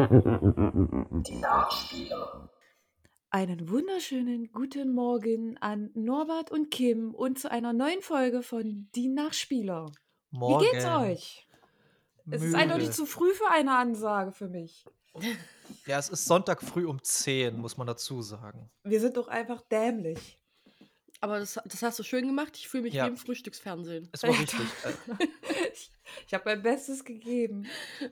Die Nachspieler. Einen wunderschönen guten Morgen an Norbert und Kim und zu einer neuen Folge von Die Nachspieler. Morgen. Wie geht's euch? Es ist eindeutig zu früh für eine Ansage für mich. Ja, es ist Sonntag früh um 10, muss man dazu sagen. Wir sind doch einfach dämlich. Aber das, das hast du schön gemacht. Ich fühle mich Ja. wie im Frühstücksfernsehen. Es war Ja, richtig. Äh, ich ich habe mein Bestes gegeben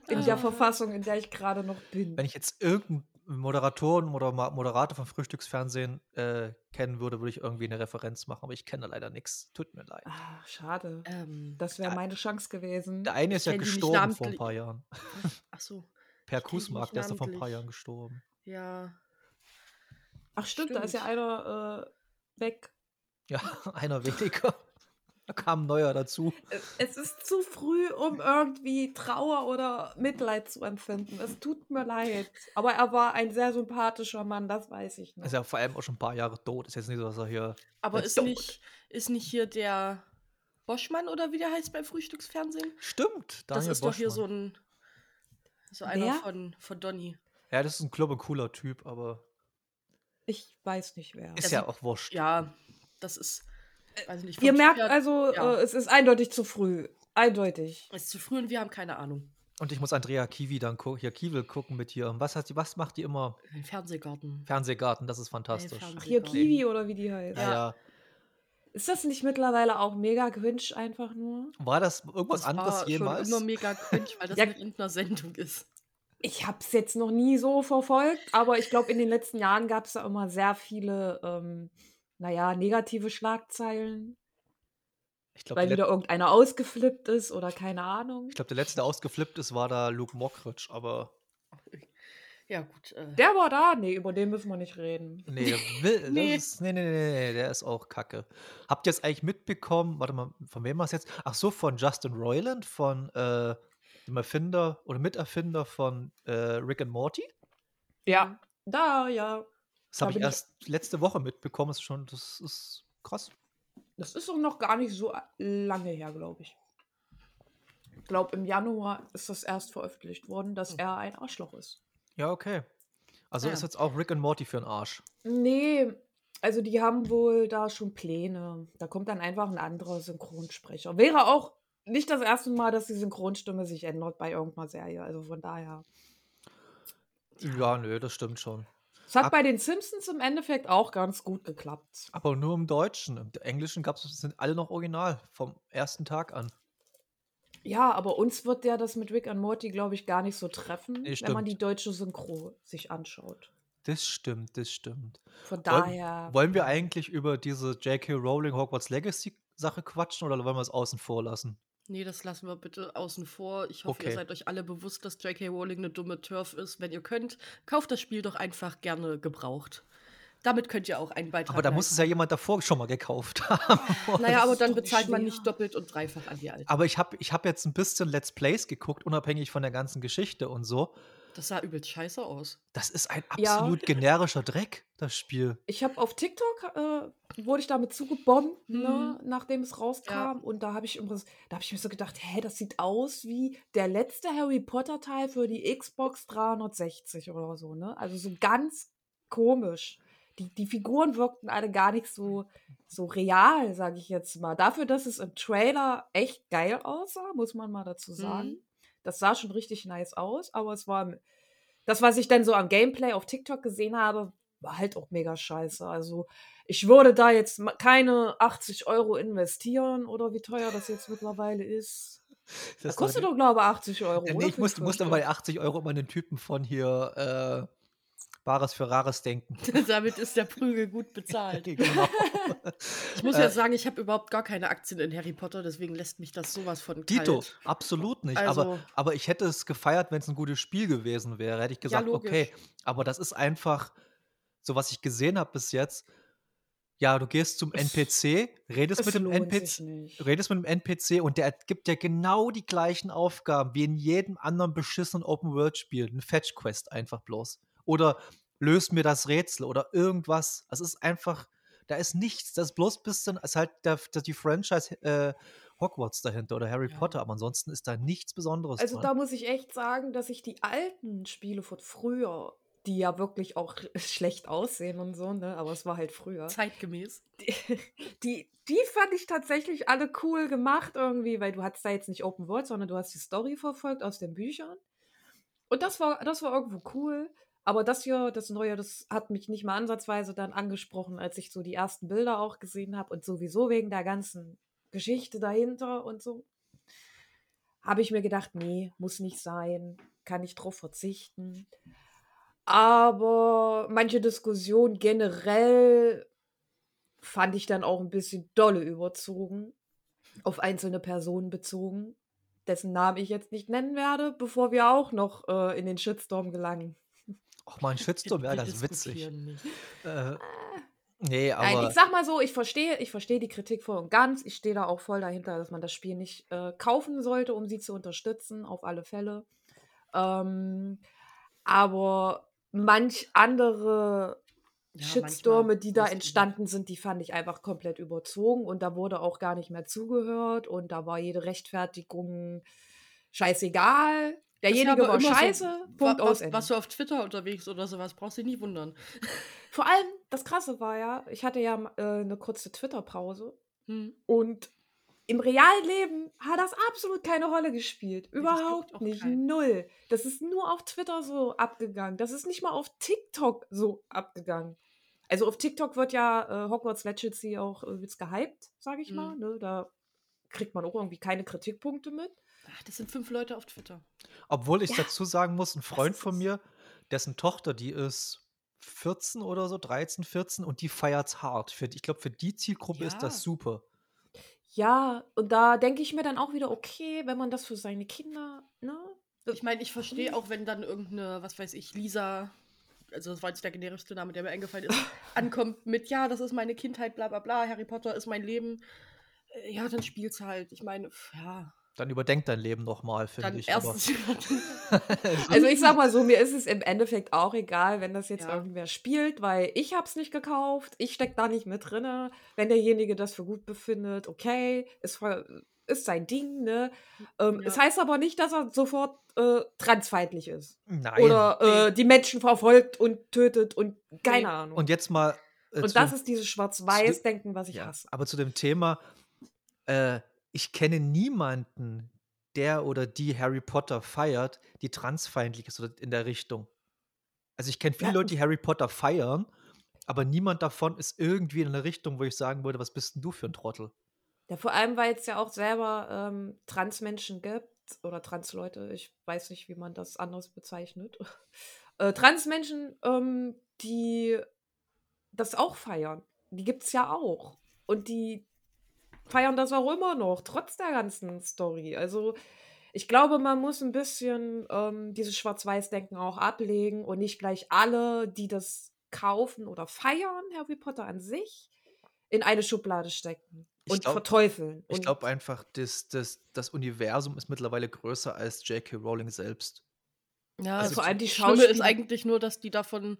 in Ah. der Verfassung, in der ich gerade noch bin. wenn ich jetzt irgendeinen Moderatoren oder Moderator von Frühstücksfernsehen äh, kennen würde, würde ich irgendwie eine Referenz machen, aber ich kenne leider nichts. Tut mir leid. Ah, schade. Ähm, Das wäre Ja. meine Chance gewesen. Der eine ist ja gestorben vor ein paar Jahren. ach so. Per Kusmark, der ist doch vor ein paar. Jahren gestorben. Ja. Ach stimmt, da ist ja Stimmt. einer äh, weg. Ja, einer weniger. Da kam ein neuer dazu. Es- ist zu früh, um irgendwie Trauer oder Mitleid zu empfinden. Es tut mir leid. Aber er war ein sehr sympathischer Mann, das weiß ich noch. Ist ja vor allem auch schon ein paar Jahre tot. Ist jetzt nicht so, dass er hier. Aber ist tot. nicht, ist nicht hier der Boschmann oder wie der heißt beim Frühstücksfernsehen? Stimmt, Das Daniel ist doch hier so Boschmann. ein. So einer Wer? von, von Donny. Ja, das ist ein ein cooler Typ, aber Ich weiß nicht wer. ist Also, ja auch wurscht. Ja, das ist. Weiß nicht, Ihr merkt her- also, ja. äh, es ist eindeutig zu früh. Eindeutig. Es ist zu früh und wir haben keine Ahnung. Und ich muss Andrea Kiwi dann gu hier Kiewel gucken mit hier. Was, hat die, was macht die immer? Ein Fernsehgarten. Fernsehgarten, das ist fantastisch. Ach, hier. Kiwi oder wie die heißt. Ja, ja. Ist das nicht mittlerweile auch mega cringe einfach nur? War das irgendwas Das anderes war jemals? schon immer mega cringe, weil das Ja. mit irgendeiner Sendung ist. Ich habe es jetzt noch nie so verfolgt, aber ich glaube, in den letzten Jahren gab es da immer sehr viele, ähm, naja, negative Schlagzeilen, ich glaube, weil der, wieder irgendeiner ausgeflippt ist oder keine Ahnung. ich glaub, der letzte, der ausgeflippt ist, war da Luke Mockridge, aber Ja, gut. Äh, Der war da? Nee, über den müssen wir nicht reden. nee, will, Nee. Ist, nee, nee, nee, nee, der ist auch kacke. Habt ihr es eigentlich mitbekommen? Warte mal, von wem war es jetzt? Ach so, von Justin Roiland, von äh, dem Erfinder oder Miterfinder von äh, Rick and Morty. Ja. Da, ja. Das Da habe ich bin ich- erst letzte Woche mitbekommen. Das ist schon, das ist krass. Das ist doch noch gar nicht so lange her, glaube ich. Ich glaube, im Januar ist das erst veröffentlicht worden, dass er ein Arschloch ist. Ja, okay. Also Ja. ist jetzt auch Rick and Morty für einen Arsch. Nee, also die haben wohl da schon Pläne. Da kommt dann einfach ein anderer Synchronsprecher. Wäre auch nicht das erste Mal, dass die Synchronstimme sich ändert bei irgendeiner Serie. Also von daher. Ja, nö, das stimmt schon. Es hat Ab- bei den Simpsons im Endeffekt auch ganz gut geklappt. Aber nur im Deutschen. Im Englischen gab's, sind alle noch original vom ersten Tag an. Ja, aber uns wird ja das mit Rick and Morty, glaube ich, gar nicht so treffen, Nee, wenn man die deutsche Synchro sich anschaut. Das stimmt, das stimmt. Von Wollen, daher. wollen wir eigentlich über diese J.K. Rowling Hogwarts Legacy Sache quatschen oder wollen wir es außen vor lassen? Nee, das lassen wir bitte außen vor. Ich hoffe, Okay. ihr seid euch alle bewusst, dass J.K. Rowling eine dumme Turf ist. Wenn ihr könnt, kauft das Spiel doch einfach gerne gebraucht. Damit könnt ihr auch einen Beitrag Aber da muss es ja jemand davor schon mal gekauft haben. Naja, aber dann bezahlt man nicht doppelt und dreifach an die Alte. Aber ich habe ich hab jetzt ein bisschen Let's Plays geguckt, unabhängig von der ganzen Geschichte und so. Das sah übelst scheiße aus. Das ist ein Ja. absolut generischer Dreck, das Spiel. Ich habe auf TikTok äh, wurde ich damit zugebombt, ne, Mhm. nachdem es rauskam. Und da habe ich, immer- da hab ich mir so gedacht, hä, das sieht aus wie der letzte Harry Potter Teil für die Xbox 360 oder so, ne? Also so ganz komisch. Die, die Figuren wirkten alle gar nicht so, so real, sage ich jetzt mal. Dafür, dass es im Trailer echt geil aussah, muss man mal dazu sagen. Mhm. Das sah schon richtig nice aus, aber es war das, was ich dann so am Gameplay auf TikTok gesehen habe, war halt auch mega scheiße. Also ich würde da jetzt keine 80 Euro investieren oder wie teuer das jetzt mittlerweile ist. Das Das kostet doch, glaube ich, 80 Euro. Ja, nee, ich Für musste, fünf bei Stück. 80 Euro immer den Typen von hier äh, Bares für Rares denken. Damit ist der Prügel gut bezahlt. genau. Ich muss Äh, ja sagen, ich habe überhaupt gar keine Aktien in Harry Potter, deswegen lässt mich das sowas von kalt. Dito, absolut nicht. aber, Also- aber ich hätte es gefeiert, wenn es ein gutes Spiel gewesen wäre. Hätte ich gesagt, okay. logisch. Aber das ist einfach, so was ich gesehen habe bis jetzt. Ja, du gehst zum NPC, redest Es mit dem NPC, redest mit dem NPC und der gibt dir genau die gleichen Aufgaben wie in jedem anderen beschissenen Open-World-Spiel. Eine Fetch-Quest einfach bloß. Oder löst mir das Rätsel oder irgendwas. Es ist einfach, Da ist nichts. Das ist bloß ein bisschen, ist halt der, der, die Franchise äh, Hogwarts dahinter oder Harry Ja. Potter, aber ansonsten ist da nichts Besonderes Also dran. da muss ich echt sagen, dass ich die alten Spiele von früher, die ja wirklich auch schlecht aussehen und so, ne? Aber es war halt früher. Zeitgemäß. Die, die, die fand ich tatsächlich alle cool gemacht irgendwie, weil du hattest da jetzt nicht Open World, sondern du hast die Story verfolgt aus den Büchern. Und das war, das war irgendwo cool. Aber das hier, das Neue, das hat mich nicht mal ansatzweise dann angesprochen, als ich so die ersten Bilder auch gesehen habe und sowieso wegen der ganzen Geschichte dahinter und so. Habe ich mir gedacht, nee, muss nicht sein, kann ich drauf verzichten. Aber manche Diskussionen generell fand ich dann auch ein bisschen dolle überzogen, auf einzelne Personen bezogen, dessen Namen ich jetzt nicht nennen werde, bevor wir auch noch äh, in den Shitstorm gelangen. Ach mal, ein Shitstorm, ja, das ist witzig. Äh, nee, Nein, aber ich sag mal so, ich verstehe, ich verstehe die Kritik voll und ganz. Ich stehe da auch voll dahinter, dass man das Spiel nicht äh, kaufen sollte, um sie zu unterstützen, auf alle Fälle. Ähm, aber manch andere Ja, Shitstorme, manchmal die da entstanden sind, die fand ich einfach komplett überzogen und da wurde auch gar nicht mehr zugehört und da war jede Rechtfertigung scheißegal. Derjenige war so, scheiße, wa- Punkt was, was du auf Twitter unterwegs oder sowas, brauchst du dich nicht wundern. Vor allem, das Krasse war ja, ich hatte ja äh, eine kurze Twitter-Pause Hm. und im realen Leben hat das absolut keine Rolle gespielt. Überhaupt nicht. keinen. Null. Das ist nur auf Twitter so abgegangen. Das ist nicht mal auf TikTok so abgegangen. Also auf TikTok wird ja äh, Hogwarts Legacy auch äh, wird's gehypt, sage ich mal. Mhm. Ne? Da kriegt man auch irgendwie keine Kritikpunkte mit. Ach, das sind fünf Leute auf Twitter. obwohl ich Ja, dazu sagen muss, ein Freund ist von mir, dessen Tochter, die ist 14 oder so, 13, 14 und die feiert's hart. Für, ich glaube, für die Zielgruppe ist Ja. das super. Ja, und da denke ich mir dann auch wieder, okay, wenn man das für seine Kinder, ne? Ich meine, ich verstehe auch, wenn dann irgendeine, was weiß ich, Lisa, also das war jetzt der generischste Name, der mir eingefallen ist, ankommt mit, ja, das ist meine Kindheit, bla bla bla, Harry Potter ist mein Leben. Äh, Ja, dann spiel's halt. Ich meine, ja, Dann überdenk dein Leben nochmal, finde ich. erstens. Also ich sag mal so, mir ist es im Endeffekt auch egal, wenn das jetzt Ja. irgendwer spielt, weil ich hab's nicht gekauft, ich steck da nicht mit drinne. Wenn derjenige das für gut befindet, okay, ist, voll- ist sein Ding, ne? Ähm, Ja. Es heißt aber nicht, dass er sofort äh, transfeindlich ist. Nein. Oder äh, die Menschen verfolgt und tötet und keine Nee. Ahnung. und jetzt mal. äh, Und zu das ist dieses Schwarz-Weiß-Denken, was ich ja, hasse. aber zu dem Thema, äh, ich kenne niemanden, der oder die Harry Potter feiert, die transfeindlich ist oder in der Richtung. Also ich kenne viele Ja. Leute, die Harry Potter feiern, aber niemand davon ist irgendwie in einer Richtung, wo ich sagen würde, was bist denn du für ein Trottel? Ja, vor allem, weil es ja auch selber ähm, Transmenschen gibt oder Transleute, ich weiß nicht, wie man das anders bezeichnet. Äh, Transmenschen, ähm, die das auch feiern. Die gibt es ja auch. Und die feiern das auch immer noch, trotz der ganzen Story. Also ich glaube, man muss ein bisschen ähm, dieses Schwarz-Weiß-Denken auch ablegen und nicht gleich alle, die das kaufen oder feiern, Harry Potter an sich, in eine Schublade stecken Ich und glaub- verteufeln. Ich Und glaube einfach, das, das, das Universum ist mittlerweile größer als J.K. Rowling selbst. Ja, Also vor allem die das Schlimme ist eigentlich nur, dass die davon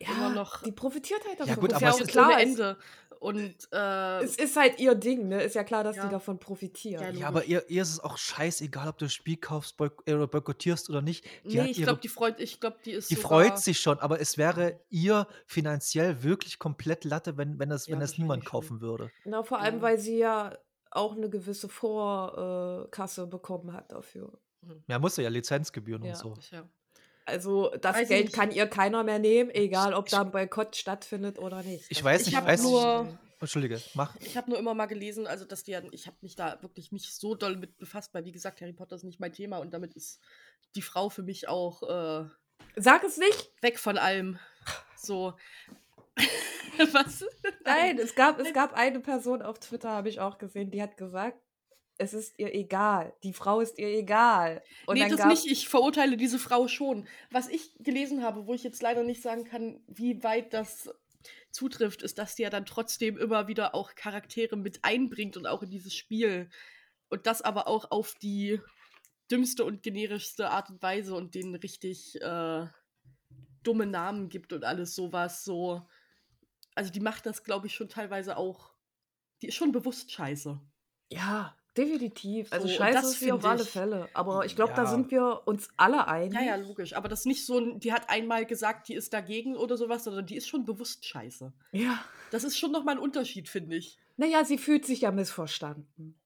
ja, immer noch- die profitiert halt davon. Ja, gut, ist aber ja es auch ist klar. ohne Ende. Und äh, es ist halt ihr Ding, ne? Ist ja klar, dass Ja. die davon profitiert. Ja, Ja, aber ihr, ihr ist es auch scheißegal, ob du das Spiel kaufst boyk äh, oder boykottierst oder nicht. Die, nee, ich glaube, die freut, ich glaube, die ist die sogar, freut sich schon, aber es wäre ihr finanziell wirklich komplett Latte, wenn, wenn das, Ja, wenn das niemand kaufen würde. Na, vor allem, Ja. weil sie ja auch eine gewisse Vorkasse bekommen hat dafür. Ja, muss ja Lizenzgebühren Ja. und so. Ja. Also das Weiß Geld kann ihr keiner mehr nehmen, egal ob da ein Boykott stattfindet oder nicht. Ich Das weiß nicht, Ich weiß nur- Entschuldige, mach. Ich habe nur immer mal gelesen, also dass die ja, ich habe mich da wirklich nicht so doll mit befasst, weil wie gesagt, Harry Potter ist nicht mein Thema und damit ist die Frau für mich auch äh, Sag es nicht! weg von allem. So. Was? Nein, es gab, es gab eine Person auf Twitter, habe ich auch gesehen, die hat gesagt, es ist ihr egal. Die Frau ist ihr egal. Und nee, das nicht. Ich verurteile diese Frau schon. Was ich gelesen habe, wo ich jetzt leider nicht sagen kann, wie weit das zutrifft, ist, dass die ja dann trotzdem immer wieder auch Charaktere mit einbringt und auch in dieses Spiel. Und das aber auch auf die dümmste und generischste Art und Weise und denen richtig äh, dumme Namen gibt und alles sowas. So. also die macht das, glaube ich, schon teilweise auch. Die ist schon bewusst scheiße. Ja, definitiv. Also So, scheiße das ist sie auf alle Fälle. Aber ich glaube, da Ja. sind wir uns alle einig. Ja, ja, logisch. Aber das ist nicht so, ein- die hat einmal gesagt, die ist dagegen oder sowas, sondern die ist schon bewusst scheiße. Ja. Das ist schon nochmal ein Unterschied, finde ich. Naja, sie fühlt sich ja missverstanden.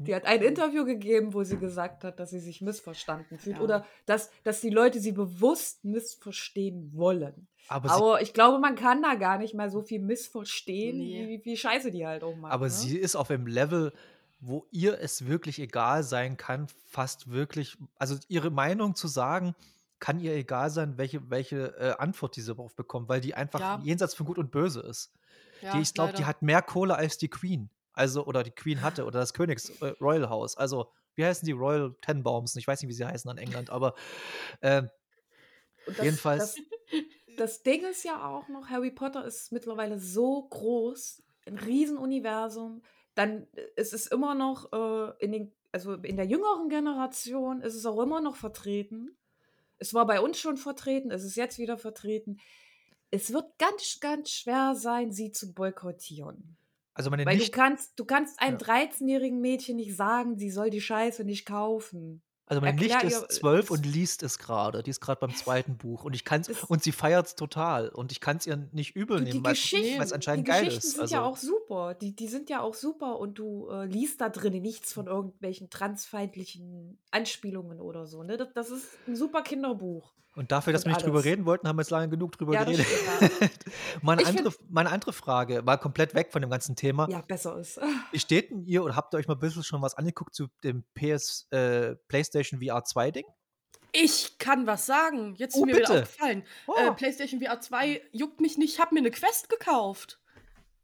Die hat ein Interview gegeben, wo sie gesagt hat, dass sie sich missverstanden fühlt Ja. oder dass, dass die Leute sie bewusst missverstehen wollen. Aber, Aber ich glaube, man kann da gar nicht mehr so viel missverstehen, Nee. wie, wie scheiße die halt auch macht. aber ne? sie ist auf einem Level, wo ihr es wirklich egal sein kann, fast wirklich, also ihre Meinung zu sagen, kann ihr egal sein, welche, welche äh, Antwort diese darauf bekommt, weil die einfach Ja. jenseits von Gut und Böse ist. Ja, die, ich glaube, die hat mehr Kohle als die Queen. Also, oder die Queen hatte, oder das Königs äh, Royal House. Also, wie heißen die Royal Tenbaums? Ich weiß nicht, wie sie heißen an England, aber ähm, Und das, jedenfalls- Das, das Ding ist ja auch noch, Harry Potter ist mittlerweile so groß, ein Riesenuniversum. Dann äh, ist es immer noch äh, in den, also in der jüngeren Generation ist es auch immer noch vertreten. Es war bei uns schon vertreten, es ist jetzt wieder vertreten. Es wird ganz, ganz schwer sein, sie zu boykottieren. also meine Weil du nicht, kannst, du kannst einem Ja. 13-jährigen Mädchen nicht sagen, sie soll die Scheiße nicht kaufen. Also meine erklär ihr- ist zwölf es- und liest es gerade. Die ist gerade beim zweiten Buch und ich kann's und sie feiert es total und ich kann es ihr nicht übel Die, die nehmen, weil Geschichten, es anscheinend die geil Geschichten ist. sind Also, ja auch super. Die, die sind ja auch super und du äh, liest da drin nichts von irgendwelchen transfeindlichen Anspielungen oder so. Ne? Das, das ist ein super Kinderbuch. Und dafür, dass und wir nicht drüber reden wollten, haben wir jetzt lange genug drüber Ja, geredet. stimmt, meine, Ich find- andere, meine andere Frage, mal komplett weg von dem ganzen Thema. ja, besser ist. Wie steht denn ihr oder habt ihr euch mal ein bisschen schon was angeguckt zu dem PS äh, PlayStation VR 2 Ding? Ich kann was sagen. Jetzt ist Oh, mir wieder bitte. aufgefallen. Oh. Äh, PlayStation VR 2 juckt mich nicht. Ich habe mir eine Quest gekauft.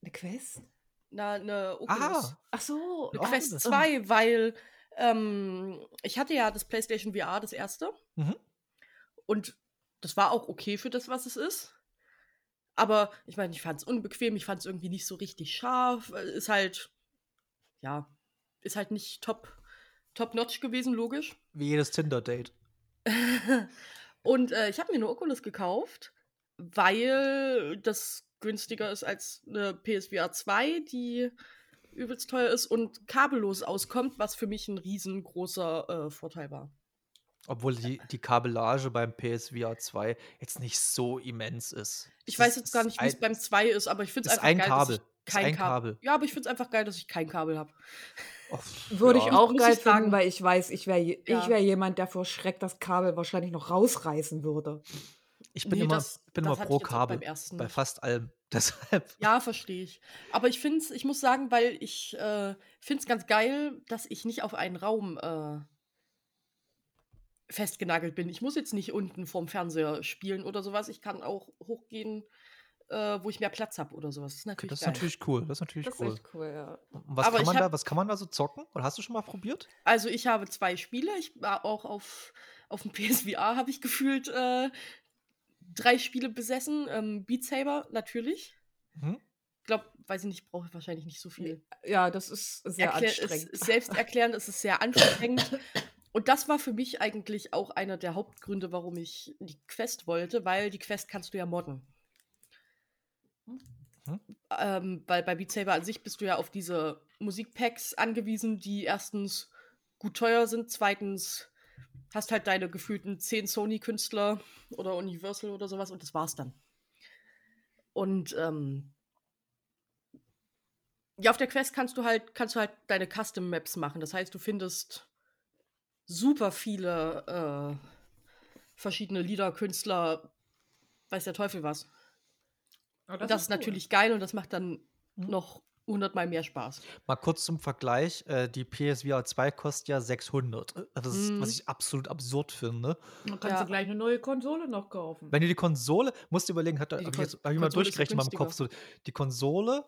Eine Quest? Na, eine Oculus. Aha, Ach so. Eine Oh, Quest das- 2, weil ähm, ich hatte ja das PlayStation VR, das erste. Mhm. Und das war auch okay für das, was es ist. Aber ich meine, ich fand es unbequem, ich fand es irgendwie nicht so richtig scharf. äh, Ist halt, ja, ist halt nicht top, top notch gewesen, logisch. wie jedes Tinder-Date. Und äh, ich habe mir eine Oculus gekauft, weil das günstiger ist als eine PSVR 2, die übelst teuer ist und kabellos auskommt, was für mich ein riesengroßer äh, Vorteil war. Obwohl die, die Kabellage beim PSVR 2 jetzt nicht so immens ist. Ich Es weiß jetzt gar nicht, wie es beim 2 ist, aber ich finde es einfach ein geil, Kabel. dass ich Ist kein ein Kabel. Kabel. Ja, aber ich finde es einfach geil, dass ich kein Kabel habe. Oh, Würde ich ja. auch Muss geil ich sagen. weil ich weiß, ich wäre Ja. ich wär jemand, der vor Schreck das Kabel wahrscheinlich noch rausreißen würde. Ich bin Nee, immer, das- bin das immer pro ich auch Kabel. beim ersten Bei fast allem. Deshalb. Ja, verstehe ich. Aber ich finde es, ich muss sagen, weil ich äh, finde es ganz geil, dass ich nicht auf einen Raum äh, festgenagelt bin. Ich muss jetzt nicht unten vorm Fernseher spielen oder sowas. Ich kann auch hochgehen, äh, wo ich mehr Platz habe oder sowas. Das ist natürlich Das ist geil. natürlich cool. Das ist natürlich Das ist cool. echt cool, ja. Und was Aber kann man hab- da, was kann man da so zocken? Oder hast du schon mal probiert? Also ich habe zwei Spiele. Ich war auch auf, auf dem PSVR habe ich gefühlt äh, drei Spiele besessen. Ähm, Beat Saber natürlich. Mhm. Ich glaube, weiß ich nicht, brauche ich wahrscheinlich nicht so viel. Ja, das ist sehr Erklär, es anstrengend. ist selbsterklärend, es ist sehr anstrengend. Und das war für mich eigentlich auch einer der Hauptgründe, warum ich die Quest wollte, weil die Quest kannst du ja modden. Mhm. Ähm, weil bei Beat Saber an sich bist du ja auf diese Musikpacks angewiesen, die erstens gut teuer sind, zweitens hast halt deine gefühlten zehn Sony-Künstler oder Universal oder sowas und das war's dann. Und ähm, ja, auf der Quest kannst du halt, kannst du halt deine Custom Maps machen. Das heißt, du findest super viele äh, verschiedene Lieder, Künstler, weiß der Teufel was. Oh, Und das ist natürlich geil und das macht dann Mhm. noch hundertmal mehr Spaß. Mal kurz zum Vergleich: äh, Die PSVR 2 kostet ja 600. Äh, Das ist, was Mhm. ich absolut absurd finde. Dann kannst Ja. du gleich eine neue Konsole noch kaufen. Wenn du die Konsole, musst du überlegen, hat, Nee, hab die ich, Kon- jetzt, hab ich mal durchgerechnet in meinem Kopf. So, die Konsole,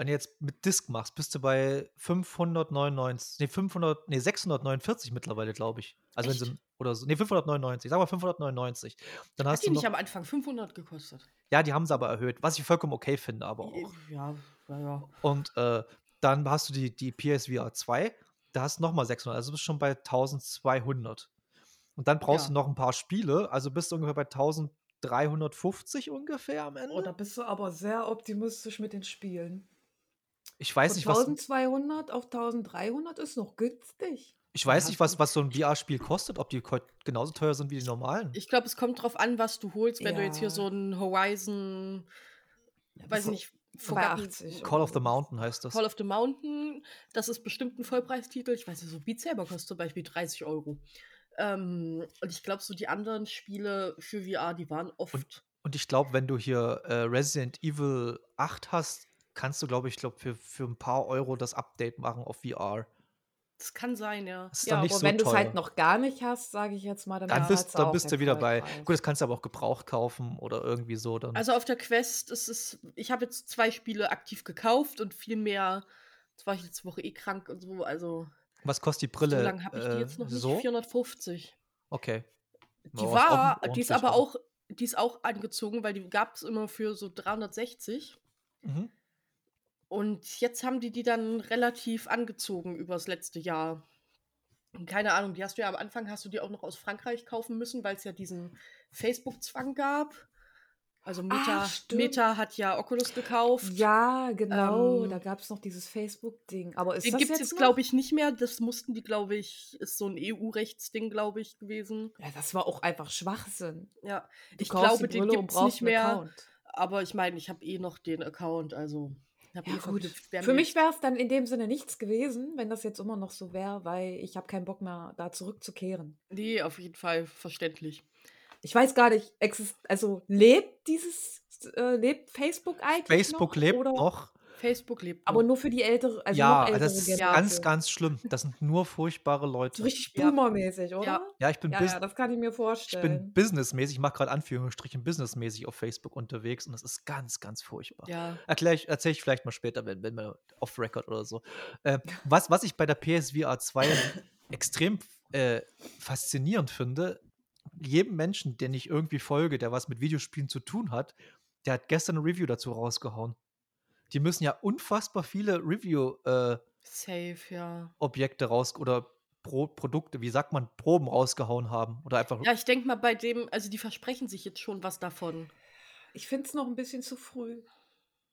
wenn du jetzt mit Disk machst, bist du bei 599, nee, 500, nee, 649 mittlerweile, glaube ich. Also wenn Echt? sie, oder so, nee, 599, sag mal 599. Dann Hat hast die du nicht noch, am Anfang 500 gekostet? ja, die haben sie aber erhöht, was ich vollkommen okay finde, aber auch. Ja, ja, ja. Und äh, dann hast du die, die PSVR 2, da hast du nochmal 600, also bist schon bei 1200. Und dann brauchst Ja. du noch ein paar Spiele, also bist du ungefähr bei 350 ungefähr am Ende. Oh, da bist du aber sehr optimistisch mit den Spielen. Ich weiß Von nicht, was, 1200 auf 1300 ist noch günstig. ich weiß Ja, nicht, was, was so ein VR-Spiel kostet, ob die genauso teuer sind wie die normalen. Ich glaube, es kommt drauf an, was du holst. Wenn du jetzt hier Ja. so ein Horizon, weiß so nicht, Forgotten- 80. Call of the. Mountain heißt das. Call of the Mountain, das ist bestimmt ein Vollpreistitel. Ich weiß nicht, so Beat Saber kostet zum Beispiel 30 Euro. Ähm, und ich glaube, so die anderen Spiele für VR, die waren oft. Und ich glaube, wenn du hier äh, Resident Evil 8 hast, kannst du, glaube ich, glaub, für, für ein paar Euro das Update machen auf VR. Das kann sein, ja. Das ist Ja, dann nicht aber so wenn du es halt noch gar nicht hast, sage ich jetzt mal, dann, dann bist, dann bist du wieder bei. Gut, das kannst du aber auch gebraucht kaufen oder irgendwie so. Dann. Also auf der Quest ist es, ich habe jetzt zwei Spiele aktiv gekauft und viel mehr. Jetzt war ich letzte Woche eh krank und so, also was kostet die Brille? so lange habe ich die äh, jetzt noch nicht. so? 450. Okay. Die ist war, die ist aber- auch, die ist auch angezogen, weil die gab es immer für so 360. Mhm. Und jetzt haben die die dann relativ angezogen übers letzte Jahr. Und keine Ahnung, die hast du ja am Anfang, hast du die auch noch aus Frankreich kaufen müssen, weil es ja diesen Facebook-Zwang gab. Also Meta, Ach. Meta hat ja Oculus gekauft. Ja, genau. Ähm, da gab es noch dieses Facebook-Ding. Aber ist Den gibt es jetzt, glaube ich, nicht mehr. Das mussten die, glaube ich, ist so ein EU-Rechtsding, glaube ich, gewesen. Ja, das war auch einfach Schwachsinn. Ja, Du ich glaube, die den gibt es nicht mehr. Account. Aber ich meine, ich habe eh noch den Account, also. Hab Ja, gut. Für mich wäre es dann in dem Sinne nichts gewesen, wenn das jetzt immer noch so wäre, weil ich habe keinen Bock mehr, da zurückzukehren. Nee, auf jeden Fall verständlich. Ich weiß gar nicht, exist also lebt dieses, äh, lebt Facebook eigentlich Facebook noch? lebt oder? noch. Facebook lebt. Aber nur für die ältere, also ja, noch ältere das ist Generation. ganz, ganz schlimm. Das sind nur furchtbare Leute. So richtig Ja. boomermäßig, oder? Ja. ja, ich bin, Ja, ja, das kann ich mir ich vorstellen. bin businessmäßig, ich mache gerade Anführungsstrichen businessmäßig auf Facebook unterwegs und das ist ganz, ganz furchtbar. Ja. Erklär ich, erzähle ich vielleicht mal später, wenn, wenn wir off-Record oder so. Äh, was, was ich bei der PSVR 2 extrem äh, faszinierend finde, jedem Menschen, den ich irgendwie folge, der was mit Videospielen zu tun hat, der hat gestern eine Review dazu rausgehauen. Die müssen ja unfassbar viele Review-Objekte Safe, ja. raus oder Pro Produkte, wie sagt man, Proben rausgehauen haben. Oder einfach. Ja, ich denke mal bei dem, also die versprechen sich jetzt schon was davon. Ich finde es noch ein bisschen zu früh,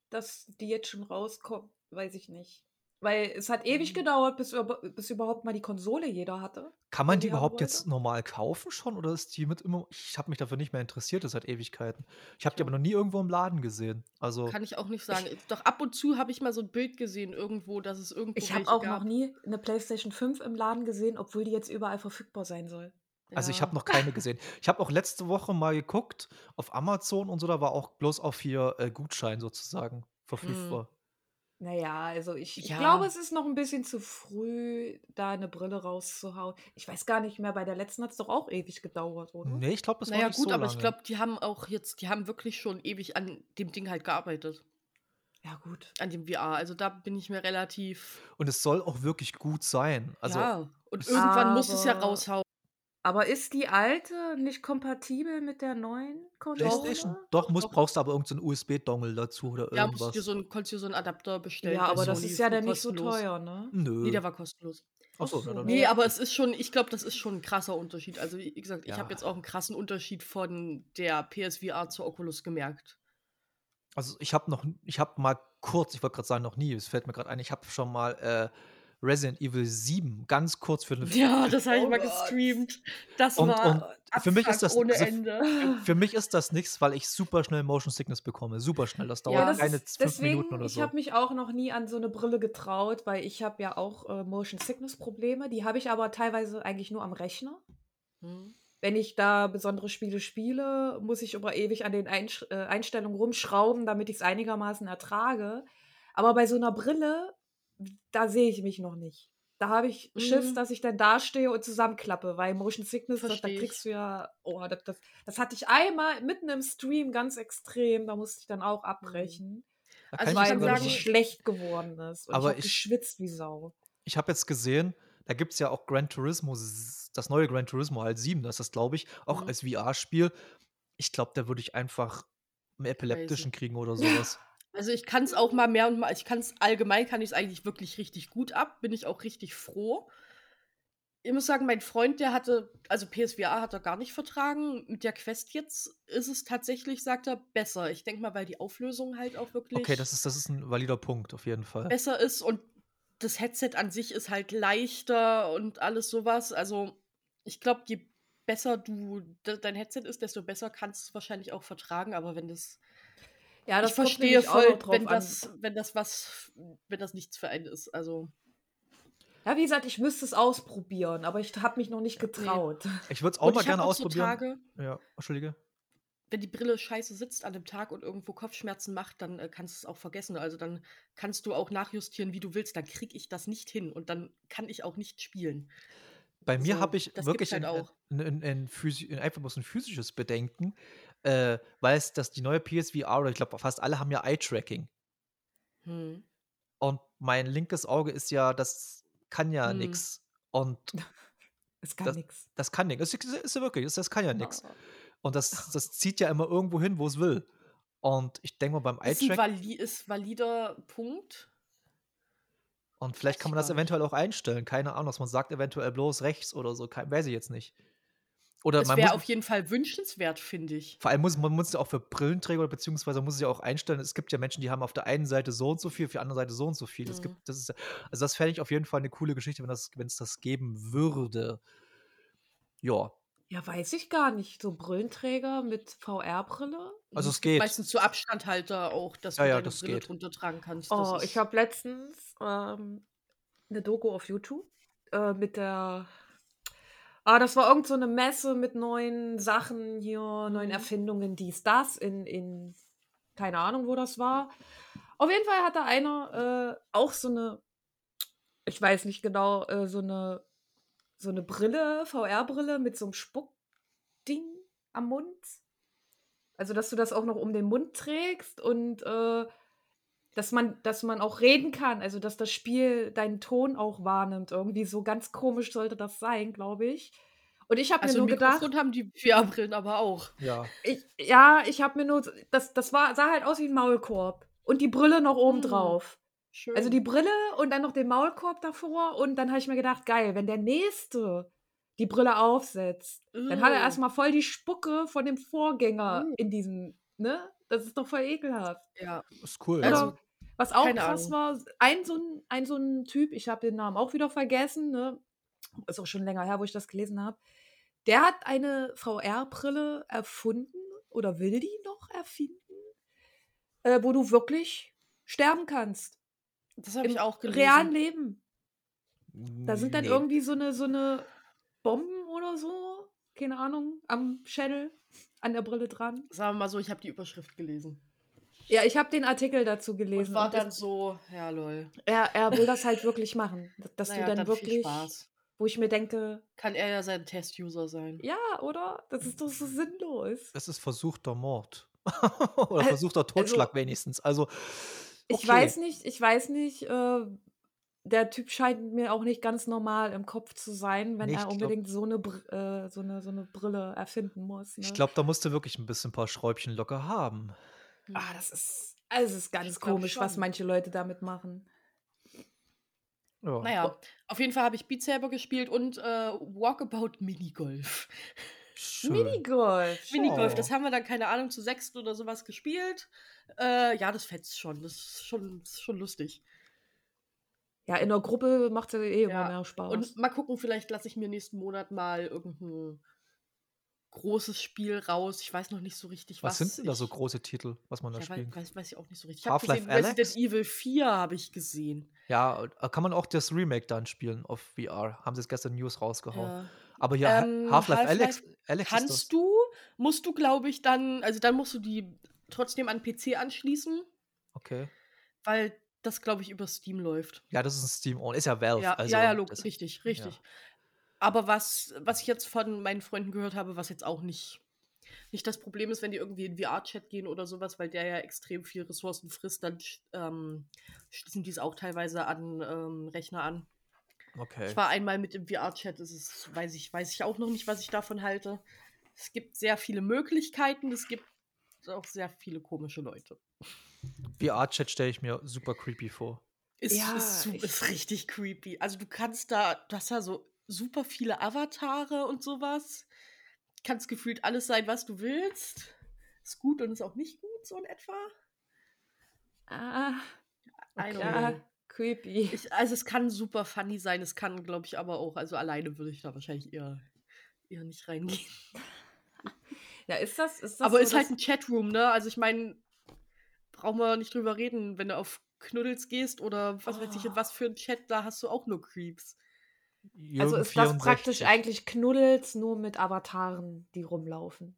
dass die jetzt schon rauskommen. Weiß ich nicht. Weil es hat ewig Mhm. gedauert, bis, bis überhaupt mal die Konsole jeder hatte. Kann man die die überhaupt jetzt normal kaufen schon oder ist die mit immer. Ich habe mich dafür nicht mehr interessiert, das seit Ewigkeiten. Ich habe die aber noch nie irgendwo im Laden gesehen. Also. Kann ich auch nicht sagen. Doch ab und zu habe ich mal so ein Bild gesehen irgendwo, dass es irgendwo Ich habe auch gab. noch nie eine PlayStation 5 im Laden gesehen, obwohl die jetzt überall verfügbar sein soll. Also ich Ja. habe noch keine gesehen. Ich habe auch letzte Woche mal geguckt auf Amazon und so, da war auch bloß auf hier äh, Gutschein sozusagen verfügbar. Naja, also ich, ich Ja. glaube, es ist noch ein bisschen zu früh, da eine Brille rauszuhauen. Ich weiß gar nicht mehr, bei der letzten hat es doch auch ewig gedauert, oder? Nee, ich glaube, das war Naja, nicht gut, so aber lange. ich glaube, die haben auch jetzt, die haben wirklich schon ewig an dem Ding halt gearbeitet. Ja, gut. An dem VR. Also da bin ich mir relativ. und es soll auch wirklich gut sein. Also ja. Und irgendwann muss es ja Aber- raushauen. Aber ist die alte nicht kompatibel mit der neuen Konsole? Doch, muss, Doch. brauchst du aber irgendeinen USB-Dongle dazu oder Ja, musst irgendwas. du dir so einen, konntest dir so einen Adapter bestellen. Ja, aber das ist ja dann nicht so teuer, ne? Nö. Nee, der war kostenlos. Achso, Ach so. Nee, Ja. aber es ist schon, ich glaube, das ist schon ein krasser Unterschied. Also, wie gesagt, ich Ja. habe jetzt auch einen krassen Unterschied von der PSVR zur Oculus gemerkt. Also ich habe noch, ich habe mal kurz, ich wollte gerade sagen, noch nie, es fällt mir gerade ein, ich habe schon mal äh, Resident Evil 7 ganz kurz für eine Ja, das habe ich Oh mal gestreamt. Das Und- war und für mich ist das- ohne also- Ende. Für mich ist das nichts, weil ich super schnell Motion Sickness bekomme. Super schnell. Das dauert Ja, das keine ist, fünf deswegen, Minuten oder ich so. habe mich auch noch nie an so eine Brille getraut, weil ich habe ja auch äh, Motion Sickness Probleme. Die habe ich aber teilweise eigentlich nur am Rechner. Hm. Wenn ich da besondere Spiele spiele, muss ich aber ewig an den Einsch äh, Einstellungen rumschrauben, damit ich es einigermaßen ertrage. Aber bei so einer Brille, da sehe ich mich noch nicht. Da habe ich Schiss, Mhm. dass ich dann dastehe und zusammenklappe, weil Motion Sickness, das, da kriegst du ja, oh, das, das, das hatte ich einmal mitten im Stream ganz extrem, da musste ich dann auch abbrechen, Da Also weil mir aber- sagen- schlecht geworden ist. Und Aber ich habe ich- geschwitzt wie Sau. ich habe jetzt gesehen, da gibt es ja auch Gran Turismo, das neue Gran Turismo halt 7, das ist, glaube ich, auch Mhm. als VR-Spiel. Ich glaube, da würde ich einfach einen epileptischen kriegen oder sowas. Also ich kann es auch mal mehr und mal, ich kann es allgemein, kann ich es eigentlich wirklich richtig gut ab, bin ich auch richtig froh. ich muss sagen, mein Freund, der hatte, also PSVR hat er gar nicht vertragen. Mit der Quest jetzt ist es tatsächlich, sagt er, besser. Ich denke mal, weil die Auflösung halt auch wirklich Okay, das ist, das ist ein valider Punkt, auf jeden Fall. besser ist und das Headset an sich ist halt leichter und alles sowas. Also, ich glaube, je besser du de dein Headset ist, desto besser kannst du es wahrscheinlich auch vertragen. Aber wenn das Ja, ich das kommt verstehe voll, noch drauf wenn an. das wenn das was wenn das nichts für einen ist. Also, Ja, wie gesagt, ich müsste es ausprobieren, aber ich habe mich noch nicht Nee. getraut. Ich würde es auch und mal ich gerne auch so ausprobieren. Tage, ja, Entschuldige. wenn die Brille scheiße sitzt an dem Tag und irgendwo Kopfschmerzen macht, dann äh, kannst du es auch vergessen. Also dann kannst du auch nachjustieren, wie du willst. Dann kriege ich das nicht hin und dann kann ich auch nicht spielen. Bei mir So, habe ich wirklich halt ein, auch. ein, ein, ein, einfach bloß ein physisches Bedenken, äh, weil es das die neue PSVR oder ich glaube fast alle haben ja Eye-Tracking. Hm. Und mein linkes Auge ist ja, das kann ja Hm. nix. Und Es kann nichts. das kann nix. Das ist, ist ja wirklich, das, das kann ja nix. Oh. Und das, das zieht ja immer irgendwo hin, wo es will. Und ich denke mal beim Ist ein Eye-Track, vali ist valider Punkt. und vielleicht weiß kann man das eventuell auch einstellen. Keine Ahnung, dass man sagt, eventuell bloß rechts oder so. Kein, weiß ich jetzt nicht. Oder Es man wäre auf jeden Fall wünschenswert, finde ich. Vor allem muss man muss ja auch für Brillenträger beziehungsweise muss es ja auch einstellen. Es gibt ja Menschen, die haben auf der einen Seite so und so viel, auf der anderen Seite so und so viel. Es Mhm. gibt, das ist, also das fände ich auf jeden Fall eine coole Geschichte, wenn das, wenn es das geben würde. Ja, Ja, weiß ich gar nicht. So Brillenträger mit VR-Brille? also es geht. Meistens so Abstandhalter auch, dass Ja, du ja, deine das Brille geht. drunter tragen kannst. Das Oh, ich habe letztens ähm, eine Doku auf YouTube äh, mit der. Ah, das war irgend so eine Messe mit neuen Sachen hier, neuen Mhm. Erfindungen, dies, das, in, in keine Ahnung, wo das war. Auf jeden Fall hatte einer äh, auch so eine, ich weiß nicht genau, äh, so eine so eine Brille, VR-Brille mit so einem Spuckding am Mund. Also, dass du das auch noch um den Mund trägst und äh, dass man, dass man auch reden kann, also dass das Spiel deinen Ton auch wahrnimmt. Irgendwie so ganz komisch sollte das sein, glaube ich. Und ich habe also mir nur gedacht, Mikrofon haben die VR-Brillen aber auch. Ja. ich, ja, ich habe mir nur, das, das war, sah halt aus wie ein Maulkorb. Und die Brille noch oben Mm, drauf. Schön. Also die Brille und dann noch den Maulkorb davor. Und dann habe ich mir gedacht, geil, wenn der Nächste die Brille aufsetzt, dann hat er erstmal voll die Spucke von dem Vorgänger Mm. in diesem, ne? Das ist doch voll ekelhaft. Ja, Ist cool. Oder Also, was auch keine krass Ahnung. war, ein so ein, ein so ein Typ, ich habe den Namen auch wieder vergessen, ne? Ist auch schon länger her, wo ich das gelesen habe. Der hat eine VR-Brille erfunden oder will die noch erfinden, äh, wo du wirklich sterben kannst. das habe ich auch gelesen. realen Leben. Da sind dann Nee. irgendwie so eine, so eine Bomben oder so, keine Ahnung, am Schädel, an der Brille dran. Sagen wir mal so, ich habe die Überschrift gelesen. Ja, ich habe den Artikel dazu gelesen. Und war und das- dann so, ja lol. Er, er will das halt wirklich machen. Dass Naja, du dann, dann viel wirklich, Spaß. wo ich mir denke, Kann er ja sein Test-User sein. ja, oder? Das ist doch so sinnlos. Es ist versuchter Mord. Oder versuchter Totschlag also- wenigstens. Also, Ich okay. weiß nicht, ich weiß nicht, äh, der Typ scheint mir auch nicht ganz normal im Kopf zu sein, wenn Nee, ich er glaub- unbedingt so, eine, Br- äh, so, eine, so eine Brille erfinden muss. Ne? Ich glaube, da musst du wirklich ein bisschen ein paar Schräubchen locker haben. Ah, das ist, also es ist ganz komisch, was schon. manche Leute damit machen. Ja. Naja, auf jeden Fall habe ich Beat Saber gespielt und äh, Walkabout Minigolf. Schön. Minigolf. Minigolf, Oh. das haben wir dann, keine Ahnung, zu sechst oder sowas gespielt. Äh, ja, das fetzt schon. Das ist schon, das ist schon lustig. Ja, in der Gruppe macht es ja eh immer Ja, mehr Spaß. Und mal gucken, vielleicht lasse ich mir nächsten Monat mal irgendein großes Spiel raus. Ich weiß noch nicht so richtig, was. Was sind denn da so große Titel, was man da Ja, spielen weiß, kann? weiß, weiß ich auch nicht so richtig. Ich habe Half-Life gesehen? Resident Evil 4 habe ich gesehen. Ja, äh, kann man auch das Remake dann spielen auf VR. Haben sie jetzt gestern News rausgehauen. Ja. Aber ja, Ähm, Ha- Half-Life Half-Life Alex, Alex. Kannst du, musst du, glaube ich, dann, also dann musst du die trotzdem an PC anschließen, Okay. weil das, glaube ich, über Steam läuft. Ja, das ist ein Steam On. Ist ja Valve. Ja, also ja, ja, richtig, richtig. Aber was, was ich jetzt von meinen Freunden gehört habe, was jetzt auch nicht, nicht das Problem ist, wenn die irgendwie in VR-Chat gehen oder sowas, weil der ja extrem viel Ressourcen frisst, dann ähm, schließen die es auch teilweise an ähm, Rechner an. Okay. Ich war einmal mit im VR-Chat, das ist, weiß ich, weiß ich auch noch nicht, was ich davon halte. Es gibt sehr viele Möglichkeiten, es gibt auch sehr viele komische Leute. VR-Chat stelle ich mir super creepy vor. Ist, Ja, ist, ich- ist richtig creepy. Also du kannst da, du hast da so super viele Avatare und sowas. Kannst gefühlt alles sein, was du willst. Ist gut und ist auch nicht gut, so in etwa. Ah, ja, know. creepy. Ich, also es kann super funny sein, es kann, glaube ich, aber auch, also alleine würde ich da wahrscheinlich eher, eher nicht reingehen. Ja, ist das, ist das aber so, ist halt ein Chatroom, ne? Also ich meine, brauchen wir nicht drüber reden, wenn du auf Knuddels gehst oder was weiß ich, in Oh. was für ein Chat, da hast du auch nur Creeps. Also Jürgen ist das praktisch 64. eigentlich Knuddels nur mit Avataren, die rumlaufen.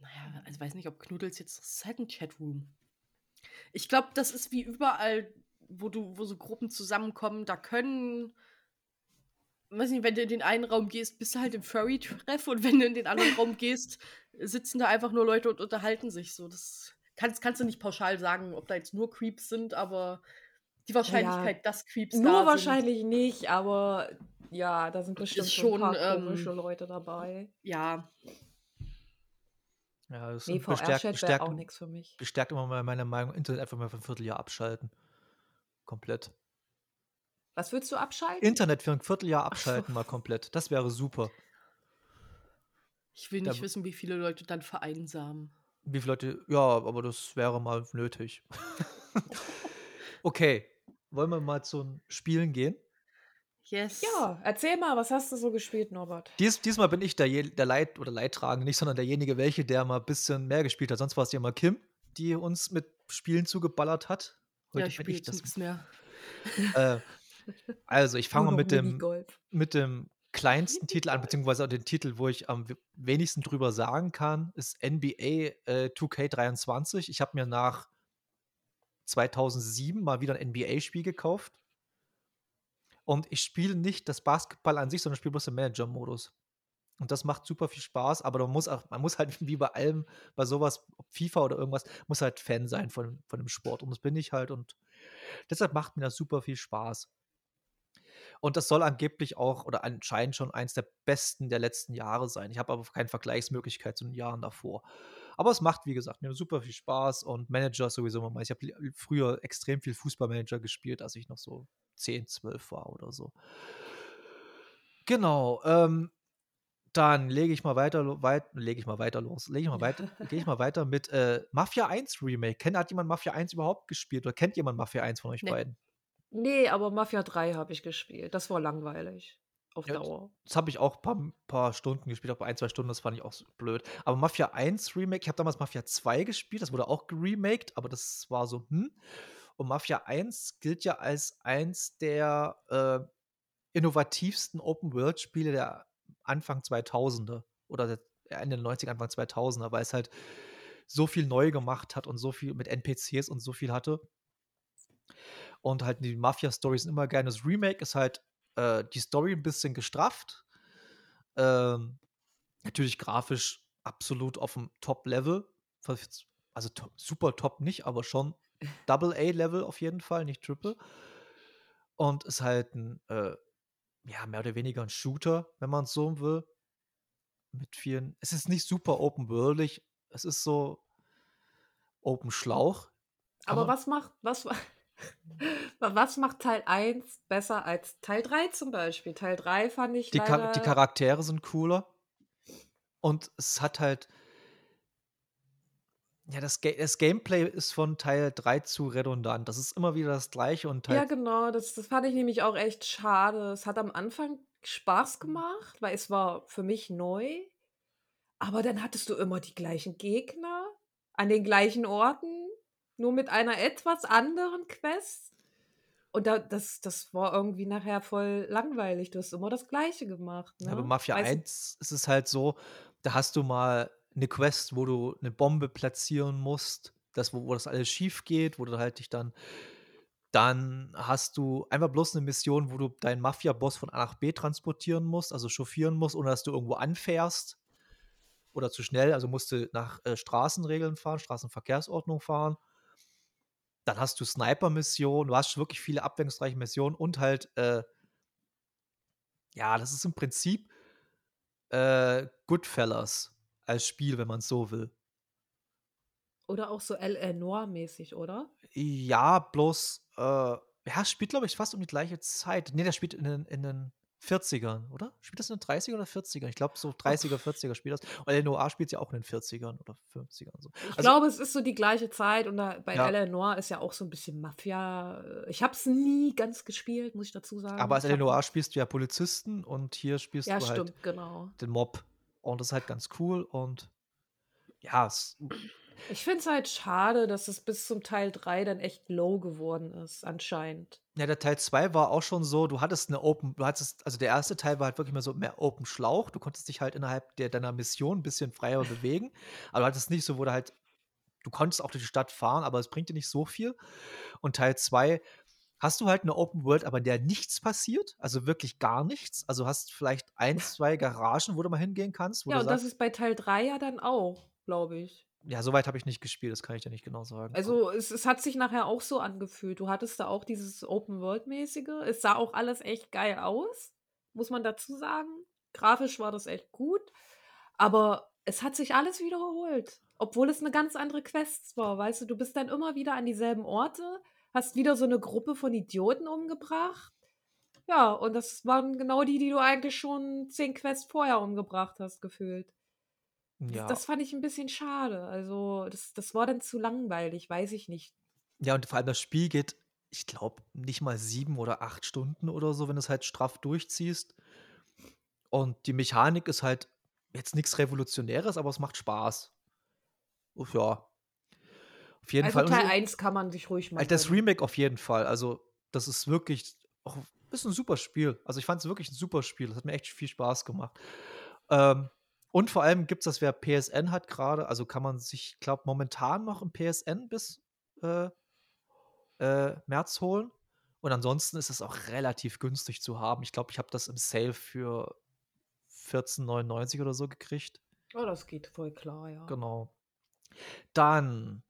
Naja, also weiß nicht, ob Knuddels jetzt das ist halt ein Chatroom. Ich glaube, das ist wie überall, wo du, wo so Gruppen zusammenkommen, da können. Weiß nicht, wenn du in den einen Raum gehst, bist du halt im Furry-Treff und wenn du in den anderen Raum gehst, sitzen da einfach nur Leute und unterhalten sich so. Das kannst, kannst du nicht pauschal sagen, ob da jetzt nur Creeps sind, aber die Wahrscheinlichkeit, dass Creeps da Nur sind. wahrscheinlich nicht, aber ja, da sind bestimmt schon ein paar ähm, komische Leute dabei. Ja, Ja, das Nee, bestärkt, bestärkt, auch nichts für mich. bestärkt immer mal meine Meinung, Internet einfach mal für ein Vierteljahr abschalten. Komplett. Was würdest du abschalten? Internet für ein Vierteljahr Ach so. abschalten mal komplett. Das wäre super. ich will Da nicht w- wissen, wie viele Leute dann vereinsamen. Wie viele Leute, ja, aber das wäre mal nötig. okay, wollen wir mal zu Spielen gehen? Yes. ja, erzähl mal, was hast du so gespielt, Norbert? Dies, diesmal bin ich der, der Leit oder Leidtragende, nicht, sondern derjenige, welche, der mal ein bisschen mehr gespielt hat. Sonst war es ja immer Kim, die uns mit Spielen zugeballert hat. Ja, Heute ich bin spiele ich das. nichts mehr. Äh, also, ich fange mal mit dem, mit dem kleinsten Titel an, beziehungsweise auch den Titel, wo ich am we- wenigsten drüber sagen kann, ist NBA äh, 2K23. Ich habe mir nach 2007 mal wieder ein NBA-Spiel gekauft. Und ich spiele nicht das Basketball an sich, sondern spiele bloß den Manager-Modus. Und das macht super viel Spaß, aber man muss auch, man muss halt wie bei allem, bei sowas, FIFA oder irgendwas, muss halt Fan sein von, von dem Sport. Und das bin ich halt. Und deshalb macht mir das super viel Spaß. Und das soll angeblich auch oder anscheinend schon eins der besten der letzten Jahre sein. Ich habe aber keine Vergleichsmöglichkeit zu den Jahren davor. Aber es macht, wie gesagt, mir super viel Spaß und Manager sowieso. Ich habe früher extrem viel Fußballmanager gespielt, als ich noch so 10, 12 war oder so. Genau. Ähm, dann lege ich mal weiter, weit, lege ich mal weiter los. Lege ich mal weiter, gehe ich mal weiter mit äh, Mafia 1 Remake. Kennt, hat jemand Mafia 1 überhaupt gespielt oder kennt jemand Mafia 1 von euch Nee. beiden? Nee, aber Mafia 3 habe ich gespielt. Das war langweilig. Auf Ja, Dauer. Das habe ich auch ein paar, paar Stunden gespielt, auch ein, zwei Stunden, das fand ich auch so blöd. Aber Mafia 1 Remake, ich habe damals Mafia 2 gespielt, das wurde auch geremaked, aber das war so, hm. Und Mafia 1 gilt ja als eins der äh, innovativsten Open-World-Spiele der Anfang 2000er oder der Ende der 90er, Anfang 2000er, weil es halt so viel neu gemacht hat und so viel mit NPCs und so viel hatte. Und halt die Mafia-Stories sind immer gerne. Das Remake ist halt äh, die Story ein bisschen gestrafft. Ähm, natürlich grafisch absolut auf dem Top-Level. Also super top nicht, aber schon Double-A-Level auf jeden Fall, nicht Triple. Und ist halt ein, äh, ja, mehr oder weniger ein Shooter, wenn man es so will. Mit vielen. Es ist nicht super open-worldig. Es ist so Open Schlauch. Aber Aber- was macht, was, wa- was macht Teil 1 besser als Teil 3 zum Beispiel? Teil 3 fand ich Die, Char die Charaktere sind cooler. Und es hat halt. Ja, das, Ga das Gameplay ist von Teil 3 zu redundant. Das ist immer wieder das gleiche und Teil Ja, genau, das, das fand ich nämlich auch echt schade. Es hat am Anfang Spaß gemacht, weil es war für mich neu. Aber dann hattest du immer die gleichen Gegner an den gleichen Orten, nur mit einer etwas anderen Quest. Und da, das, das war irgendwie nachher voll langweilig. Du hast immer das Gleiche gemacht. Ne? Ja, aber Mafia Weißt- 1 ist es halt so, da hast du mal eine Quest, wo du eine Bombe platzieren musst, das, wo, wo das alles schief geht, wo du halt dich dann. Dann hast du einfach bloß eine Mission, wo du deinen Mafia-Boss von A nach B transportieren musst, also chauffieren musst, ohne dass du irgendwo anfährst. Oder zu schnell, also musst du nach äh, Straßenregeln fahren, Straßenverkehrsordnung fahren. Dann hast du Sniper-Missionen, du hast wirklich viele abwechslungsreiche Missionen und halt, äh, ja, das ist im Prinzip äh, Goodfellas als Spiel, wenn man es so will. Oder auch so L.A. Noir-mäßig, oder? Ja, bloß, äh, ja, spielt, glaube ich, fast um die gleiche Zeit. Nee, der spielt in den, in den 40ern, oder? Spielt das in den 30er oder 40er? Ich glaube, so 30er, 40er spielt das. Und Eleanor spielt ja auch in den 40ern oder 50ern. So. Ich Also, glaube, es ist so die gleiche Zeit und da, bei Ja. Eleanor ist ja auch so ein bisschen Mafia. Ich habe es nie ganz gespielt, muss ich dazu sagen. aber als hab- Eleanor spielst du ja Polizisten und hier spielst Ja, du halt stimmt, genau. den Mob. Und das ist halt ganz cool und ja, es, Ich finde es halt schade, dass es bis zum Teil 3 dann echt low geworden ist, anscheinend. ja, der Teil 2 war auch schon so, du hattest eine Open, du hattest, also der erste Teil war halt wirklich mehr so mehr Open Schlauch, du konntest dich halt innerhalb der, deiner Mission ein bisschen freier bewegen, aber du hattest nicht so, wo du halt, du konntest auch durch die Stadt fahren, aber es bringt dir nicht so viel. Und Teil 2 hast du halt eine Open World, aber in der nichts passiert, also wirklich gar nichts. Also hast vielleicht ein, zwei Garagen, wo du mal hingehen kannst, Ja, und das sagst, ist bei Teil 3 ja dann auch, glaube ich. ja, soweit habe ich nicht gespielt, das kann ich dir nicht genau sagen. Also es, es hat sich nachher auch so angefühlt. Du hattest da auch dieses Open-World-mäßige. Es sah auch alles echt geil aus, muss man dazu sagen. Grafisch war das echt gut. Aber es hat sich alles wiederholt. Obwohl es eine ganz andere Quest war. Weißt du, du bist dann immer wieder an dieselben Orte, hast wieder so eine Gruppe von Idioten umgebracht. Ja, und das waren genau die, die du eigentlich schon zehn Quests vorher umgebracht hast, gefühlt. Das, ja. das fand ich ein bisschen schade. Also, das, das war dann zu langweilig, weiß ich nicht. Ja, und vor allem das Spiel geht, ich glaube, nicht mal sieben oder acht Stunden oder so, wenn du es halt straff durchziehst. Und die Mechanik ist halt jetzt nichts Revolutionäres, aber es macht Spaß. Uff, ja. Auf jeden Also Fall. Teil so- 1 kann man sich ruhig Halt das. Remake auf jeden Fall. Also, das ist wirklich auch ist ein super Spiel. Also, ich fand es wirklich ein super Spiel. Das hat mir echt viel Spaß gemacht. Ähm, und vor allem gibt es das, wer PSN hat gerade, also kann man sich, ich glaube, momentan noch im PSN bis äh, äh, März holen. Und ansonsten ist es auch relativ günstig zu haben. Ich glaube, ich habe das im Sale für 14,99 oder so gekriegt. Oh, das geht voll klar, ja. Genau. Dann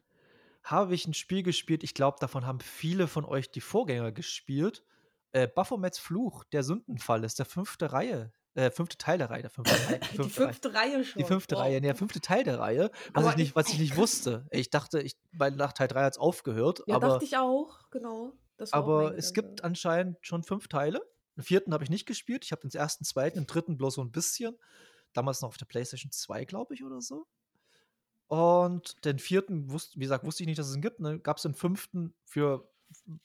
habe ich ein Spiel gespielt, ich glaube, davon haben viele von euch die Vorgänger gespielt. Äh, Baphomets Fluch, der Sündenfall ist der fünfte Reihe. Äh, fünfte Teil der Reihe. Der fünfte Reihe Die fünfte Reihe. fünfte Reihe schon. Die fünfte Wow. Reihe, nee, der fünfte Teil der Reihe, was, Aber ich, nicht, ich- was ich nicht wusste. Ich dachte, ich, bei nach Teil 3 hat es aufgehört, Ja, aber, dachte ich auch, genau. Auch aber mein es Gedanke. gibt anscheinend schon fünf Teile. Den vierten habe ich nicht gespielt. Ich habe den ersten, zweiten, den dritten bloß so ein bisschen. Damals noch auf der PlayStation 2, glaube ich, oder so. Und den vierten, wusste, wie gesagt, wusste ich nicht, dass es ihn gibt. Dann gab es den fünften für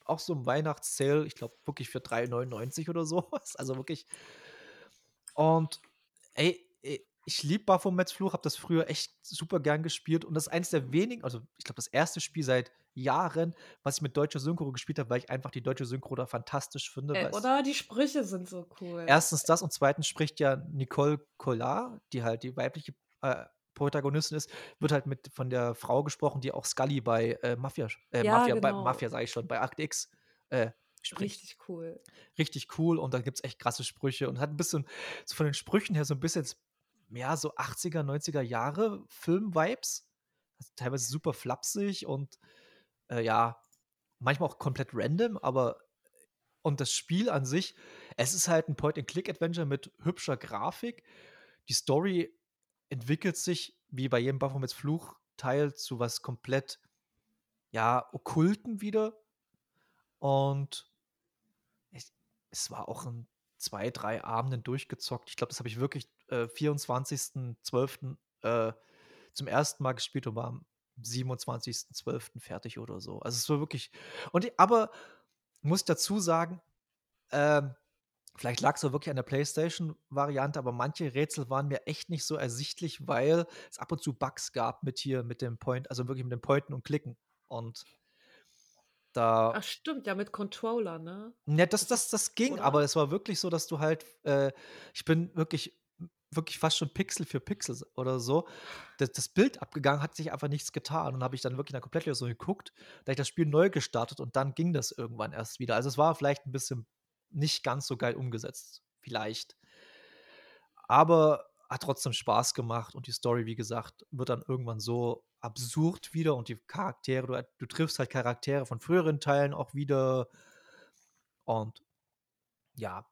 auch so ein Weihnachtssale, ich glaube wirklich für 3,99 oder sowas. Also wirklich. Und ey, ey, ich liebe Baphomets Fluch, habe das früher echt super gern gespielt. Und das ist eines der wenigen, also ich glaube, das erste Spiel seit Jahren, was ich mit deutscher Synchro gespielt habe, weil ich einfach die deutsche Synchro da fantastisch finde. Äh, es- oder die Sprüche sind so cool. Erstens das und zweitens spricht ja Nicole Collard, die halt die weibliche äh, Protagonistin ist, wird halt mit von der Frau gesprochen, die auch Scully bei äh, Mafia, äh, Ja, Mafia, bei genau. Mafia sage ich schon, bei Act X äh, spricht. Richtig cool. Richtig cool und da gibt es echt krasse Sprüche und hat ein bisschen, so von den Sprüchen her so ein bisschen, ja, so 80er, 90er Jahre Film-Vibes. Also teilweise super flapsig und äh, ja, manchmal auch komplett random, aber und das Spiel an sich, es ist halt ein Point-and-Click-Adventure mit hübscher Grafik. Die Story entwickelt sich, wie bei jedem Baphomets Fluch-Teil, zu was komplett, ja, Okkulten wieder. Und es, es war auch in zwei, drei Abenden durchgezockt. Ich glaube, das habe ich wirklich äh, 24.12. Äh, zum ersten Mal gespielt und war am 27.12. fertig oder so. Also es war wirklich. Und ich- aber muss dazu sagen, ähm, vielleicht lag es auch wirklich an der PlayStation-Variante, aber manche Rätsel waren mir echt nicht so ersichtlich, weil es ab und zu Bugs gab mit hier, mit dem Point, also wirklich mit dem Pointen und Klicken. Und da. Ach stimmt, ja mit Controller, ne? Ja, das, das, das ging, Oder? aber es war wirklich so, dass du halt, äh, ich bin wirklich, wirklich fast schon Pixel für Pixel oder so. Das, das Bild abgegangen, hat sich einfach nichts getan. Und habe ich dann wirklich in der Komplettlösung geguckt, da ich das Spiel neu gestartet und dann ging das irgendwann erst wieder. Also es war vielleicht ein bisschen nicht ganz so geil umgesetzt, vielleicht. Aber hat trotzdem Spaß gemacht und die Story, wie gesagt, wird dann irgendwann so absurd wieder und die Charaktere, du, du triffst halt Charaktere von früheren Teilen auch wieder und ja,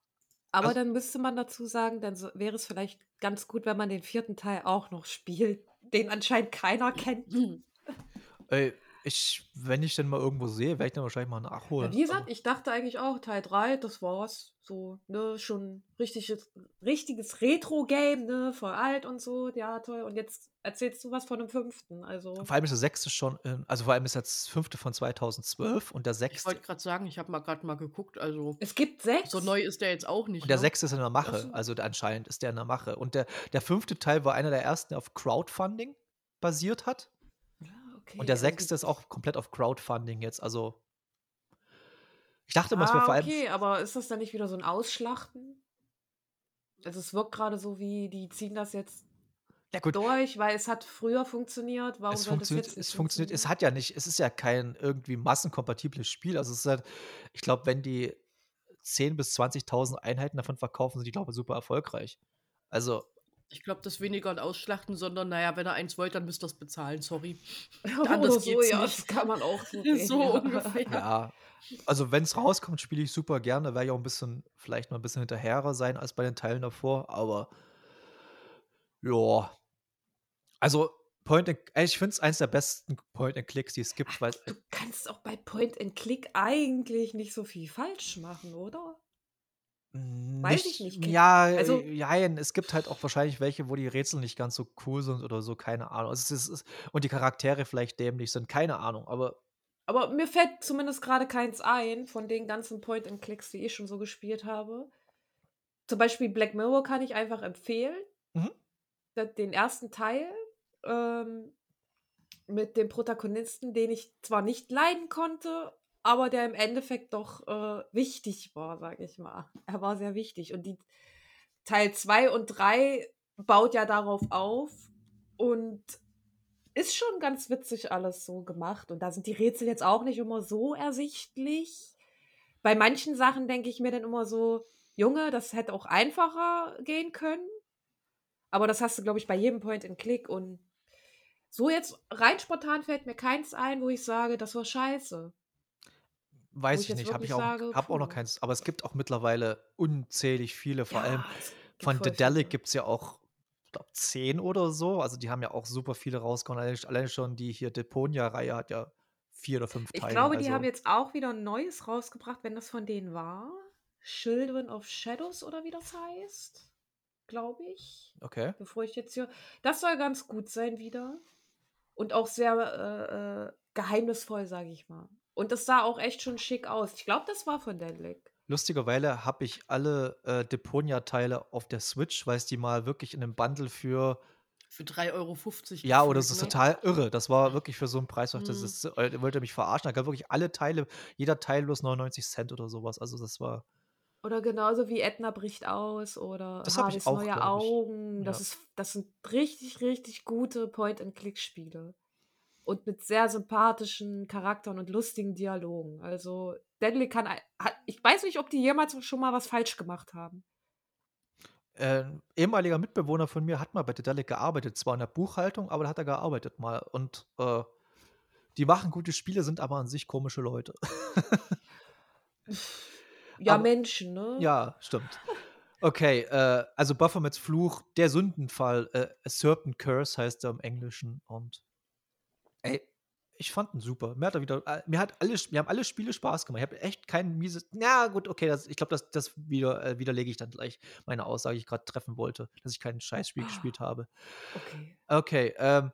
Aber Also- dann müsste man dazu sagen, dann so, wäre es vielleicht ganz gut, wenn man den vierten Teil auch noch spielt, den anscheinend keiner kennt. Ey, ich, wenn ich den mal irgendwo sehe, werde ich dann wahrscheinlich mal Ja, nachholen. wie gesagt, ich dachte eigentlich auch, Teil 3, das war's. So, ne, schon richtiges, richtiges Retro-Game, ne, voll alt und so, ja, toll. Und jetzt erzählst du was von dem fünften, also. vor allem ist der sechste schon, in, also vor allem ist jetzt das fünfte von 2012 und der Ich sechste, wollte gerade sagen, ich habe mal gerade mal geguckt, also Es gibt sechs. so neu ist der jetzt auch nicht, und der ne? sechste ist in der Ach Mache. so. Also anscheinend ist der in der Mache. Und der, der fünfte Teil war einer der ersten, der auf Crowdfunding basiert hat. Okay, Und der sechste ist auch komplett auf Crowdfunding jetzt. Also ich dachte immer, es wäre Ah, vor allem. okay, aber ist das dann nicht wieder so ein Ausschlachten? Also es wirkt gerade so wie, die ziehen das jetzt Ja gut, durch, weil es hat früher funktioniert. Warum es funktioniert, jetzt es funktioniert, es hat ja nicht, es ist ja kein irgendwie massenkompatibles Spiel. Also es ist halt, ich glaube, wenn die 10.000 bis 20.000 Einheiten davon verkaufen, sind die, glaube ich, super erfolgreich. Also, Ich glaube, das weniger ein Ausschlachten, sondern naja, wenn ihr eins wollt, dann müsst ihr es bezahlen, sorry. Oder Anders so, geht's ja, nicht. das kann man auch so. So ja. ungefähr. ja. Also, wenn es rauskommt, spiele ich super gerne. Da werde ich auch ein bisschen, vielleicht mal ein bisschen hinterherer sein als bei den Teilen davor. Aber, ja. Also, Point and, ey, ich finde es eins der besten Point-and-Clicks, die es gibt, weil Du kannst auch bei Point and Click eigentlich nicht so viel falsch machen, oder? Weiß ich nicht. Ja, also- also, jein, es gibt halt auch wahrscheinlich welche, wo die Rätsel nicht ganz so cool sind oder so, keine Ahnung. Also es ist, und die Charaktere vielleicht dämlich sind, keine Ahnung, aber Aber mir fällt zumindest gerade keins ein von den ganzen Point and Clicks, die ich schon so gespielt habe. Zum Beispiel Black Mirror kann ich einfach empfehlen. Mhm. Den ersten Teil ähm, mit dem Protagonisten, den ich zwar nicht leiden konnte, aber der im Endeffekt doch äh, wichtig war, sage ich mal. Er war sehr wichtig. Und die Teil 2 und 3 baut ja darauf auf und ist schon ganz witzig alles so gemacht. Und da sind die Rätsel jetzt auch nicht immer so ersichtlich. Bei manchen Sachen denke ich mir dann immer so, Junge, das hätte auch einfacher gehen können. Aber das hast du, glaube ich, bei jedem Point and Click. Und so jetzt rein spontan fällt mir keins ein, wo ich sage, das war scheiße. Weiß ich ich nicht, habe ich auch, sage, hab auch noch keins. Aber es gibt auch mittlerweile unzählig viele, vor allem es gibt von Dedelic gibt es ja auch, ich glaube, zehn oder so. Also die haben ja auch super viele rausgehauen. Alleine, alleine schon die hier Deponia-Reihe hat ja vier oder fünf Ich Teile. glaube, die also, haben jetzt auch wieder ein neues rausgebracht, wenn das von denen war. Children of Shadows oder wie das heißt. Glaube ich. Okay. Bevor ich jetzt hier. Das soll ganz gut sein wieder. Und auch sehr äh, äh, geheimnisvoll, sage ich mal. Und das sah auch echt schon schick aus. Ich glaube, das war von Deadlick. Lustigerweise habe ich alle äh, Deponia-Teile auf der Switch, weil es die mal wirklich in einem Bundle für Für 3,50 Euro. Ja, oder das ist ne? total irre. Das war wirklich für so einen Preis, das Mhm. ist, äh, wollte mich verarschen. Da gab wirklich alle Teile, jeder Teil bloß 99 Cent oder sowas. Also das war, Oder genauso wie Edna bricht aus oder Das hab ich Harveys auch, neue. Augen. Das, Ja. ist, das sind richtig, richtig gute Point-and-Click-Spiele. Und mit sehr sympathischen Charakteren und lustigen Dialogen. Also, Deadly kann. Hat, ich weiß nicht, ob die jemals schon mal was falsch gemacht haben. äh, ein ehemaliger Mitbewohner von mir hat mal bei Dedelic gearbeitet, zwar in der Buchhaltung, aber da hat er gearbeitet mal. Und äh, die machen gute Spiele, sind aber an sich komische Leute. Ja, Aber- Menschen, ne? ja, stimmt. Okay, äh, also Baphomets Fluch, der Sündenfall, äh, A Serpent Curse heißt er im Englischen. Und ey, ich fand ihn super. Mir hat er wieder, äh, mir hat alle, mir haben alle Spiele Spaß gemacht. Ich habe echt kein mieses. Na gut, okay, das, ich glaube, das, das wieder, äh, widerlege ich dann gleich meine Aussage, die ich gerade treffen wollte, dass ich kein Scheißspiel Ah. gespielt habe. Okay. Okay, ähm,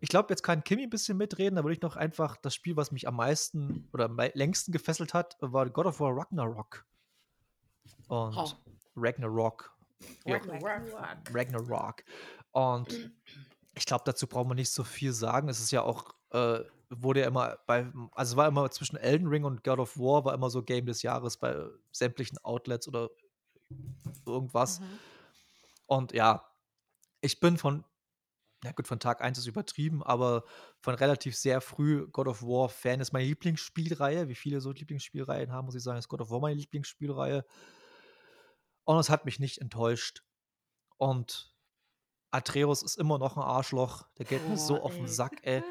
ich glaube, jetzt kann Kimi ein bisschen mitreden. Da würde ich noch einfach das Spiel, was mich am meisten oder am längsten gefesselt hat, war God of War Ragnarok. Und Ha. Ragnarok. Ja, Ragnarok. Ragnarok. Und ich glaube, dazu brauchen wir nicht so viel sagen. Es ist ja auch, äh, wurde ja immer bei, also es war immer zwischen Elden Ring und God of War, war immer so Game des Jahres bei sämtlichen Outlets oder irgendwas. Mhm. Und ja, ich bin von, na gut, von Tag 1 ist übertrieben, aber von relativ sehr früh God of War Fan ist meine Lieblingsspielreihe. Wie viele so Lieblingsspielreihen haben, muss ich sagen, ist God of War meine Lieblingsspielreihe. Und es hat mich nicht enttäuscht. Und Atreus ist immer noch ein Arschloch. Der geht mir so auf den. Sack, ey.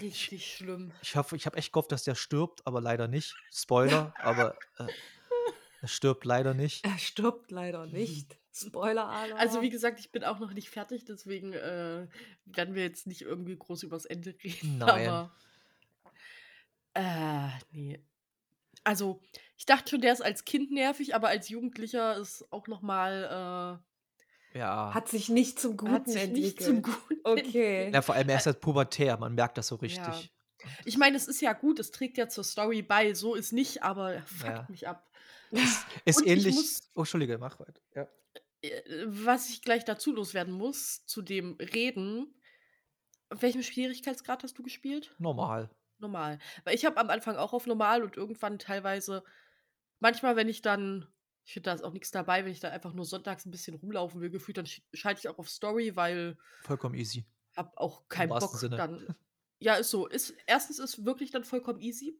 Richtig schlimm. Ich hoffe, ich habe echt gehofft, dass der stirbt, aber leider nicht. Spoiler, aber äh, er stirbt leider nicht. Er stirbt leider nicht. Spoiler-Alarm. Also wie gesagt, ich bin auch noch nicht fertig, deswegen äh, werden wir jetzt nicht irgendwie groß übers Ende reden. Nein. Aber Äh, ne. Also, ich dachte schon, der ist als Kind nervig, aber als Jugendlicher ist auch noch mal, äh Ja. Hat sich nicht zum Guten hat sich nicht zum entwickelt. Guten Okay. Ja, vor allem, er ist halt pubertär, man merkt das so Ja. richtig. Ich meine, es ist ja gut, es trägt ja zur Story bei, so ist nicht, aber er fuckt Ja. mich ab. Ist Und ich ähnlich muss oh, Entschuldige, mach weiter. Ja. äh, was ich gleich dazu loswerden muss, zu dem Reden auf welchem Schwierigkeitsgrad hast du gespielt? Normal. Normal. Weil ich habe am Anfang auch auf normal und irgendwann teilweise manchmal, wenn ich dann ich finde, da ist auch nix dabei, wenn ich dann einfach nur sonntags 'n bisschen rumlaufen will gefühlt, dann sch schalte ich auch auf Story, weil Vollkommen easy. habe auch keinen Bock Sinne. dann ja, ist so. Ist erstens ist wirklich dann vollkommen easy.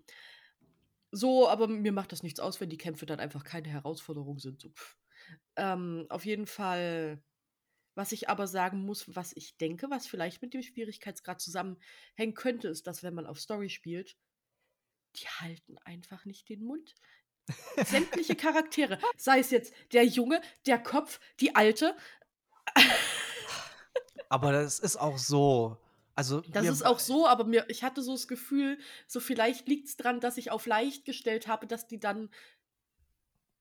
So, aber mir macht das nichts aus, wenn die Kämpfe dann einfach keine Herausforderung sind, so. Ähm, auf jeden Fall was ich aber sagen muss, was ich denke, was vielleicht mit dem Schwierigkeitsgrad zusammenhängen könnte, ist, dass wenn man auf Story spielt, die halten einfach nicht den Mund. Sämtliche Charaktere, sei es jetzt der Junge, der Kopf, die Alte. Aber das ist auch so. Also, Das ist auch so, aber mir ich hatte so das Gefühl, so vielleicht liegt's dran, dass ich auf leicht gestellt habe, dass die dann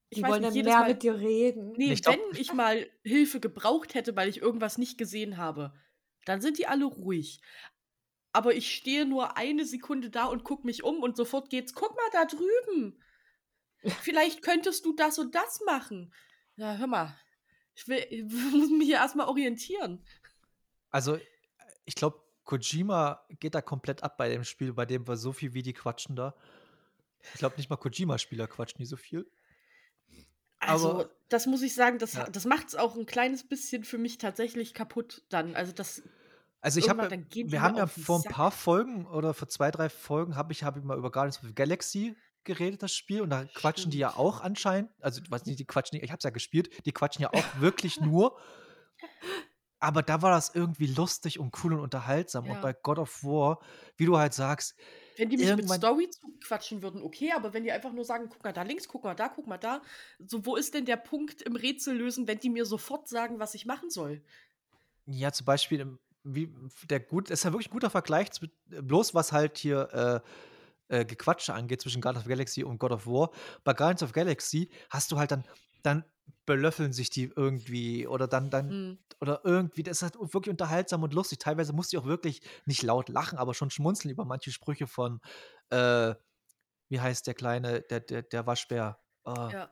ich Die weiß wollen nicht, dann jedes mehr Mal mit dir reden. ne, Ich glaube wenn ich mal Hilfe gebraucht hätte, weil ich irgendwas nicht gesehen habe, dann sind die alle ruhig. Aber ich stehe nur eine Sekunde da und gucke mich um und sofort geht's: „Guck mal da drüben. Vielleicht könntest du das und das machen.“ Ja, hör mal, ich will ich muss mich hier erst mal orientieren. Also, ich glaube, Kojima geht da komplett ab bei dem Spiel, bei dem wir so viel wie die quatschen da. Ich glaube, nicht mal Kojima-Spieler quatschen die so viel. Also, Aber das muss ich sagen, das ja. das macht's auch 'n kleines bisschen für mich tatsächlich kaputt dann. Also, das Also, ich habe wir haben ja vor 'n Sack. paar Folgen oder vor 2, 3 Folgen habe ich habe ich mal über Guardians of the Galaxy geredet, das Spiel, und da quatschen die ja auch anscheinend also, weiß nicht, die quatschen nicht ich habe es ja gespielt, die quatschen ja auch wirklich nur. Aber da war das irgendwie lustig und cool und unterhaltsam. Und bei Ja. God of War, wie du halt sagst, Wenn die mich mit Story zuquatschen würden, okay, aber wenn die einfach nur sagen: „Guck mal da links, guck mal da, guck mal da.“ So, wo ist denn der Punkt im Rätsel lösen, wenn die mir sofort sagen, was ich machen soll? Ja, zum Beispiel, wie der gut ist ja wirklich 'n guter Vergleich bloß was halt hier, äh, äh, Gequatsche angeht zwischen Guardians of Galaxy und God of War. Bei Guardians of Galaxy hast du halt dann dann belöffeln sich die irgendwie oder dann dann Mhm. oder irgendwie das ist halt wirklich unterhaltsam und lustig. Teilweise musste ich auch wirklich nicht laut lachen, aber schon schmunzeln über manche Sprüche von, äh, wie heißt der Kleine, der der der Waschbär? Ah. Ja.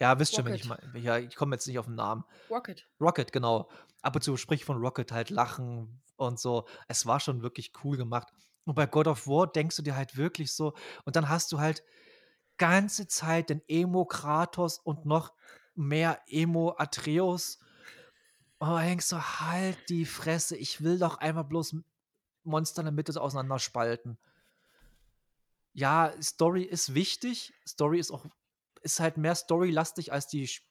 Ja, wisst schon, wen ich meine. Ja, ich komme jetzt nicht auf 'n Namen. Rocket. Rocket, genau. Ab und zu Sprüche von Rocket halt lachen und so. Es war schon wirklich cool gemacht. Und bei God of War denkst du dir halt wirklich so und dann hast du halt ganze Zeit den Emo-Kratos und noch mehr Emo-Atreus. Und da denkst du: „Halt die Fresse, ich will doch einmal bloß Monster in der Mitte auseinanderspalten.“ Ja, Story ist wichtig. Story ist auch ist halt mehr storylastig als die Sp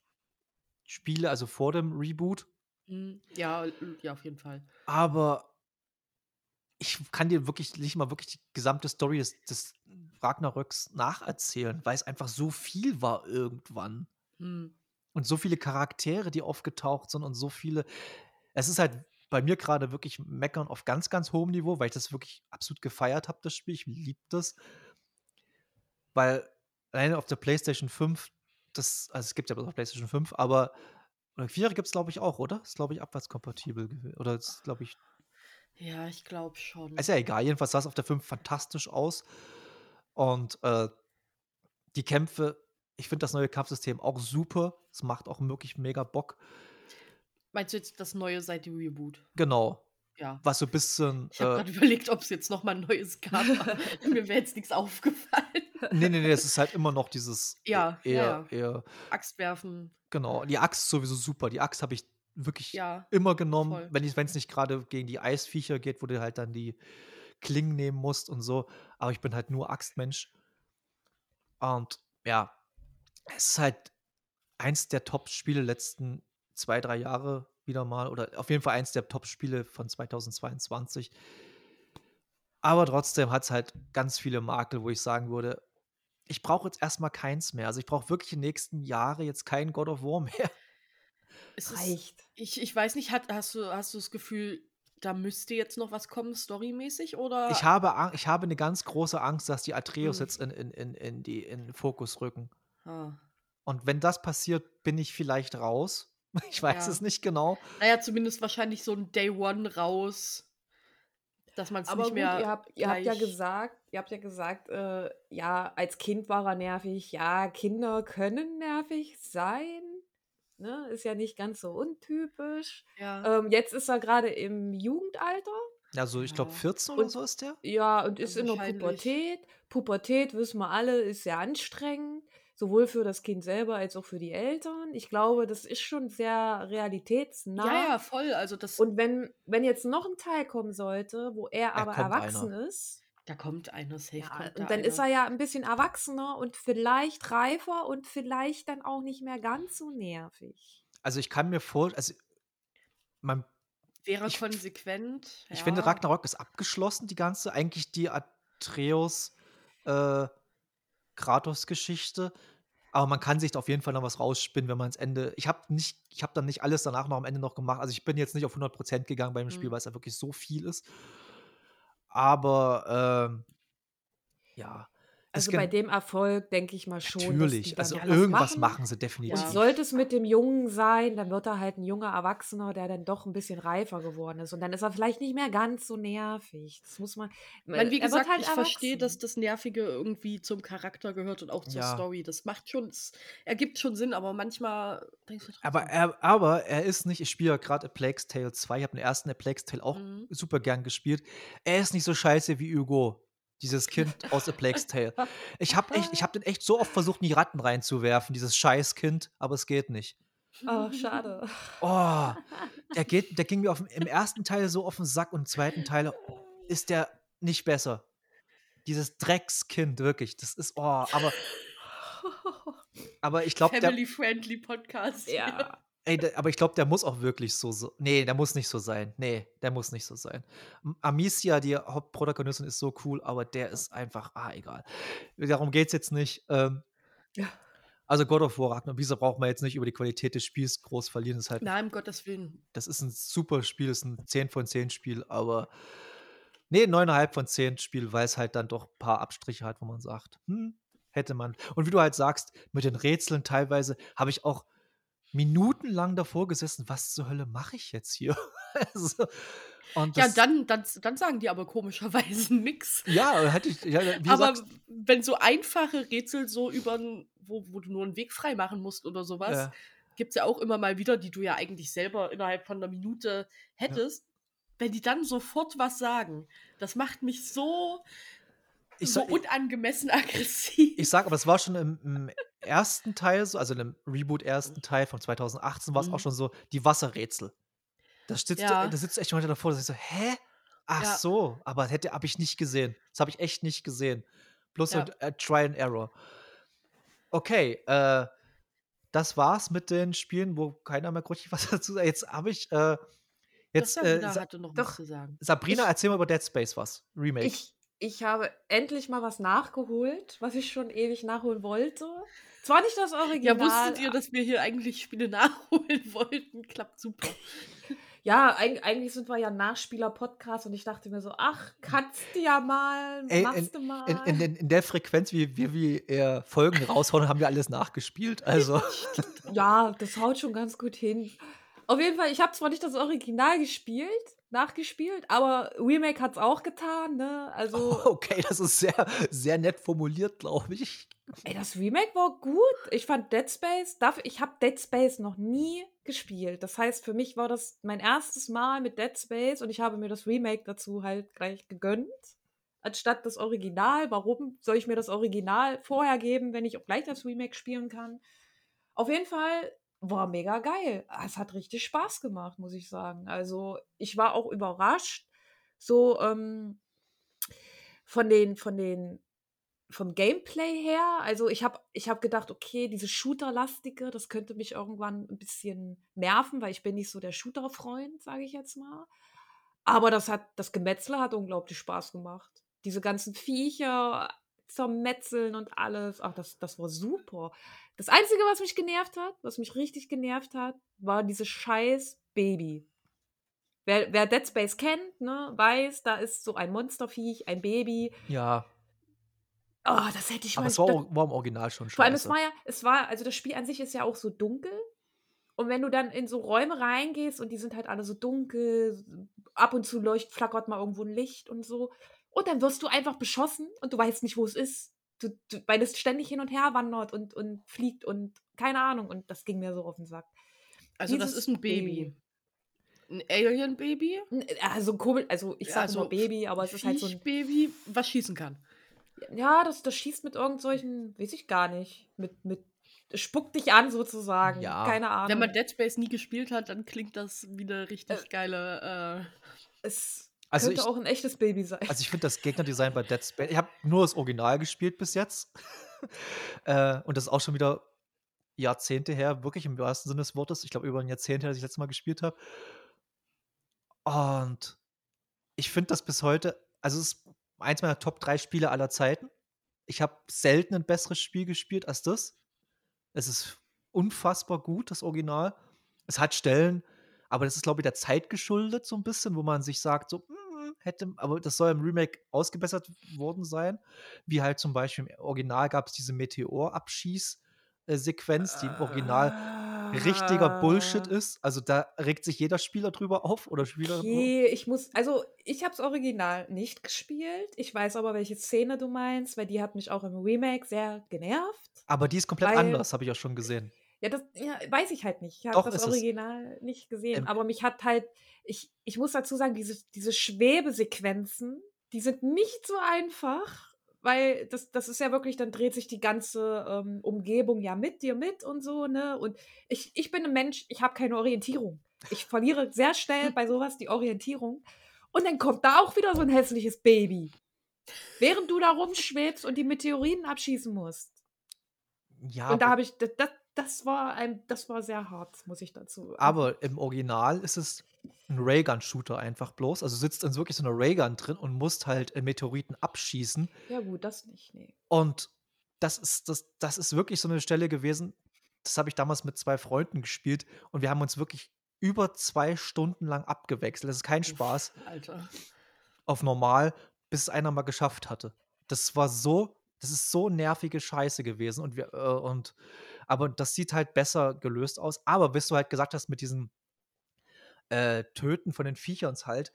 Spiele, also vor dem Reboot. Mhm. Ja, ja, auf jeden Fall. Aber ich kann dir wirklich nicht mal wirklich die gesamte Story des des Ragnaröks nacherzählen, weil's einfach so viel war irgendwann. Mhm. Und so viele Charaktere, die aufgetaucht sind und so viele es ist halt bei mir grade wirklich Meckern auf ganz, ganz hohem Niveau, weil ich das wirklich absolut gefeiert habe, das Spiel. Ich liebe das. Weil alleine auf der PlayStation 5, das also, es gibt's ja auf PlayStation 5, aber oder 4er gibt's, glaube ich, auch, oder? Ist, glaube ich, abwärtskompatibel oder ist, glaube ich Ja, ich glaube schon. Ist ja egal, jedenfalls sah's auf der 5 fantastisch aus. Und, äh, die Kämpfe ich finde das neue Kampfsystem auch super. Es macht auch wirklich mega Bock. Meinst du jetzt das Neue seit dem Reboot? Genau. Ja. Was so bisschen, Ich habe äh grad überlegt, ob's jetzt noch mal 'n neues gab, mir wäre jetzt nix aufgefallen. Ne, ne, ne, es ist halt immer noch dieses e Ja, ja, eher ja. eher Axt werfen. Genau, die Axt ist sowieso super. Die Axt habe ich wirklich Ja, immer genommen, voll. wenn wenn's nicht grade gegen die Eisviecher geht, wo du halt dann die Klingen nehmen musst und so. Aber ich bin halt nur Axtmensch. Und ja, es ist halt eins der Top-Spiele letzten 2, 3 Jahre wieder mal oder auf jeden Fall eins der Top-Spiele von 2022. Aber trotzdem hat's halt ganz viele Makel, wo ich sagen würde: „Ich brauche jetzt erst mal keins mehr.“ Also, ich brauche wirklich die nächsten Jahre jetzt kein God of War mehr. Es ist Reicht. ich ich weiß nicht, hat hast du hast du das Gefühl, da müsste jetzt noch was kommen, storymäßig, oder? Ich habe, ich habe eine ganz große Angst, dass die Atreus Hm. jetzt in, in, in, in, die, in den Fokus rücken. Ah. Und wenn das passiert, bin ich vielleicht raus. Ich weiß Ja. es nicht genau. Naja, zumindest wahrscheinlich so ein Day One raus, dass man es Aber nicht gut, mehr ihr habt, ihr habt ja gesagt, ihr habt ja gesagt, äh, ja, als Kind war er nervig. Ja, Kinder können nervig sein. Ne? Ist ja nicht ganz so untypisch. Ja. Ähm, jetzt ist er gerade im Jugendalter. Also ich glaube Ja. 14 oder Und- so ist der. Ja, und ist Also in der. Pubertät. Pubertät, wissen wir alle, ist sehr anstrengend. Sowohl für das Kind selber als auch für die Eltern. Ich glaube, das ist schon sehr realitätsnah. ja, ja, voll. Also das, Und wenn, wenn jetzt noch ein Teil kommen sollte, wo er aber kommt erwachsen ist, da kommt einer safe. ja, kommt da und dann ist einer. er ja ein bisschen erwachsener und vielleicht reifer und vielleicht dann auch nicht mehr ganz so nervig. Also ich kann mir vor, also man, Wäre ich- konsequent. ich ja. finde Ragnarok ist abgeschlossen, die ganze, eigentlich die Atreus äh, Kratos-Geschichte. Aber man kann sich da auf jeden Fall noch was rausspinnen, wenn man ins Ende. Ich habe nicht, ich habe dann nicht alles danach noch am Ende noch gemacht. Also ich bin jetzt nicht auf 100% gegangen beim Spiel, Mhm. weil es ja wirklich so viel ist. Aber ähm, ja. Also bei dem Erfolg denke ich mal schon. dass Natürlich, die dann also irgendwas machen. machen sie Und definitiv. Ja. sollte es mit dem Jungen sein, dann wird er halt ein junger Erwachsener, der dann doch ein bisschen reifer geworden ist. Und dann ist er vielleicht nicht mehr ganz so nervig. Das muss man. Ich meine, wie gesagt, halt ich verstehe, dass das Nervige irgendwie zum Charakter gehört und auch zur Ja. Story. Das macht schon, es ergibt schon Sinn, aber manchmal denkst du trotzdem. Aber er, aber er ist nicht, ich spiele ja gerade A Plague's Tale 2, ich habe den ersten A Plague's Tale auch Mhm. super gern gespielt. Er ist nicht so scheiße wie Hugo, dieses Kind aus A Plague's Tale. Ich habe echt, ich habe den echt so oft versucht, in die Ratten reinzuwerfen, dieses Scheißkind, aber es geht nicht. Oh, schade. Oh, der, geht, der ging mir auf, im ersten Teil so auf den Sack und im zweiten Teil ist der nicht besser. Dieses Dreckskind, wirklich. Das ist, oh, aber, aber ich glaube, Family-friendly Podcast. ja. Ey, der, aber ich glaube, der muss auch wirklich so, so. Nee, der muss nicht so sein. Nee, der muss nicht so sein. Amicia, die Hauptprotagonistin, ist so cool, aber der ist einfach, ah, egal. Darum geht es jetzt nicht. Ähm, Ja. also God of War Ragnarok, wieso braucht man jetzt nicht über die Qualität des Spiels groß verlieren? Ist halt, Nein, um Gottes Willen. das ist ein super Spiel, das ist ein 10 von 10 Spiel, aber nee, 9,5 von 10 Spiel, weil es halt dann doch ein paar Abstriche hat, wo man sagt, hm, hätte man. Und wie du halt sagst, mit den Rätseln teilweise habe ich auch minutenlang davor gesessen, was zur Hölle mache ich jetzt hier? also, und Ja, dann, dann, dann sagen die aber komischerweise nix. Ja, hätte ich, ja, aber gesagt, wenn so einfache Rätsel so über, wo, wo du nur einen Weg frei machen musst oder sowas, Ja. gibt es ja auch immer mal wieder, die du ja eigentlich selber innerhalb von einer Minute hättest. Wenn die dann sofort was sagen, das macht mich so, ich, so sag- unangemessen aggressiv. Ich sag, aber es war schon im, im ersten Teil, so, also im Reboot-ersten Teil von 2018, war es auch Mhm. schon so, die Wasserrätsel. Da sitzt, Ja. da sitzt echt jemand davor, dass ich so, hä? Ach Ja. so, aber hätte habe ich nicht gesehen. Das habe ich echt nicht gesehen. Bloß Ja. so äh, Try and Error. Okay, äh, das war's mit den Spielen, wo keiner mehr richtig was dazu sagt. Jetzt habe ich, äh, jetzt, äh, Sabrina Sa hatte noch doch. was zu sagen. Sabrina, Ich- erzähl mal über Dead Space was. Remake. Ich, ich habe endlich mal was nachgeholt, was ich schon ewig nachholen wollte. Zwar nicht das Original. Ja, wusstet ihr, dass wir hier eigentlich Spiele nachholen wollten? Klappt super. Ja, eig eigentlich sind wir ja Nachspieler-Podcast und ich dachte mir so, ach, kannst du ja mal, Ey, machst du mal. in, in, in der Frequenz, wie wir wie, äh, Folgen raushauen, haben wir alles nachgespielt. Also. ja, das haut schon ganz gut hin. Auf jeden Fall, ich habe zwar nicht das Original gespielt, nachgespielt, aber Remake hat es auch getan, ne? Also, Okay, das ist sehr, sehr nett formuliert, glaube ich. Ey, das Remake war gut. Ich fand Dead Space, dafür, ich habe Dead Space noch nie gespielt. Das heißt, für mich war das mein erstes Mal mit Dead Space und ich habe mir das Remake dazu halt gleich gegönnt. Anstatt das Original. Warum soll ich mir das Original vorher geben, wenn ich auch gleich das Remake spielen kann? Auf jeden Fall war mega geil. Es hat richtig Spaß gemacht, muss ich sagen. Also ich war auch überrascht, so ähm, von den, von den, vom Gameplay her. Also ich habe ich hab gedacht, okay, diese Shooter-lastige, das könnte mich irgendwann ein bisschen nerven, weil ich bin nicht so der Shooter-Freund, sage ich jetzt mal. Aber das hat, das Gemetzel hat unglaublich Spaß gemacht. Diese ganzen Viecher zermetzeln und alles. Ach, das, das war super. Das Einzige, was mich genervt hat, was mich richtig genervt hat, war dieses scheiß Baby. wer, wer Dead Space kennt, ne, weiß, da ist so ein Monsterviech, ein Baby. Ja, Oh, das hätte ich aber mal. es war, das, war im Original schon vor allem, es scheiße. war ja, es war, also das Spiel an sich ist ja auch so dunkel. Und wenn du dann in so Räume reingehst und die sind halt alle so dunkel, ab und zu leuchtet, flackert mal irgendwo ein Licht und so. Und dann wirst du einfach beschossen und du weißt nicht, wo es ist. Du, du, weil es ständig hin und her wandert und, und fliegt und keine Ahnung. Und das ging mir so auf den Sack. Also das Dieses ist ein Baby. Ein Alien-Baby? Also komisch, also ich Ja, sag also immer Baby, aber es ist halt so ein. Viechbaby, was schießen kann. Ja, das, das schießt mit irgendwelchen, weiß ich gar nicht. Mit, mit, es spuckt dich an sozusagen. Ja. Keine Ahnung. Wenn man Dead Space nie gespielt hat, dann klingt das wie eine richtig Äh. geile. es Also könnte ich- auch ein echtes Baby sein. Also ich finde das Gegnerdesign bei Dead Space. Ich habe nur das Original gespielt bis jetzt. äh, und das ist auch schon wieder Jahrzehnte her, wirklich im wahrsten Sinne des Wortes. Ich glaube, über ein Jahrzehnt her, dass ich das letzte Mal gespielt habe. Und ich finde das bis heute, also es ist eins meiner Top 3 Spiele aller Zeiten. Ich habe selten ein besseres Spiel gespielt als das. Es ist unfassbar gut, das Original. Es hat Stellen, aber das ist, glaube ich, der Zeit geschuldet, so ein bisschen, wo man sich sagt, so, "Mm, hätte, aber das soll im Remake ausgebessert worden sein. Wie halt zum Beispiel im Original gab es diese Meteor-Abschieß-Sequenz, die im Original richtiger Bullshit Ah, ist. Also da regt sich jeder Spieler drüber auf oder Spielerin. Okay, ich muss, also ich habe es original nicht gespielt. Ich weiß aber, welche Szene du meinst, weil die hat mich auch im Remake sehr genervt. Aber die ist komplett Weil- anders, habe ich auch schon gesehen. Ja, das ja, weiß ich halt nicht. Ich habe das. Original nicht gesehen. Ähm, aber mich hat halt, ich, ich muss dazu sagen, diese, diese Schwebesequenzen, die sind nicht so einfach, weil das, das ist ja wirklich, dann dreht sich die ganze ähm, Umgebung ja mit dir mit und so, ne? Und ich, ich bin ein Mensch, ich habe keine Orientierung. Ich verliere sehr schnell bei sowas die Orientierung. Und dann kommt da auch wieder so ein hässliches Baby. Während du da rumschwebst und die Meteoriten abschießen musst. Ja, Und da habe ich, das, das, war ein, das war sehr hart, muss ich dazu. aber im Original ist es ein Raygun-Shooter einfach bloß. Also sitzt dann wirklich so eine Raygun drin und musst halt äh, Meteoriten abschießen. ja gut, das nicht, nee. Und das ist, das, das ist wirklich so eine Stelle gewesen, das habe ich damals mit zwei Freunden gespielt und wir haben uns wirklich über zwei Stunden lang abgewechselt. Das ist kein Spaß. Alter. auf normal, bis es einer mal geschafft hatte. Das war so, das ist so nervige Scheiße gewesen und wir, äh, und aber das sieht halt besser gelöst aus. Aber bis du halt gesagt hast, mit diesem äh, Töten von den Viechern halt,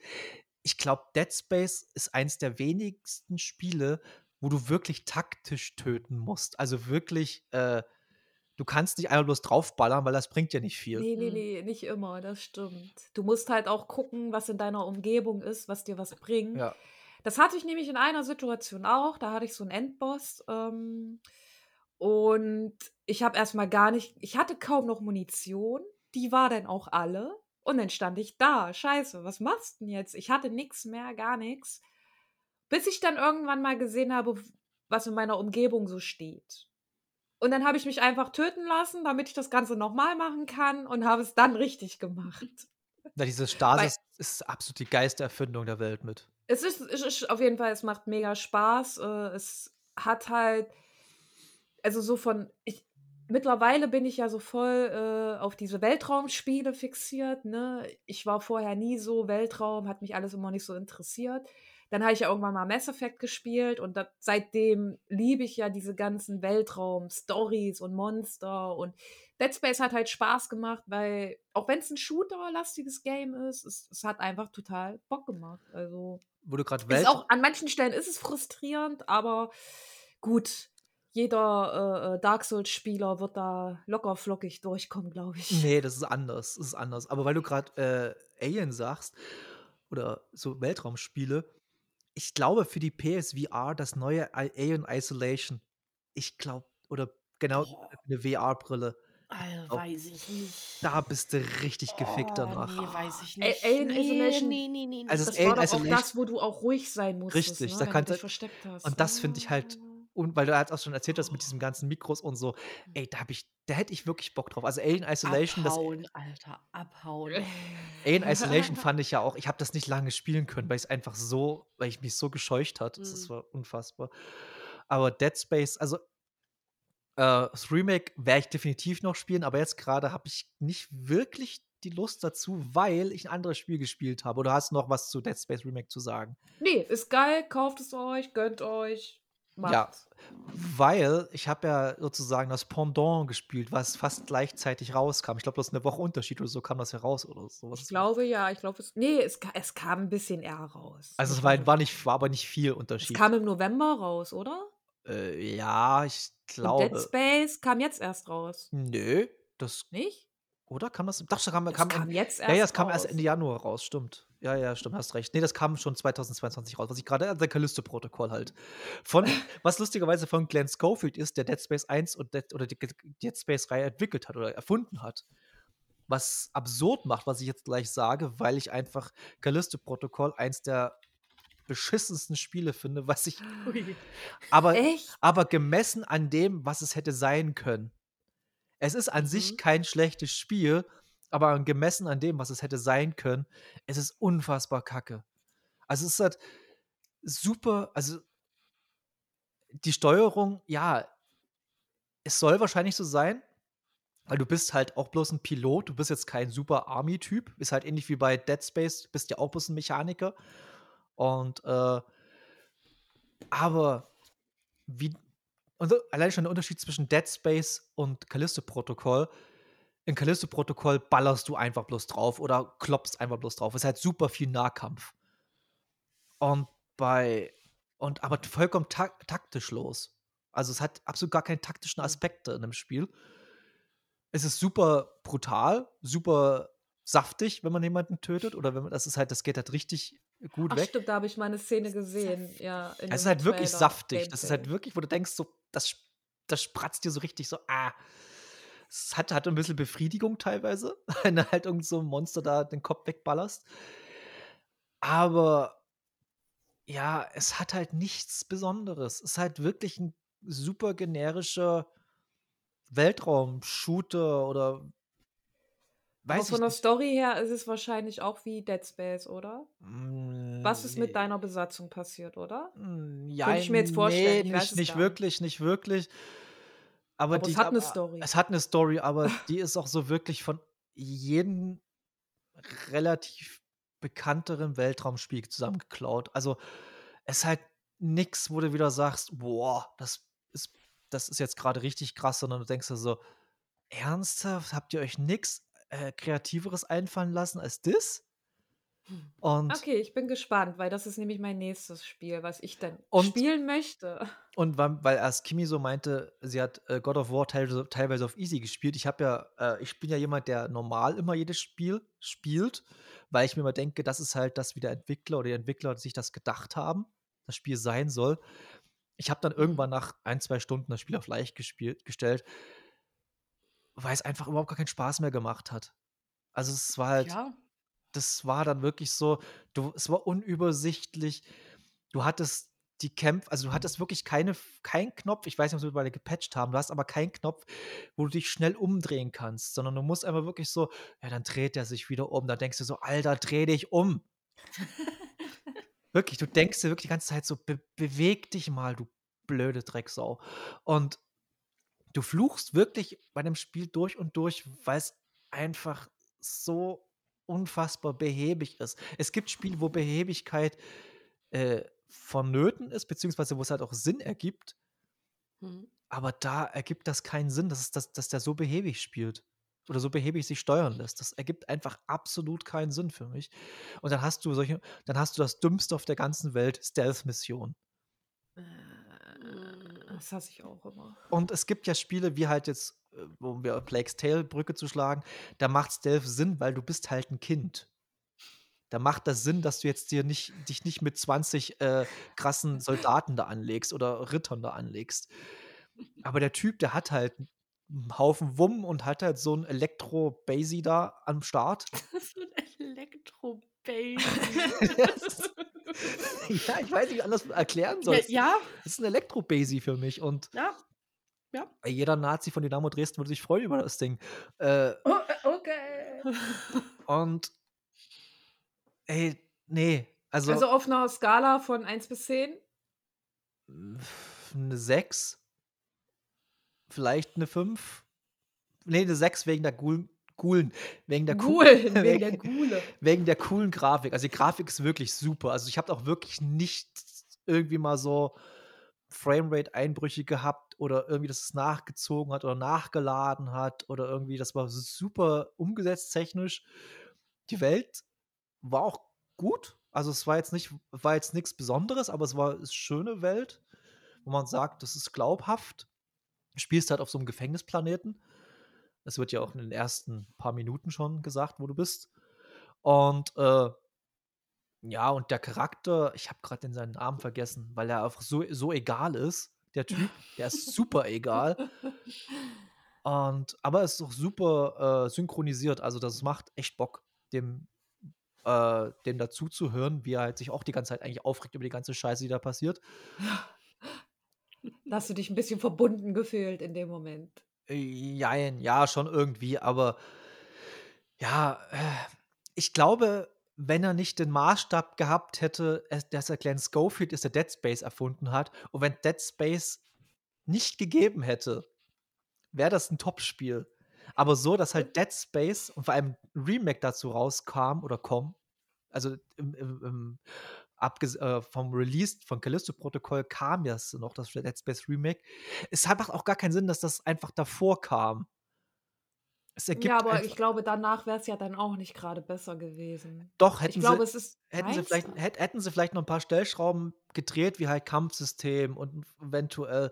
ich glaube, Dead Space ist eins der wenigsten Spiele, wo du wirklich taktisch töten musst. Also wirklich, äh, du kannst nicht einfach bloß draufballern, weil das bringt ja nicht viel. Nee, nee, Hm. nee, nicht immer, das stimmt. Du musst halt auch gucken, was in deiner Umgebung ist, was dir was bringt. Ja. Das hatte ich nämlich in einer Situation auch. Da hatte ich so einen Endboss. Ähm, und ich habe erstmal gar nicht, ich hatte kaum noch Munition. Die war dann auch alle. Und dann stand ich da. Scheiße, was machst du denn jetzt? Ich hatte nichts mehr, gar nichts. Bis ich dann irgendwann mal gesehen habe, was in meiner Umgebung so steht. Und dann habe ich mich einfach töten lassen, damit ich das Ganze nochmal machen kann und habe es dann richtig gemacht. Na, diese Stasis ist absolut die geilste Erfindung der Welt mit. Es ist, es ist auf jeden Fall, es macht mega Spaß. Äh, es hat halt, also so von, ich, mittlerweile bin ich ja so voll äh, auf diese Weltraumspiele fixiert. Ne? Ich war vorher nie so Weltraum, hat mich alles immer nicht so interessiert. Dann habe ich ja irgendwann mal Mass Effect gespielt und da, seitdem liebe ich ja diese ganzen Weltraum-Stories und Monster und Dead Space hat halt Spaß gemacht, weil auch wenn es ein Shooter-lastiges Game ist, es, es hat einfach total Bock gemacht. Also Wo du gerade Welt. auch an manchen Stellen ist es frustrierend, aber gut, jeder äh, äh, Dark Souls-Spieler wird da locker flockig durchkommen, glaube ich. Nee, das ist anders. Das ist anders. Aber weil du gerade äh, Alien sagst oder so Weltraumspiele, ich glaube für die PSVR das neue Alien Isolation, ich glaube, oder genau Boah. eine VR-Brille, Alter, weiß ich nicht. da bist du richtig gefickt Oh, danach. Nee, weiß ich nicht. Alien nee, Isolation- Nee, nee, nee. nee. Also das Alien war doch auch das, wo du auch ruhig sein musstest, Richtig, ne, da kannst du du- dich versteckt hast. und das finde ich halt- Ah. Und weil du halt auch schon erzählt hast mit diesen ganzen Mikros und so, ey, da habe ich, da hätte ich wirklich Bock drauf. Also Alien Isolation, das abhauen, Alter, abhauen. Alien Isolation fand ich ja auch, ich habe das nicht lange spielen können, weil ich es einfach so, weil ich mich so gescheucht hat. Das Mhm. war unfassbar. Aber Dead Space, also äh, das Remake werde ich definitiv noch spielen, aber jetzt gerade habe ich nicht wirklich die Lust dazu, weil ich ein anderes Spiel gespielt habe. Oder hast du noch was zu Dead Space Remake zu sagen? Nee, ist geil, kauft es euch, gönnt euch, macht's. Ja, weil ich habe ja sozusagen das Pendant gespielt, was fast gleichzeitig rauskam. Ich glaube, das ist eine Woche Unterschied oder so kam das heraus oder sowas. Ich glaube ja, ich glaube es. Nee, es, es kam ein bisschen eher raus. Also es war, war, nicht, war aber nicht viel Es Unterschied. kam im November raus, oder? Äh, ja, ich Und Dead glaube. Space kam jetzt erst raus. Nö, das. Nicht? Oder kam das? Doch, das kam, Es kam, kam jetzt erst Ja, ja, es kam erst raus. Ende Januar raus, stimmt. Ja, ja, stimmt, hast recht. Nee, das kam schon 2022 raus, was ich gerade, der Callisto-Protokoll halt. Von, was lustigerweise von Glenn Schofield ist, der Dead Space 1 und Dead, oder die Dead Space-Reihe entwickelt hat oder erfunden hat. Was absurd macht, was ich jetzt gleich sage, weil ich einfach Callisto-Protokoll eins der beschissensten Spiele finde, was ich. Ui. Aber, Echt? aber gemessen an dem, was es hätte sein können. Es ist an sich Mhm. kein schlechtes Spiel, aber gemessen an dem, was es hätte sein können, es ist unfassbar kacke. Also es ist halt super, also die Steuerung, ja, es soll wahrscheinlich so sein, weil du bist halt auch bloß ein Pilot, du bist jetzt kein super Army-Typ, ist halt ähnlich wie bei Dead Space, du bist ja auch bloß ein Mechaniker. Und äh, aber wie und so- allein schon der Unterschied zwischen Dead Space und Callisto-Protokoll. In Callisto-Protokoll ballerst du einfach bloß drauf oder klopfst einfach bloß drauf. Es ist halt super viel Nahkampf. Und bei und aber vollkommen tak taktisch los. Also es hat absolut gar keine taktischen Aspekte in dem Spiel. Es ist super brutal, super saftig, wenn man jemanden tötet oder wenn man das ist halt das geht halt richtig gut Ach weg. stimmt, da habe ich mal eine Szene gesehen. Ja, in Es ist halt wirklich Trailer, saftig. Das ist halt Gameplay. wirklich, wo du denkst, so, das, das spratzt dir so richtig so, ah. Es hat, hat ein bisschen Befriedigung teilweise, wenn du halt irgend so ein Monster da den Kopf wegballerst. Aber ja, es hat halt nichts Besonderes. Es ist halt wirklich ein super generischer Weltraum-Shooter oder weiß ich von der nicht. Story her ist es wahrscheinlich auch wie Dead Space, oder? Mm, Was ist mit deiner Besatzung passiert, oder? Mm, Ja, Könnte ich mir jetzt vorstellen, Nee, nicht, nicht wirklich, nicht wirklich. Aber, Aber die, es hat eine aber- Story. Es hat eine Story, aber die ist auch so wirklich von jedem relativ bekannteren Weltraumspiel zusammengeklaut. Also es ist halt nix, wo du wieder sagst, boah, das ist, das ist jetzt gerade richtig krass, sondern du denkst dir so, ernsthaft, habt ihr euch nix äh, Kreativeres einfallen lassen als das? Und Okay, ich bin gespannt, weil das ist nämlich mein nächstes Spiel, was ich dann Und- spielen möchte. Und weil, weil erst Kimi so meinte, sie hat äh, God of War teilweise, teilweise auf Easy gespielt. Ich habe ja, äh, ich bin ja jemand, der normal immer jedes Spiel spielt, weil ich mir immer denke, das ist halt das, wie der Entwickler oder die Entwickler sich das gedacht haben, das Spiel sein soll. Ich habe dann irgendwann nach ein, zwei Stunden das Spiel auf leicht gespielt, gestellt, weil es einfach überhaupt gar keinen Spaß mehr gemacht hat. Also es war halt, Ja. das war dann wirklich so, du, es war unübersichtlich. Du hattest die Kämpfe, also du hattest wirklich keine, keinen Knopf, ich weiß nicht, ob sie mittlerweile gepatcht haben, du hast aber keinen Knopf, wo du dich schnell umdrehen kannst, sondern du musst einfach wirklich so, ja, dann dreht er sich wieder um, dann denkst du so, Alter, dreh dich um. wirklich, du denkst dir wirklich die ganze Zeit so, be beweg dich mal, du blöde Drecksau. Und du fluchst wirklich bei dem Spiel durch und durch, weil es einfach so unfassbar behäbig ist. Es gibt Spiele, wo Behäbigkeit äh, vonnöten ist, beziehungsweise wo es halt auch Sinn ergibt, Hm. aber da ergibt das keinen Sinn, dass, es, dass, dass der so behäbig spielt oder so behäbig sich steuern lässt. Das ergibt einfach absolut keinen Sinn für mich. Und dann hast du solche, dann hast du das Dümmste auf der ganzen Welt, Stealth-Mission. Äh, Das hasse ich auch immer. Und es gibt ja Spiele, wie halt jetzt, äh, um wir Plague's Tale Brücke zu schlagen, da macht Stealth Sinn, weil du bist halt ein Kind. Da macht das Sinn, dass du jetzt dir nicht, dich nicht mit 20 äh, krassen Soldaten da anlegst oder Rittern da anlegst. Aber der Typ, der hat halt einen Haufen Wumm und hat halt so ein Elektro-Basie da am Start. so ein Elektro-Baby. ja, ich weiß nicht, wie ich anders erklären soll. ja, ja, Das ist ein Elektro-Basie für mich und ja. jeder Nazi von Dynamo Dresden würde sich freuen über das Ding. Äh, Oh, äh, okay. Und ey, nee, also, Also auf einer Skala von 1 bis 10? eine 6, vielleicht eine 5. Nee, eine 6 wegen der coolen. Wegen der, cool- Gulen, wegen der Gule. wegen der coolen Grafik. Also die Grafik ist wirklich super. Also ich habe auch wirklich nicht irgendwie mal so Framerate-Einbrüche gehabt oder irgendwie, dass es nachgezogen hat oder nachgeladen hat oder irgendwie, das war super umgesetzt technisch. Die Welt war auch gut. Also es war jetzt nicht, war jetzt nichts Besonderes, aber es war eine schöne Welt, wo man sagt, das ist glaubhaft. Du spielst halt auf so einem Gefängnisplaneten. Das wird ja auch in den ersten paar Minuten schon gesagt, wo du bist. Und äh, ja, und der Charakter, ich habe gerade in seinen Namen vergessen, weil er einfach so, so egal ist, der Typ. Der ist super egal. Und, aber es ist auch super äh, synchronisiert. Also, das macht echt Bock, dem, äh, dem dazu zu hören, wie er halt sich auch die ganze Zeit eigentlich aufregt über die ganze Scheiße, die da passiert. Hast du dich ein bisschen verbunden gefühlt in dem Moment. Jein, ja, schon irgendwie, aber ja, äh, ich glaube, wenn er nicht den Maßstab gehabt hätte, dass er Glenn Schofield ist, der Dead Space erfunden hat, und wenn Dead Space nicht gegeben hätte, wäre das ein Top-Spiel. Aber so, dass halt Dead Space und vor allem Remake dazu rauskam oder kommt, also im, im, im, äh, vom Release von Callisto-Protokoll kam ja noch das Dead Space Remake. Es macht auch gar keinen Sinn, dass das einfach davor kam. Es ergibt Ja, aber ich glaube, danach wäre es ja dann auch nicht gerade besser gewesen. doch, Ich hätten glaube, sie, es ist. hätten sie, vielleicht, hätt, hätten sie vielleicht noch ein paar Stellschrauben gedreht, wie halt Kampfsystem und eventuell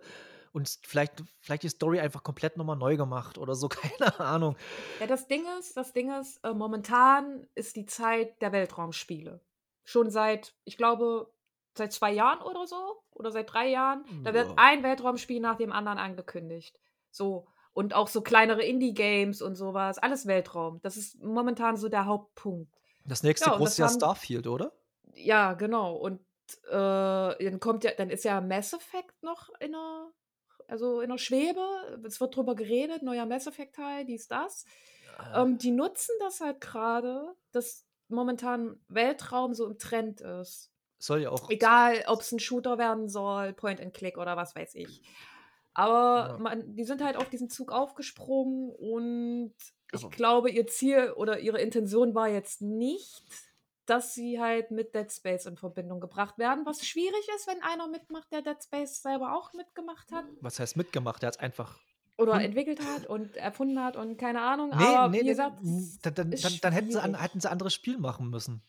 und vielleicht, vielleicht die Story einfach komplett nochmal neu gemacht oder so, keine Ahnung. Ja, das Ding ist, das Ding ist, äh, momentan ist die Zeit der Weltraumspiele. Schon seit, ich glaube, seit zwei Jahren oder so, oder seit drei Jahren. Da wird Ja. ein Weltraumspiel nach dem anderen angekündigt. So. Und auch so kleinere Indie-Games und sowas. Alles Weltraum. Das ist momentan so der Hauptpunkt. Das nächste Ja, große ist ja Starfield, oder? Ja, genau. Und äh, dann kommt ja, dann ist ja Mass Effect noch in der, also in der Schwebe. Es wird drüber geredet, neuer Mass Effect-Teil, dies, das. Ähm, die nutzen das halt gerade, dass momentan Weltraum so im Trend ist. Soll ja auch. Egal, ob es ein Shooter werden soll, Point and Click oder was weiß ich. Aber Ja. man, die sind halt auf diesen Zug aufgesprungen und ich Aber- glaube, ihr Ziel oder ihre Intention war jetzt nicht, dass sie halt mit Dead Space in Verbindung gebracht werden, was schwierig ist, wenn einer mitmacht, der Dead Space selber auch mitgemacht hat Was heißt mitgemacht? Der hat einfach. Oder Hm. entwickelt hat und erfunden hat und keine Ahnung. Nee, aber nee, wie nee, gesagt, n- es dann, dann, dann, hätten, sie an, schwierig. hätten sie ein anderes Spiel machen müssen.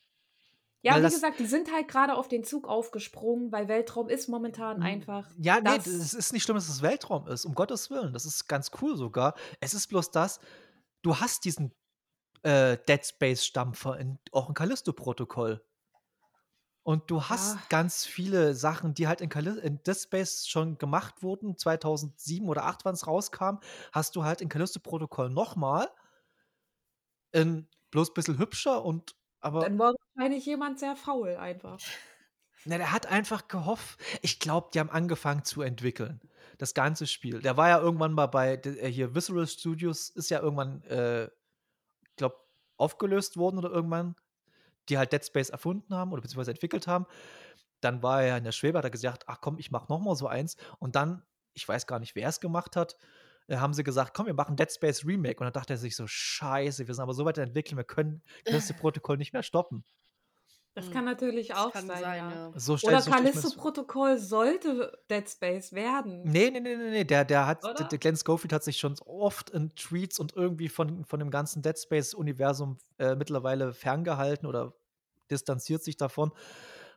Ja, Weil wie gesagt, die sind halt gerade auf den Zug aufgesprungen, weil Weltraum ist momentan einfach. Ja, nee, das- es ist nicht schlimm, dass es Weltraum ist, um Gottes Willen. Das ist ganz cool sogar. Es ist bloß das, du hast diesen äh, Dead Space-Stampfer in, auch im Callisto-Protokoll. Und du hast Ja. ganz viele Sachen, die halt in, Calli- in Dead Space schon gemacht wurden, 2007 oder 2008, wann es rauskam, hast du halt in Callisto-Protokoll nochmal. In bloß ein bisschen hübscher und aber. Dann war wahrscheinlich jemand sehr faul einfach. Na, der hat einfach gehofft. Ich glaube, die haben angefangen zu entwickeln. Das ganze Spiel. Der war ja irgendwann mal bei äh, hier Visceral Studios, ist ja irgendwann, äh, glaube aufgelöst worden oder irgendwann, die halt Dead Space erfunden haben oder beziehungsweise entwickelt haben. Dann war er ja in der Schwebe, hat er gesagt, ach komm, ich mach noch mal so eins. Und dann, ich weiß gar nicht, wer es gemacht hat, äh, haben sie gesagt, komm, wir machen Dead Space Remake. Und dann dachte er sich so, scheiße, wir sind aber so weit entwickelt, wir können das Protokoll nicht mehr stoppen. Das Hm. kann natürlich Das auch kann sein, sein, ja. ja. So Oder Callisto-Protokoll sollte Dead Space werden. Nee, nee, nee, nee, nee. Der, der hat, der, der Glenn Schofield hat sich schon oft in Tweets und irgendwie von, von dem ganzen Dead Space-Universum äh, mittlerweile ferngehalten oder distanziert sich davon,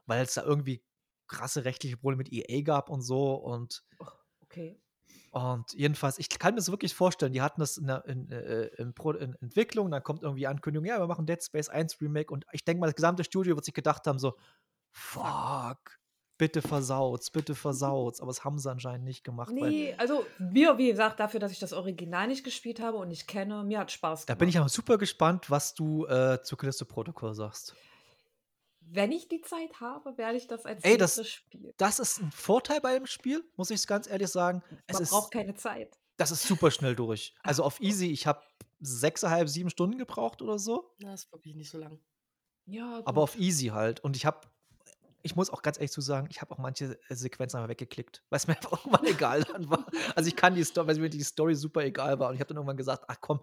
weil es da irgendwie krasse rechtliche Probleme mit EA gab und so. Und, Okay. Und jedenfalls, ich kann mir das wirklich vorstellen, die hatten das in, der, in, äh, in, in Entwicklung, dann kommt irgendwie Ankündigung, ja, wir machen Dead Space 1 Remake und ich denke mal, das gesamte Studio wird sich gedacht haben, so, fuck, bitte versaut's, bitte versaut's. Aber das haben sie anscheinend nicht gemacht, Nee, also mir, wie gesagt, dafür, dass ich das Original nicht gespielt habe und nicht kenne, mir hat Spaß Da gemacht. bin ich aber super gespannt, was du äh, zu Callisto-Protokoll sagst. Wenn ich die Zeit habe, werde ich das als Ey, das- nächstes spielen. Das ist ein Vorteil bei dem Spiel, muss ich ganz ehrlich sagen. Es Man ist, braucht keine Zeit. das ist super schnell durch. Also auf Easy, ich habe sechseinhalb, sieben Stunden gebraucht oder so. Das ist wirklich nicht so lang. Ja, gut. Aber auf Easy halt. Und ich habe, ich muss auch ganz ehrlich zu sagen, ich habe auch manche äh, Sequenzen einfach weggeklickt, weil es mir einfach irgendwann egal dann war. Also ich kann die Story, weil mir die Story super egal war. Und ich habe dann irgendwann gesagt, ach komm,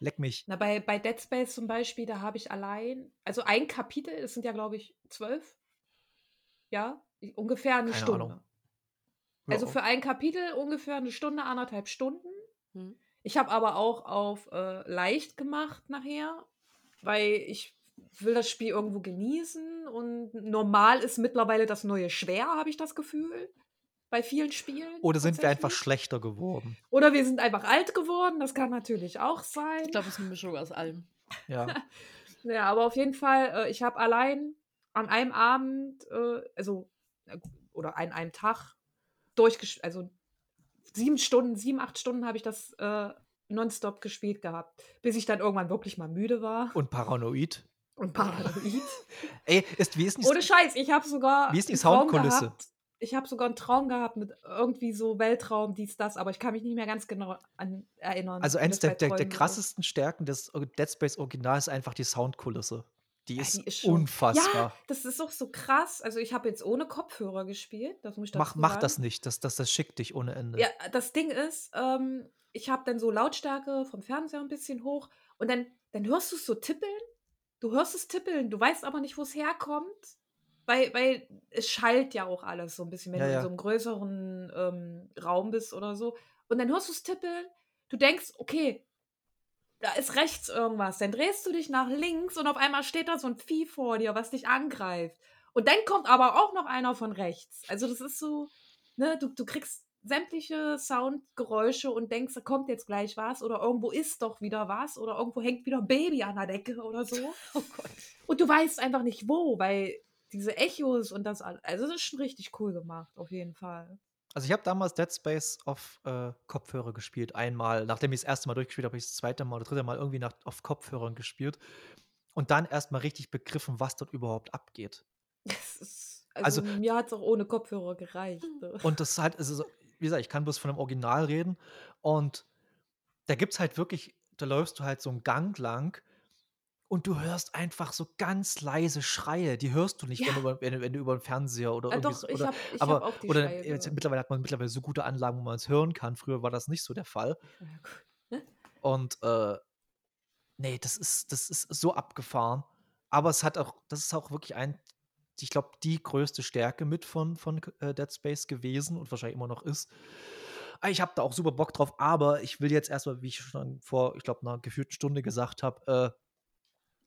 leck mich. Na, bei, bei Dead Space zum Beispiel, da habe ich allein, also ein Kapitel, es sind ja, glaube ich, zwölf. Ja, ungefähr eine Keine Stunde. Ahnung. Also Ja. für ein Kapitel ungefähr eine Stunde, anderthalb Stunden. Hm. Ich habe aber auch auf äh, leicht gemacht nachher, weil ich will das Spiel irgendwo genießen und normal ist mittlerweile das neue schwer, habe ich das Gefühl. Bei vielen Spielen. Oder sind wir einfach schlechter geworden? Oder wir sind einfach alt geworden, das kann natürlich auch sein. Ich glaube, es ist eine Mischung aus allem. Ja. Ja, aber auf jeden Fall, äh, ich habe allein an einem Abend, äh, also, oder an einem Tag, durchgespielt, also sieben Stunden, sieben, acht Stunden habe ich das äh, nonstop gespielt gehabt, bis ich dann irgendwann wirklich mal müde war Und paranoid. und paranoid. Ey, ist, wie ist denn Ohne Scheiß, ich habe sogar Wie ist die Soundkulisse? gehabt. Ich habe sogar einen Traum gehabt mit irgendwie so Weltraum, dies, das, aber ich kann mich nicht mehr ganz genau an erinnern. Also eins der, der, der krassesten Stärken des Dead Space Originals ist einfach die Soundkulisse. Die Ja, ist, die ist unfassbar. Ja, das ist auch so krass. Also ich habe jetzt ohne Kopfhörer gespielt, das muss ich mach mach das nicht, das, das, das schickt dich ohne Ende. Ja, das Ding ist, ähm, ich habe dann so Lautstärke vom Fernseher ein bisschen hoch und dann, dann hörst du es so tippeln. Du hörst es tippeln, du weißt aber nicht, wo es herkommt. Weil, weil es schallt ja auch alles so ein bisschen, wenn Ja, du in so einem größeren ähm, Raum bist oder so. Und dann hörst du es tippeln, du denkst, okay, da ist rechts irgendwas. Dann drehst du dich nach links und auf einmal steht da so ein Vieh vor dir, was dich angreift. Und dann kommt aber auch noch einer von rechts. Also das ist so, ne, du, du kriegst sämtliche Soundgeräusche und denkst, da kommt jetzt gleich was oder irgendwo ist doch wieder was oder irgendwo hängt wieder ein Baby an der Decke oder so. Oh Gott. Und du weißt einfach nicht wo, weil diese Echos und das alles, also das ist schon richtig cool gemacht, auf jeden Fall. Also ich habe damals Dead Space auf äh, Kopfhörer gespielt, einmal. Nachdem ich das erste Mal durchgespielt habe, habe ich das zweite Mal oder dritte Mal irgendwie nach, auf Kopfhörern gespielt. Und dann erst mal richtig begriffen, was dort überhaupt abgeht. Ist, also, Also- mir hat es auch ohne Kopfhörer gereicht. ne? Und das ist halt, es ist, wie gesagt, ich kann bloß von dem Original reden. Und da gibt es halt wirklich, da läufst du halt so einen Gang lang und du hörst einfach so ganz leise Schreie. Die hörst du nicht, wenn, Ja. du über, wenn, wenn du über den Fernseher oder Ah, irgendwie doch, oder, ich aber, hab auch die oder Schreie jetzt, mittlerweile hat man mittlerweile so gute Anlagen, wo man es hören kann. Früher war das nicht so der Fall. Und äh, nee, das ist, das ist so abgefahren. Aber es hat auch, das ist auch wirklich ein, ich glaube, die größte Stärke mit von, von äh, Dead Space gewesen und wahrscheinlich immer noch ist. Ah, Ich habe da auch super Bock drauf, aber ich will jetzt erstmal, wie ich schon vor, ich glaube, einer gefühlten Stunde gesagt habe, äh,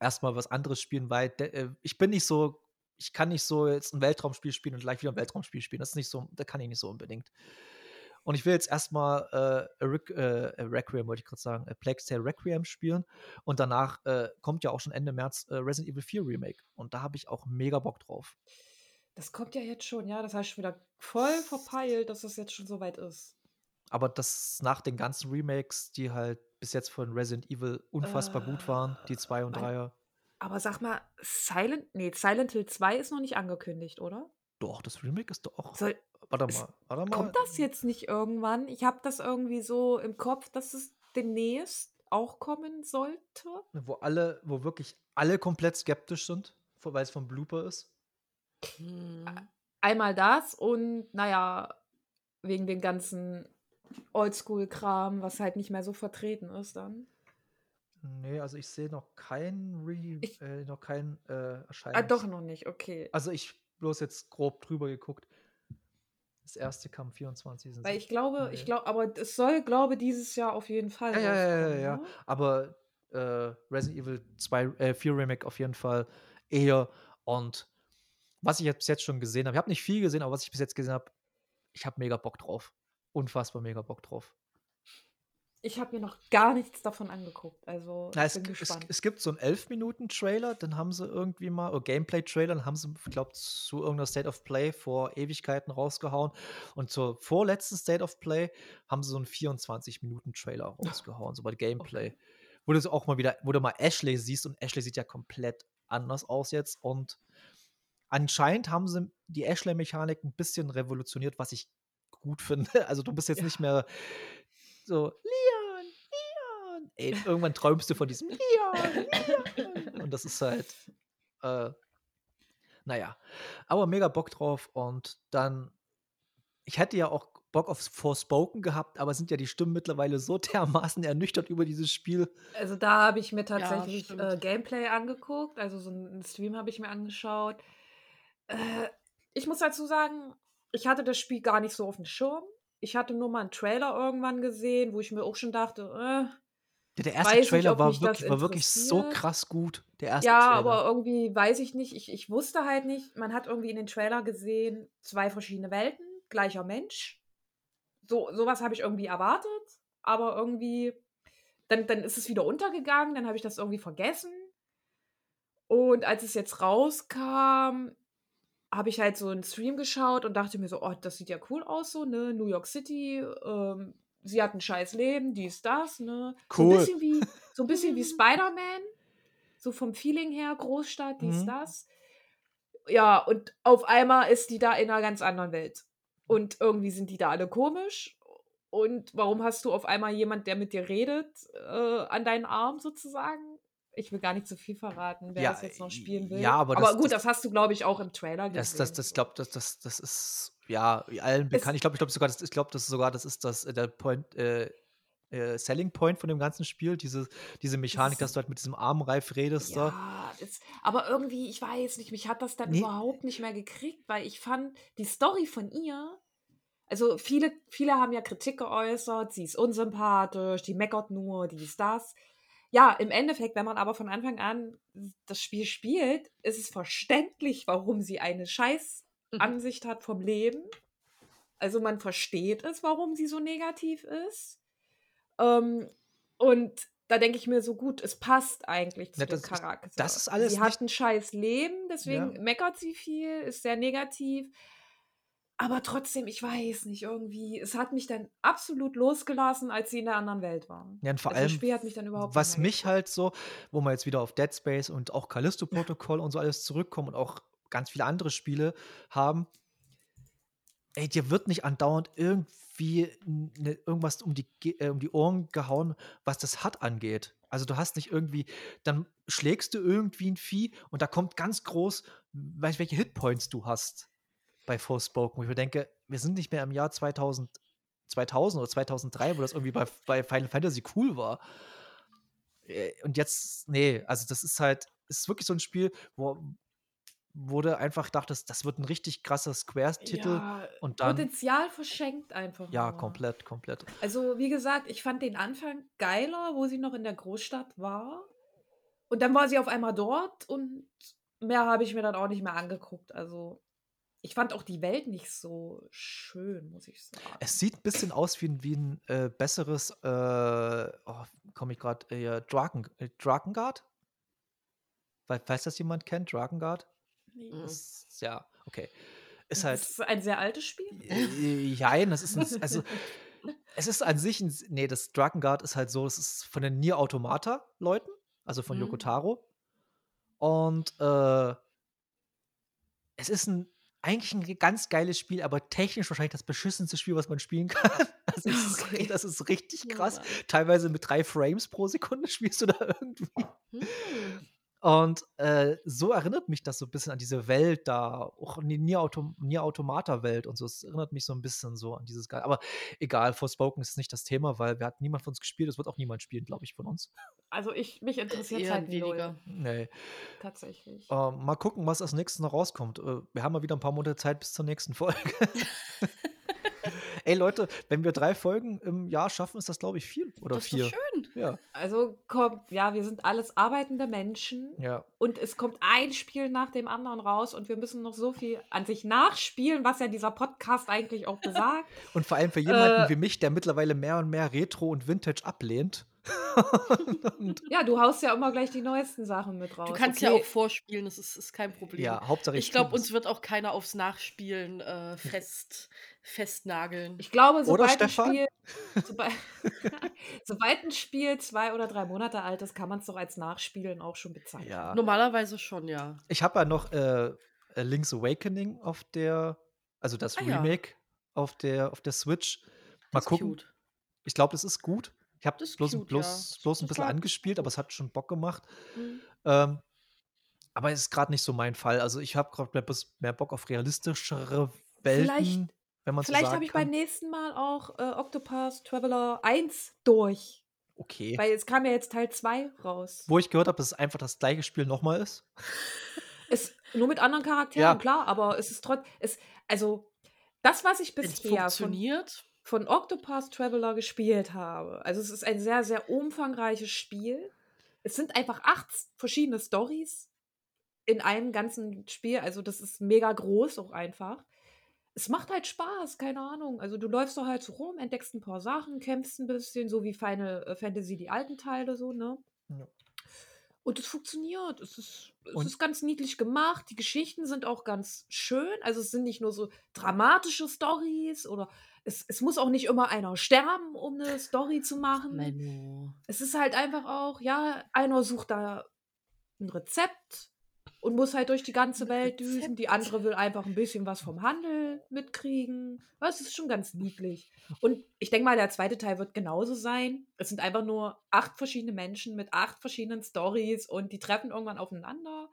erstmal was anderes spielen, weil de, äh, ich bin nicht so, ich kann nicht so jetzt ein Weltraumspiel spielen und gleich wieder ein Weltraumspiel spielen. Das ist nicht so, da kann ich nicht so unbedingt. Und ich will jetzt erstmal äh, Re äh, Requiem, wollte ich gerade sagen, äh, Plague Tale Requiem spielen. Und danach äh, kommt ja auch schon Ende März äh, Resident Evil 4 Remake. Und da habe ich auch mega Bock drauf. Das kommt ja jetzt schon, ja. Das heißt schon wieder voll verpeilt, dass das jetzt schon so weit ist. Aber das nach den ganzen Remakes, die halt bis jetzt von Resident Evil unfassbar gut waren, die 2 und Äh, mein- 3er. Aber sag mal, Silent, nee, Silent Hill 2 ist noch nicht angekündigt, oder? Doch, das Remake ist doch. Soll, warte mal, warte mal. kommt das jetzt nicht irgendwann? Ich habe das irgendwie so im Kopf, dass es demnächst auch kommen sollte. Wo alle, wo wirklich alle komplett skeptisch sind, weil es vom Blooper ist. Hm. Einmal das und naja, wegen den ganzen Oldschool-Kram, was halt nicht mehr so vertreten ist dann. Nee, also ich sehe noch kein Re Ich- äh, noch kein äh, Ah, Erscheinungs doch noch nicht, okay. Also ich bloß jetzt grob drüber geguckt. Das erste kam 24. Weil ich glaube, ich Nee. glaube, aber es soll, glaube dieses Jahr auf jeden Fall Ja, ja, ja, ja, ja. ne? Aber äh, Resident Evil 2, äh, 4 Remake auf jeden Fall eher. Und was ich jetzt bis jetzt schon gesehen habe, ich habe nicht viel gesehen, aber was ich bis jetzt gesehen habe, ich habe mega Bock drauf. Unfassbar mega Bock drauf. Ich habe mir noch gar nichts davon angeguckt, also Na, ich es, bin es, gespannt. es gibt so einen 11-Minuten-Trailer, dann haben sie irgendwie mal, oder Gameplay-Trailer, dann haben sie, ich glaube, zu irgendeiner State of Play vor Ewigkeiten rausgehauen. Und zur vorletzten State of Play haben sie so einen 24-Minuten-Trailer rausgehauen, so bei Gameplay. Wo du auch mal wieder, wo du mal Ashley siehst und Ashley sieht ja komplett anders aus jetzt. Und anscheinend haben sie die Ashley-Mechanik ein bisschen revolutioniert, was ich gut finde. Also du bist jetzt Ja. nicht mehr so, Leon, Leon. Ey, irgendwann träumst du von diesem Leon, Leon. Und das ist halt, äh, naja. Aber mega Bock drauf. Und dann, ich hätte ja auch Bock auf Forspoken gehabt, aber sind ja die Stimmen mittlerweile so dermaßen ernüchtert über dieses Spiel. Also da habe ich mir tatsächlich stimmt. äh, Gameplay angeguckt, also so einen Stream habe ich mir angeschaut. Äh, ich muss dazu sagen, ich hatte das Spiel gar nicht so auf dem Schirm. Ich hatte nur mal einen Trailer irgendwann gesehen, wo ich mir auch schon dachte, äh, Ja, der erste weiß nicht, Trailer ob war wirklich, war wirklich so krass gut. Der erste ja, Trailer. aber irgendwie weiß ich nicht. Ich, ich wusste halt nicht. Man hat irgendwie in den Trailer gesehen, zwei verschiedene Welten, gleicher Mensch. So, sowas habe ich irgendwie erwartet, aber irgendwie, dann, dann ist es wieder untergegangen, dann habe ich das irgendwie vergessen. Und als es jetzt rauskam, habe ich halt so einen Stream geschaut und dachte mir so, oh, das sieht ja cool aus, so, ne? New York City, ähm, sie hat ein scheiß Leben, dies, das, ne? So Cool. ein bisschen wie, so ein bisschen wie Spider-Man. So vom Feeling her, Großstadt, dies, Mhm. das. Ja, und auf einmal ist die da in einer ganz anderen Welt. Und irgendwie sind die da alle komisch. Und warum hast du auf einmal jemand, der mit dir redet, äh, an deinen Arm sozusagen? Ich will gar nicht zu viel verraten, wer Ja, das jetzt noch spielen will. ja, aber aber das- gut, das- das, hast du, glaube ich, auch im Trailer gesehen. Das, das, das, glaub, das, das, das ist ja allen bekannt. Ich glaube, ich glaube sogar, das, ich glaube, das ist sogar, das ist das äh, der Point, äh, äh, Selling Point von dem ganzen Spiel, diese, diese Mechanik, Dieses- dass du halt mit diesem Armreif redest da. Ja, das, aber irgendwie, ich weiß nicht, mich hat das dann Nee. überhaupt nicht mehr gekriegt, weil ich fand die Story von ihr, also viele, viele haben ja Kritik geäußert, sie ist unsympathisch, die meckert nur, dies, das. Ja, im Endeffekt, wenn man aber von Anfang an das Spiel spielt, ist es verständlich, warum sie eine scheiß Mhm. Hat vom Leben. Also man versteht es, warum sie so negativ ist. Ähm, und da denke ich mir so gut, es passt eigentlich zu Ja, dem das ist- Charakter. das ist alles Sie hat ein scheiß Leben, deswegen Ja. meckert sie viel, ist sehr negativ. Aber trotzdem, ich weiß nicht, irgendwie, es hat mich dann absolut losgelassen, als sie in der anderen Welt waren. Ja, und vor Also allem, Spiel hat mich dann überhaupt was mich halt so, wo wir jetzt wieder auf Dead Space und auch Callisto-Protokoll und so alles zurückkommen und auch ganz viele andere Spiele haben, ey, dir wird nicht andauernd irgendwie ne, irgendwas um die, äh, um die Ohren gehauen, was das Hut angeht. Also du hast nicht irgendwie, dann schlägst du irgendwie ein Vieh und da kommt ganz groß, weiß ich, welche Hitpoints du hast bei Forspoken, wo ich mir denke, wir sind nicht mehr im Jahr 2000, 2000 oder 2003, wo das irgendwie bei, bei Final Fantasy cool war. Äh, Und jetzt, nee, also das ist halt, es ist wirklich so ein Spiel, wo, du einfach dachtest, das wird ein richtig krasser Squares-Titel. Ja, und dann- Potenzial verschenkt einfach. Ja, nur. komplett, komplett. Also, wie gesagt, ich fand den Anfang geiler, wo sie noch in der Großstadt war. Und dann war sie auf einmal dort und mehr habe ich mir dann auch nicht mehr angeguckt. Also, ich fand auch die Welt nicht so schön, muss ich sagen. Es sieht ein bisschen aus wie ein, wie ein äh, besseres, äh, oh, komme ich gerade, äh, Draken, äh, Drakengard? Weil, falls das jemand kennt, Drakengard? Nee. Ist, ja, okay. Ist Das halt. ist ein sehr altes Spiel. Äh, Jein, das ist ein, also es ist an sich ein, nee, das Drakengard ist halt so, es ist von den Nier Automata Leuten, also von Mhm. Yoko Taro. Und äh, es ist ein eigentlich ein ganz geiles Spiel, aber technisch wahrscheinlich das beschissenste Spiel, was man spielen kann. Das ist, Okay. das ist richtig krass. Ja. Teilweise mit drei Frames pro Sekunde spielst du da irgendwie. Hm. Und äh, so erinnert mich das so ein bisschen an diese Welt da, auch an die Nier, Auto, Nier Automata-Welt und so. Es erinnert mich so ein bisschen so an dieses. Ge- Aber egal, Forspoken ist nicht das Thema, weil wir hatten niemand von uns gespielt. Es wird auch niemand spielen, glaube ich, von uns. Also, ich, mich interessiert Eher halt weniger. weniger. Nee. Tatsächlich. Äh, mal gucken, was als nächstes noch rauskommt. Äh, wir haben mal wieder ein paar Monate Zeit bis zur nächsten Folge. Ey, Leute, wenn wir drei Folgen im Jahr schaffen, ist das, glaube ich, viel. Oder Das ist vier. doch schön. Ja, Also, kommt, ja, wir sind alles arbeitende Menschen. ja. Und es kommt ein Spiel nach dem anderen raus und wir müssen noch so viel an sich nachspielen, was ja dieser Podcast eigentlich auch besagt. Und vor allem für jemanden Äh. wie mich, der mittlerweile mehr und mehr Retro und Vintage ablehnt. ja, du haust ja immer gleich die neuesten Sachen mit raus. Du kannst okay. ja auch vorspielen, das ist, ist kein Problem. ja, Hauptsache ich glaube, tu's. uns wird auch keiner aufs Nachspielen äh, fest, festnageln. Ich glaube, Oder sobald ein Stefan? Spiel, sobald, sobald ein Spiel zwei oder drei Monate alt ist, kann man es doch als Nachspielen auch schon bezeichnen. Ja. Normalerweise schon, ja. Ich habe ja noch äh, äh, Link's Awakening auf der, also das Ah ja. Remake auf der auf der Switch. Mal Das ist gucken. cute. Ich glaube, das ist gut. Ich habe bloß, cute, bloß, ja. bloß ein bisschen angespielt, aber es hat schon Bock gemacht. Mhm. Ähm, aber es ist gerade nicht so mein Fall. Also ich habe gerade mehr, mehr Bock auf realistischere Welten. Vielleicht- wenn man so Vielleicht sagen habe ich kann. beim nächsten Mal auch äh, Octopath Traveler 1 durch. Okay. Weil es kam ja jetzt Teil 2 raus. Wo ich gehört habe, dass es einfach das gleiche Spiel nochmal ist. Ist nur mit anderen Charakteren, Ja. klar, aber es ist trotzdem. Also, das, was ich es bisher von, von Octopath Traveler gespielt habe, also es ist ein sehr, sehr umfangreiches Spiel. Es sind einfach acht verschiedene Stories in einem ganzen Spiel. Also, das ist mega groß auch einfach. Es macht halt Spaß, keine Ahnung. Also, du läufst doch halt so rum, entdeckst ein paar Sachen, kämpfst ein bisschen, so wie Final äh, Fantasy, die alten Teile, so, ne? Ja. Und es funktioniert. Es ist, es ist ganz niedlich gemacht. Die Geschichten sind auch ganz schön. Also es sind nicht nur so dramatische Stories oder es, es muss auch nicht immer einer sterben, um eine Story zu machen. Menno. Es ist halt einfach auch, ja, einer sucht da ein Rezept und muss halt durch die ganze Welt düsen. Die andere will einfach ein bisschen was vom Handel mitkriegen. Das ist schon ganz niedlich. Und ich denke mal, der zweite Teil wird genauso sein. Es sind einfach nur acht verschiedene Menschen mit acht verschiedenen Stories und die treffen irgendwann aufeinander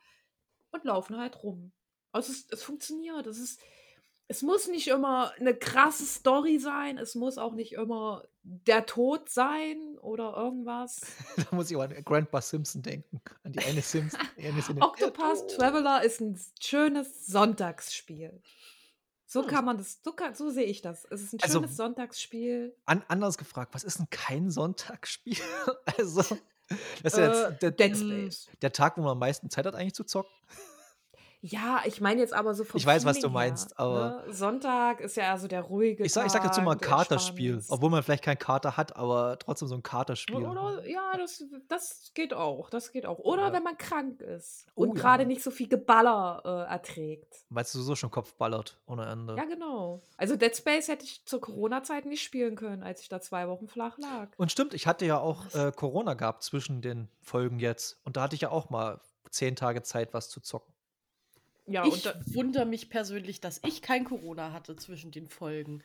und laufen halt rum. Also es, es funktioniert. Es ist, es muss nicht immer eine krasse Story sein. Es muss auch nicht immer der Tod sein oder irgendwas. da muss ich auch an Grandpa Simpson denken. An die eine Simpson. die. Octopath Traveler ist ein schönes Sonntagsspiel. So Hm. kann man das, so, kann, so sehe ich das. Es ist ein Also- schönes Sonntagsspiel. An, anders gefragt, was ist denn kein Sonntagsspiel? also, das ist ja Äh, jetzt der, Dead. Space. der Tag, wo man am meisten Zeit hat, eigentlich zu zocken. Ja, ich meine jetzt aber so vom Ich weiß, was du Feeling meinst, her, aber- Ne? Sonntag ist ja also der ruhige Ich sag, ich sag dazu mal Katerspiel. Obwohl man vielleicht keinen Kater hat, aber trotzdem so ein Katerspiel. Oder, ja, das, das geht auch. Das geht auch. Oder Ja. wenn man krank ist Oh und ja. gerade nicht so viel Geballer äh, erträgt. Weil es sowieso schon Kopf ballert ohne Ende. Ja, genau. Also Dead Space hätte ich zur Corona-Zeit nicht spielen können, als ich da zwei Wochen flach lag. Und stimmt, ich hatte ja auch äh, Corona gehabt zwischen den Folgen jetzt. Und da hatte ich ja auch mal zehn Tage Zeit, was zu zocken. Ja, ich und da, wundere mich persönlich, dass ich kein Corona hatte zwischen den Folgen.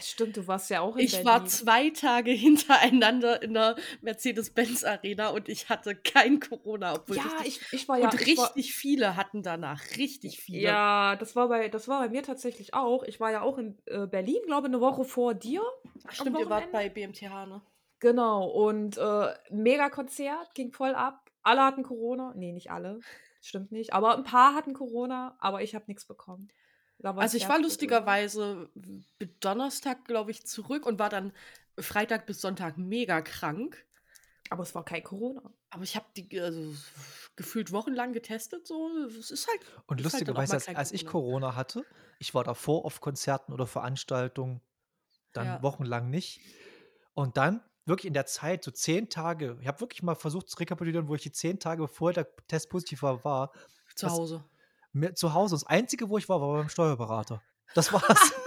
stimmt, du warst ja auch in Ich Berlin. war zwei Tage hintereinander in der Mercedes-Benz-Arena und ich hatte kein Corona, obwohl ja, richtig, ich, ich war ja und ich war, richtig viele hatten danach. Richtig viele. Ja, das war bei das war bei mir tatsächlich auch. Ich war ja auch in äh, Berlin, glaube eine Woche vor dir. Ach, Stimmt, ihr wart bei BMTH, ne? Genau, und äh, mega Konzert, ging voll ab. Alle hatten Corona. Nee, nicht alle. Stimmt nicht. Aber ein paar hatten Corona, aber ich habe nichts bekommen. Also ich war lustigerweise bis Donnerstag, glaube ich, zurück und war dann Freitag bis Sonntag mega krank. Aber es war kein Corona. Aber ich habe die also, gefühlt wochenlang getestet. So, es ist halt. Und halt lustigerweise, mal als, als ich Corona. Corona hatte, ich war davor auf Konzerten oder Veranstaltungen, dann Ja. wochenlang nicht. Und dann wirklich in der Zeit, so zehn Tage, ich habe wirklich mal versucht zu rekapitulieren, wo ich die zehn Tage, bevor der Test positiv war, war, Zu Hause. mir, zu Hause. Das Einzige, wo ich war, war beim Steuerberater. Das war's.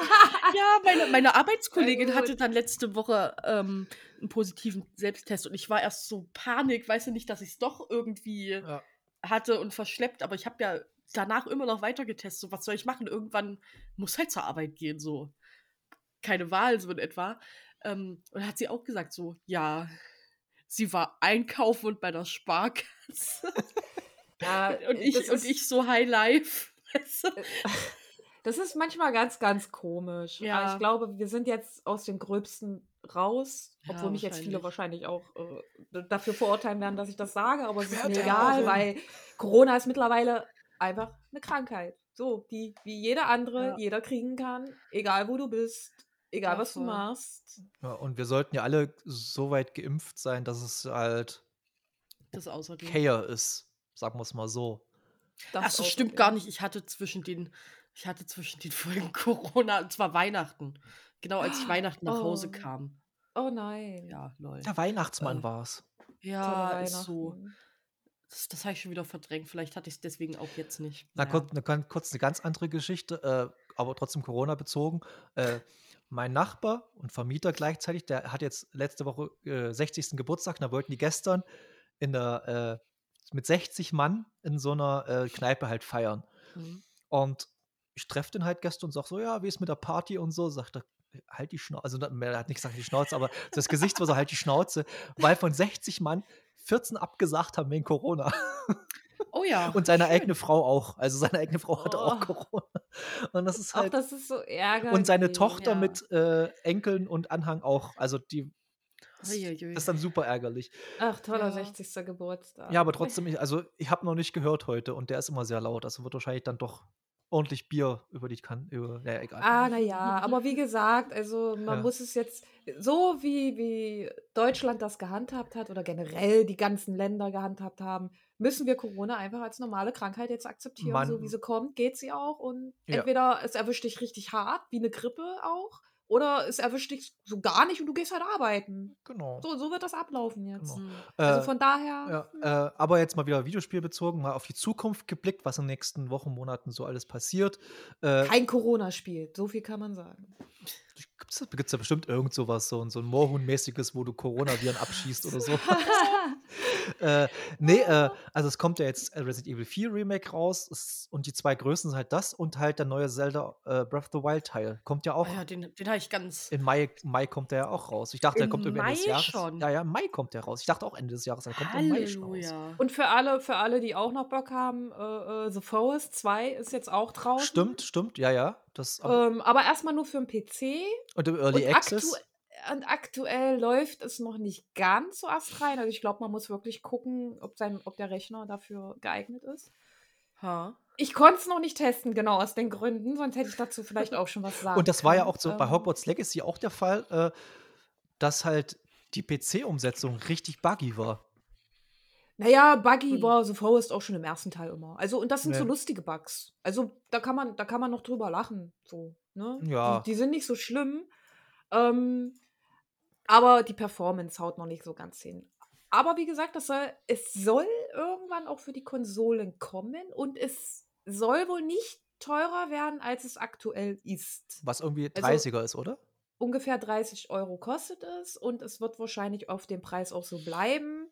Ja, meine, meine Arbeitskollegin hatte dann letzte Woche ähm, einen positiven Selbsttest und ich war erst so Panik, weißt du nicht, dass ich es doch irgendwie Ja. hatte und verschleppt, aber ich habe ja danach immer noch weiter getestet. So, was soll ich machen? Irgendwann muss halt zur Arbeit gehen, so. Keine Wahl, so in etwa. Ähm, und hat sie auch gesagt, so, ja, sie war einkaufen und bei der Sparkasse. Ja, und, ich, das und ist- ich so High Life. Du? Das ist manchmal ganz, ganz komisch. Ja. Aber ich glaube, wir sind jetzt aus dem Gröbsten raus, Ja, obwohl mich jetzt viele wahrscheinlich. auch äh, dafür verurteilen werden, dass ich das sage, aber es ist mir egal, weil Corona ist mittlerweile einfach eine Krankheit. So, die wie jede andere Ja. jeder kriegen kann, egal wo du bist, egal Ja, was du machst. Ja, und wir sollten ja alle so weit geimpft sein, dass es halt Das außerdem. okayer ist. Sagen wir es mal so. Das Ach so, auch, stimmt gar nicht. Ich hatte zwischen den, ich hatte zwischen den Folgen Corona, und zwar Weihnachten. Genau als ich Weihnachten nach Hause Oh. kam. Oh nein. Ja, lol. Der Weihnachtsmann Äh, war's. Ja, ist so. Das, das habe ich schon wieder verdrängt. Vielleicht hatte ich es deswegen auch jetzt nicht. Na, Naja. kurz, eine, ganz- kurz eine ganz andere Geschichte, äh, aber trotzdem Corona bezogen. Äh, mein Nachbar und Vermieter gleichzeitig, der hat jetzt letzte Woche äh, 60. Geburtstag, da wollten die gestern in der, äh, mit 60 Mann in so einer äh, Kneipe halt feiern. Mhm. Und ich treffe den halt gestern und sag so, ja, wie ist mit der Party und so, sagt er, halt die Schnauze, also er hat nicht gesagt die Schnauze, aber das Gesicht war so halt die Schnauze, weil von 60 Mann 14 abgesagt haben wegen Corona. Oh ja. Und seine schön. eigene Frau auch. Also seine eigene Frau hatte auch Oh. Corona. Und das ist Ach, halt. das ist so ärgerlich. und seine Tochter ja. mit äh, Enkeln und Anhang auch. Also die. Das, ist dann super ärgerlich. Ach, toller Ja. 60. Geburtstag. Ja, aber trotzdem, ich, also ich habe noch nicht gehört heute und der ist immer sehr laut. Also wird wahrscheinlich dann doch ordentlich Bier über die kann. Über, naja, egal. Ah, naja, aber wie gesagt, also man Ja. muss es jetzt so wie, wie Deutschland das gehandhabt hat oder generell die ganzen Länder gehandhabt haben, müssen wir Corona einfach als normale Krankheit jetzt akzeptieren. Man- so wie sie kommt, geht sie auch. Und Ja. entweder es erwischt dich richtig hart, wie eine Grippe auch, oder es erwischt dich so gar nicht und du gehst halt arbeiten. Genau. So, so wird das ablaufen jetzt. Genau. Hm. Also Äh, von daher. Ja, äh, aber jetzt mal wieder Videospiel bezogen, mal auf die Zukunft geblickt, was in den nächsten Wochen, Monaten so alles passiert. Äh, Kein Corona-Spiel, so viel kann man sagen. Gibt's da, gibt's da bestimmt irgend sowas, so, ein- so ein Moorhuhn-mäßiges, wo du Coronaviren abschießt oder so. äh, nee, äh, also es kommt ja jetzt äh, Resident Evil 4 Remake raus es, und die zwei Größen sind halt das und halt der neue Zelda äh, Breath of the Wild Teil. Kommt ja auch. Ah ja, den, den habe ich ganz. Im Mai, Mai kommt der ja auch raus. Ich dachte, der kommt Ende des Mai Jahres. schon? Ja, ja, im Mai kommt der raus. Ich dachte auch Ende des Jahres, der kommt im Mai schon raus. Halleluja. Und für alle, für alle, die auch noch Bock haben, äh, äh, The Forest 2 ist jetzt auch draußen. Stimmt, stimmt, ja, ja. Das, aber, Ähm, aber erstmal nur für den PC. Und im Early und, Access. aktu und aktuell läuft es noch nicht ganz so astrein. Also ich glaube, man muss wirklich gucken, ob, sein, ob der Rechner dafür geeignet ist. Ha. Ich konnte es noch nicht testen, genau aus den Gründen, sonst hätte ich dazu vielleicht auch schon was sagen Und das war ja auch so bei Ähm, Hogwarts Legacy auch der Fall, äh, dass halt die PC-Umsetzung richtig buggy war. Naja, Buggy Hm. war The Forest auch schon im ersten Teil immer. Also, und das sind so Nee. lustige Bugs. Also, da kann man, da kann man noch drüber lachen. So, ne? Ja. Die, die sind nicht so schlimm. Ähm, aber die Performance haut noch nicht so ganz hin. Aber wie gesagt, das soll, es soll irgendwann auch für die Konsolen kommen und es soll wohl nicht teurer werden, als es aktuell ist. Was irgendwie Also- 30er ist, oder? Ungefähr 30 Euro kostet es und es wird wahrscheinlich auf dem Preis auch so bleiben.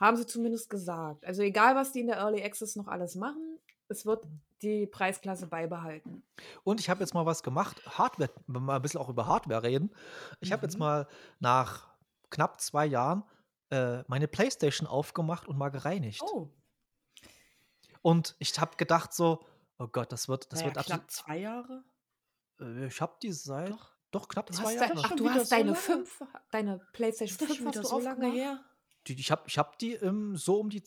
Haben sie zumindest gesagt. Also egal, was die in der Early Access noch alles machen, es wird die Preisklasse beibehalten. Und ich habe jetzt mal was gemacht, Hardware, wenn wir mal ein bisschen auch über Hardware reden. Ich habe jetzt Mhm. mal nach knapp zwei Jahren äh, meine Playstation aufgemacht und mal gereinigt. Oh, Und ich habe gedacht so, oh Gott, das wird, das naja, wird absolut. knapp zwei Jahre. Äh, ich habe die seit Doch. doch, knapp Du zwei hast, Jahre. ach, du hast so deine lange? 5, deine PlayStation Ist das 5 schon hast du so lange her? Die, ich habe ich hab die im, so um die,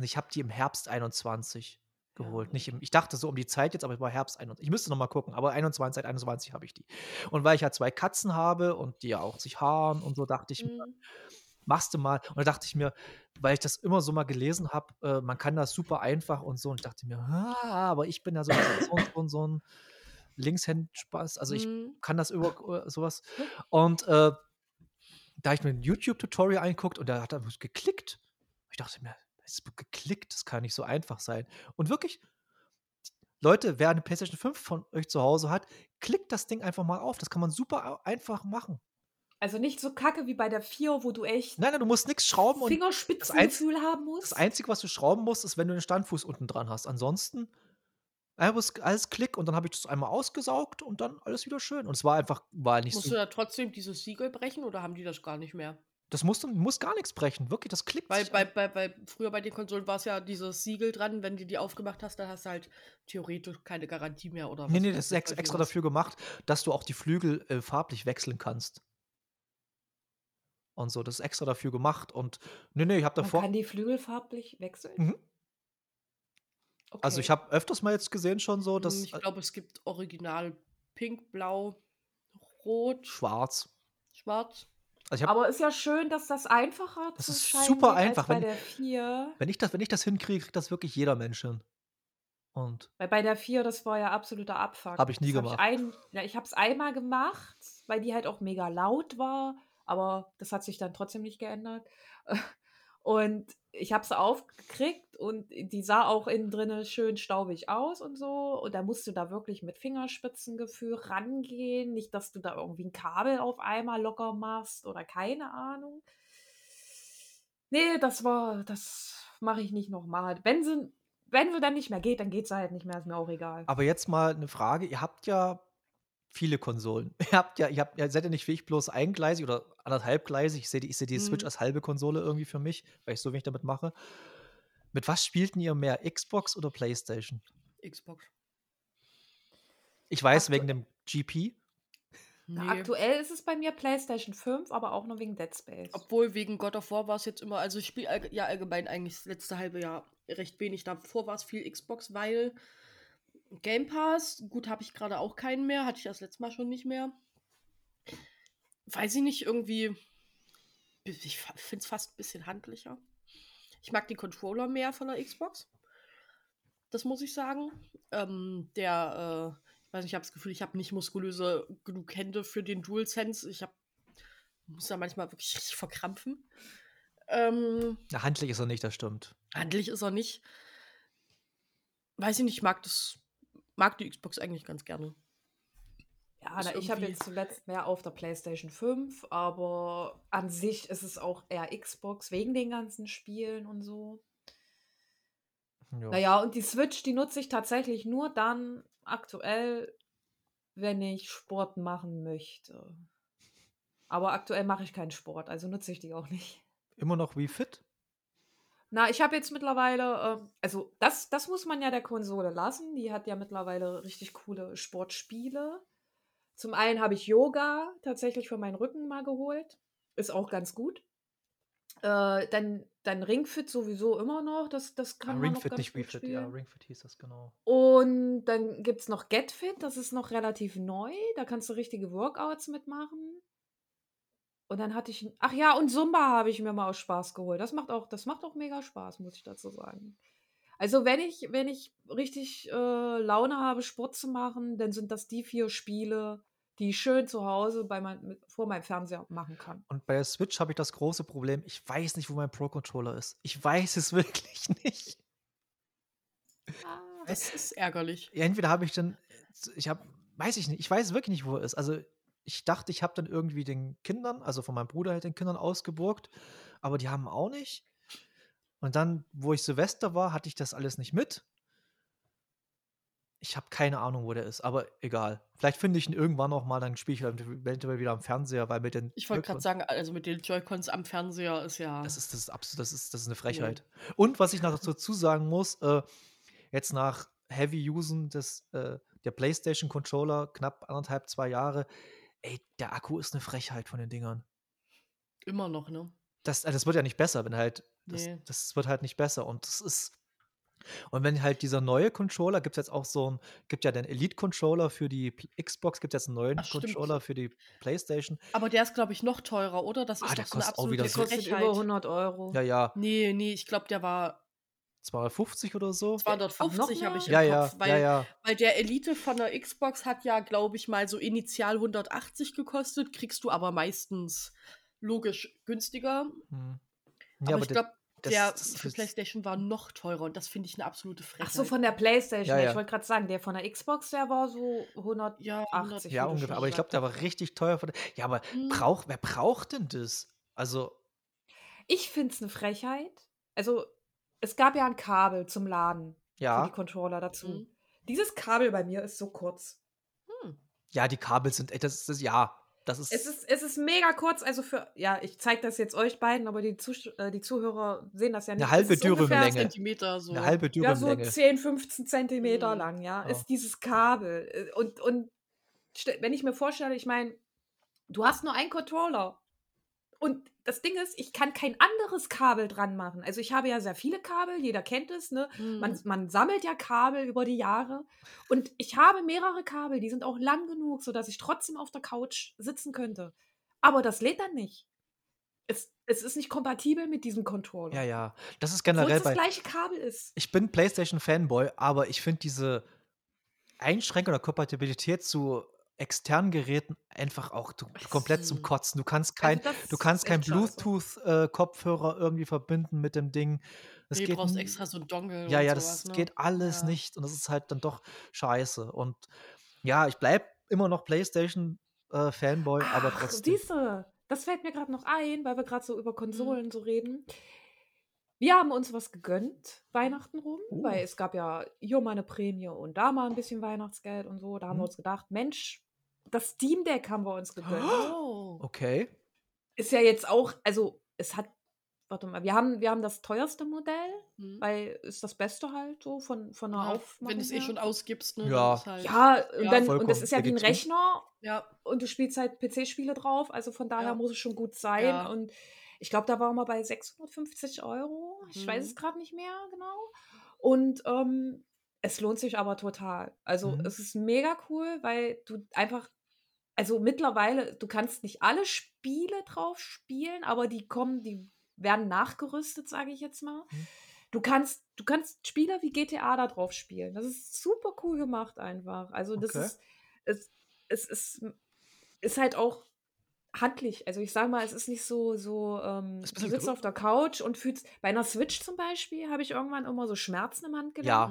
ich habe die im Herbst 21 geholt. Ja. Nicht im, ich dachte so um die Zeit jetzt, aber es war Herbst 21. Ich müsste noch mal gucken, aber 21, seit 21 habe ich die. Und weil ich ja zwei Katzen habe und die ja auch sich haaren und so, dachte ich mir, Mhm. machst du mal. Und da dachte ich mir, weil ich das immer so mal gelesen habe, äh, man kann das super einfach und so. Und ich dachte mir, ah, aber ich bin ja so, so, so, so ein Linkshändspaß. Also ich Mhm. kann das über äh, sowas. Und äh, da ich mir ein YouTube-Tutorial angeguckt und da hat er geklickt. Ich dachte mir, es ist geklickt, das kann nicht so einfach sein. Und wirklich, Leute, wer eine PlayStation 5 von euch zu Hause hat, klickt das Ding einfach mal auf. Das kann man super einfach machen. Also nicht so kacke wie bei der 4, wo du echt Nein, nein, du musst nichts schrauben und Fingerspitzengefühl haben musst. das Einzige, was du schrauben musst, ist, wenn du den Standfuß unten dran hast. Ansonsten alles, alles Klick und dann habe ich das einmal ausgesaugt und dann alles wieder schön. Und es war einfach, war nicht Musst so. du da trotzdem dieses Siegel brechen oder haben die das gar nicht mehr? Das musst du musst gar nichts brechen. Wirklich, das klickt. Weil sich bei, bei, bei, früher bei den Konsolen war es ja dieses Siegel dran, wenn du die aufgemacht hast, dann hast du halt theoretisch keine Garantie mehr oder Nee, was nee, weiß das ist ex extra was. dafür gemacht, dass du auch die Flügel äh, farblich wechseln kannst. Und so, das ist extra dafür gemacht. Und nee, nee, ich habe Man davor. kann die Flügel farblich wechseln. Mhm. Also ich Okay. habe öfters mal jetzt gesehen schon so, Hm, dass Ich glaube, es gibt original pink, blau, rot, schwarz. schwarz. Also ich habe, Aber ist ja schön, dass das einfacher Das zu ist scheinen super geht einfach, als bei wenn- der 4. wenn ich das, wenn ich das hinkriege, kriegt das wirklich jeder Mensch hin. Und Weil bei der 4, das war ja absoluter Abfuck. Hab ich nie das gemacht. Hab ich ein, ja, ich habe es einmal gemacht, weil die halt auch mega laut war, aber das hat sich dann trotzdem nicht geändert. Und ich habe sie aufgekriegt und die sah auch innen drinne schön staubig aus und so. Und da musst du da wirklich mit Fingerspitzengefühl rangehen. Nicht, dass du da irgendwie ein Kabel auf einmal locker machst oder keine Ahnung. Nee, das war, das mache ich nicht nochmal. Wenn sie, wenn sie dann nicht mehr geht, dann geht sie halt nicht mehr, ist mir auch egal. aber jetzt mal eine Frage: Ihr habt ja viele Konsolen. Ihr habt ja, ihr habt, ihr seid ja nicht fähig bloß eingleisig oder anderthalbgleisig. Ich sehe die, ich seh die Switch Mhm. als halbe Konsole irgendwie für mich, weil ich so wenig damit mache. Mit was spielten ihr mehr, Xbox oder PlayStation? Xbox. Ich weiß, Aktu- wegen dem GP. Na, Nee. aktuell ist es bei mir PlayStation 5, aber auch nur wegen Dead Space. Obwohl wegen God of War war es jetzt immer, also ich spiele allg ja allgemein eigentlich das letzte halbe Jahr recht wenig. Davor war es viel Xbox, weil Game Pass, gut, habe ich gerade auch keinen mehr, hatte ich das letzte Mal schon nicht mehr. Weiß ich nicht, irgendwie, ich finde es fast ein bisschen handlicher. Ich mag die Controller mehr von der Xbox. Das muss ich sagen. Ähm, der, äh, ich weiß nicht, ich habe das Gefühl, ich habe nicht muskulöse genug Hände für den DualSense. Ich habe muss da manchmal wirklich richtig verkrampfen. Ähm, Na, handlich ist er nicht, das stimmt. handlich ist er nicht. Weiß ich nicht, ich mag das, mag die Xbox eigentlich ganz gerne. Ja, na, ich habe jetzt zuletzt mehr auf der PlayStation 5, aber an sich ist es auch eher Xbox wegen den ganzen Spielen und so. Ja. Naja, und die Switch, die nutze ich tatsächlich nur dann aktuell, wenn ich Sport machen möchte. Aber aktuell mache ich keinen Sport, also nutze ich die auch nicht. Immer noch Wii Fit? Na, ich habe jetzt mittlerweile, ähm, also das, das muss man ja der Konsole lassen. Die hat ja mittlerweile richtig coole Sportspiele. Zum einen habe ich Yoga tatsächlich für meinen Rücken mal geholt. Ist auch ganz gut. Äh, dann, dann Ring Fit sowieso immer noch. Das, das kann Ah, man Ring noch ganz nicht Wii gut Fit. spielen. Ja, Ring Fit hieß das genau. Und dann gibt es noch Get Fit, das ist noch relativ neu. Da kannst du richtige Workouts mitmachen. Und dann hatte ich. Ach ja, und Zumba habe ich mir mal aus Spaß geholt. Das macht auch, das macht auch mega Spaß, muss ich dazu sagen. Also, wenn ich, wenn ich richtig äh, Laune habe, Sport zu machen, dann sind das die vier Spiele, die ich schön zu Hause bei mein, mit, vor meinem Fernseher machen kann. Und bei der Switch habe ich das große Problem, ich weiß nicht, wo mein Pro-Controller ist. Ich weiß es wirklich nicht. Das ist ärgerlich. Ja, Entweder habe ich dann, ich habe, weiß ich nicht, ich weiß wirklich nicht, wo er ist. Also ich dachte, ich habe dann irgendwie den Kindern, also von meinem Bruder halt den Kindern ausgeburgt, aber die haben auch nicht. Und dann, wo ich Silvester war, hatte ich das alles nicht mit. Ich habe keine Ahnung, wo der ist, aber egal. Vielleicht finde ich ihn irgendwann noch mal, dann spiele ich eventuell wieder am Fernseher, weil mit den Ich wollte gerade sagen, also mit den Joy-Cons am Fernseher ist ja. Das ist, das ist absolut, das ist, das ist eine Frechheit. Und was ich noch dazu sagen muss, äh, jetzt nach Heavy Usen des, äh, der PlayStation Controller, knapp anderthalb, zwei Jahre, ey, der Akku ist eine Frechheit von den Dingern. immer noch, ne? Das, äh, das wird ja nicht besser, wenn halt, das, Nee. das wird halt nicht besser. Und das ist, und wenn halt dieser neue Controller, gibt es jetzt auch so ein, gibt ja den Elite-Controller für die Xbox, gibt jetzt einen neuen Ach. Controller für die PlayStation. Aber der ist, glaube ich, noch teurer, oder? Das Ah, ist der doch so eine kostet auch absolute wieder Der so- über 100 Euro. Ja, ja, Nee, nee, ich glaube, der war 250 oder so. 250 habe ich im Ja, ja, Kopf, weil, ja, ja. weil der Elite von der Xbox hat ja, glaube ich, mal so initial 180 gekostet, kriegst du aber meistens logisch günstiger. Hm. aber Ja, ich glaube, das- der das für ist- PlayStation war noch teurer und das finde ich eine absolute Frechheit. Ach so, von der PlayStation. Ja, Ja, ja. Ich wollte gerade sagen, der von der Xbox, der war so 100. ja, 80 Ja, ungefähr. Aber ich glaube, der war richtig teuer. Von der, ja, aber Hm. braucht, wer braucht denn das? Also, Ich finde es eine Frechheit. Also, es gab ja ein Kabel zum Laden für ja, die Controller dazu. Mhm. Dieses Kabel bei mir ist so kurz. Hm. ja, die Kabel sind, das ist, das, ja, das ist, Es ist, es ist mega kurz, also für, ja, ich zeige das jetzt euch beiden, aber die, Zus äh, die Zuhörer sehen das ja nicht. Eine halbe Dürrenlänge. Zentimeter so. eine halbe Ja, so Dürrenlänge. 10, 15 Zentimeter Mhm. lang, ja, Ja. ist dieses Kabel. Äh, Und, und wenn ich mir vorstelle, ich meine, du hast nur einen Controller. Und das Ding ist, ich kann kein anderes Kabel dran machen. Also ich habe ja sehr viele Kabel, jeder kennt es, ne? Hm. Man, man sammelt ja Kabel über die Jahre. Und ich habe mehrere Kabel, die sind auch lang genug, sodass ich trotzdem auf der Couch sitzen könnte. Aber das lädt dann nicht. Es, es ist nicht kompatibel mit diesem Controller. Ja, ja. Das ist Obwohl generell es das gleiche Kabel ist. Ich bin PlayStation-Fanboy, aber ich finde diese Einschränkung der Kompatibilität zu externen Geräten einfach auch du, komplett zum. Kotzen. Du kannst kein, Also du kannst kein. Bluetooth-Kopfhörer irgendwie verbinden mit dem Ding. Das nee, geht du brauchst extra so einen Dongle Ja, ja, sowas, das ne? geht alles Ja. nicht und das ist halt dann doch scheiße. Und ja, ich bleib immer noch PlayStation-Fanboy, aber Ach, trotzdem. siehste, das fällt mir gerade noch ein, weil wir gerade so Mhm. über Konsolen so reden. Wir haben uns was gegönnt, Weihnachten rum, Oh. weil es gab ja hier mal eine Prämie und da mal ein bisschen Weihnachtsgeld und so. Da haben Mhm. wir uns gedacht, Mensch, das Steam Deck haben wir uns gegönnt. Oh. Okay. Ist ja jetzt auch, also es hat warte mal, wir haben, wir haben das teuerste Modell, Hm. weil ist das Beste halt so von, von der Ja, Aufmachung wenn du es eh schon ausgibst, ne? Ja. halt, Ja, und, Ja, dann, und das ist ja wie ein. Rechner ja. und du spielst halt PC-Spiele drauf, also von daher Ja. muss es schon gut sein. Ja. Und ich glaube, da waren wir bei 650 Euro. Ich weiß Mhm. es gerade nicht mehr genau. Und ähm, es lohnt sich aber total. Also Mhm. es ist mega cool, weil du einfach, also mittlerweile, du kannst nicht alle Spiele drauf spielen, aber die kommen, die werden nachgerüstet, sage ich jetzt mal. Mhm. Du kannst, du kannst Spiele wie GTA da drauf spielen. Das ist super cool gemacht einfach. Also das Okay. ist, es, es ist, ist halt auch handlich. Also ich sage mal, es ist nicht so, so ähm, du sitzt auf der Couch und fühlst, bei einer Switch zum Beispiel habe ich irgendwann immer so Schmerzen im Handgelenk. Ja.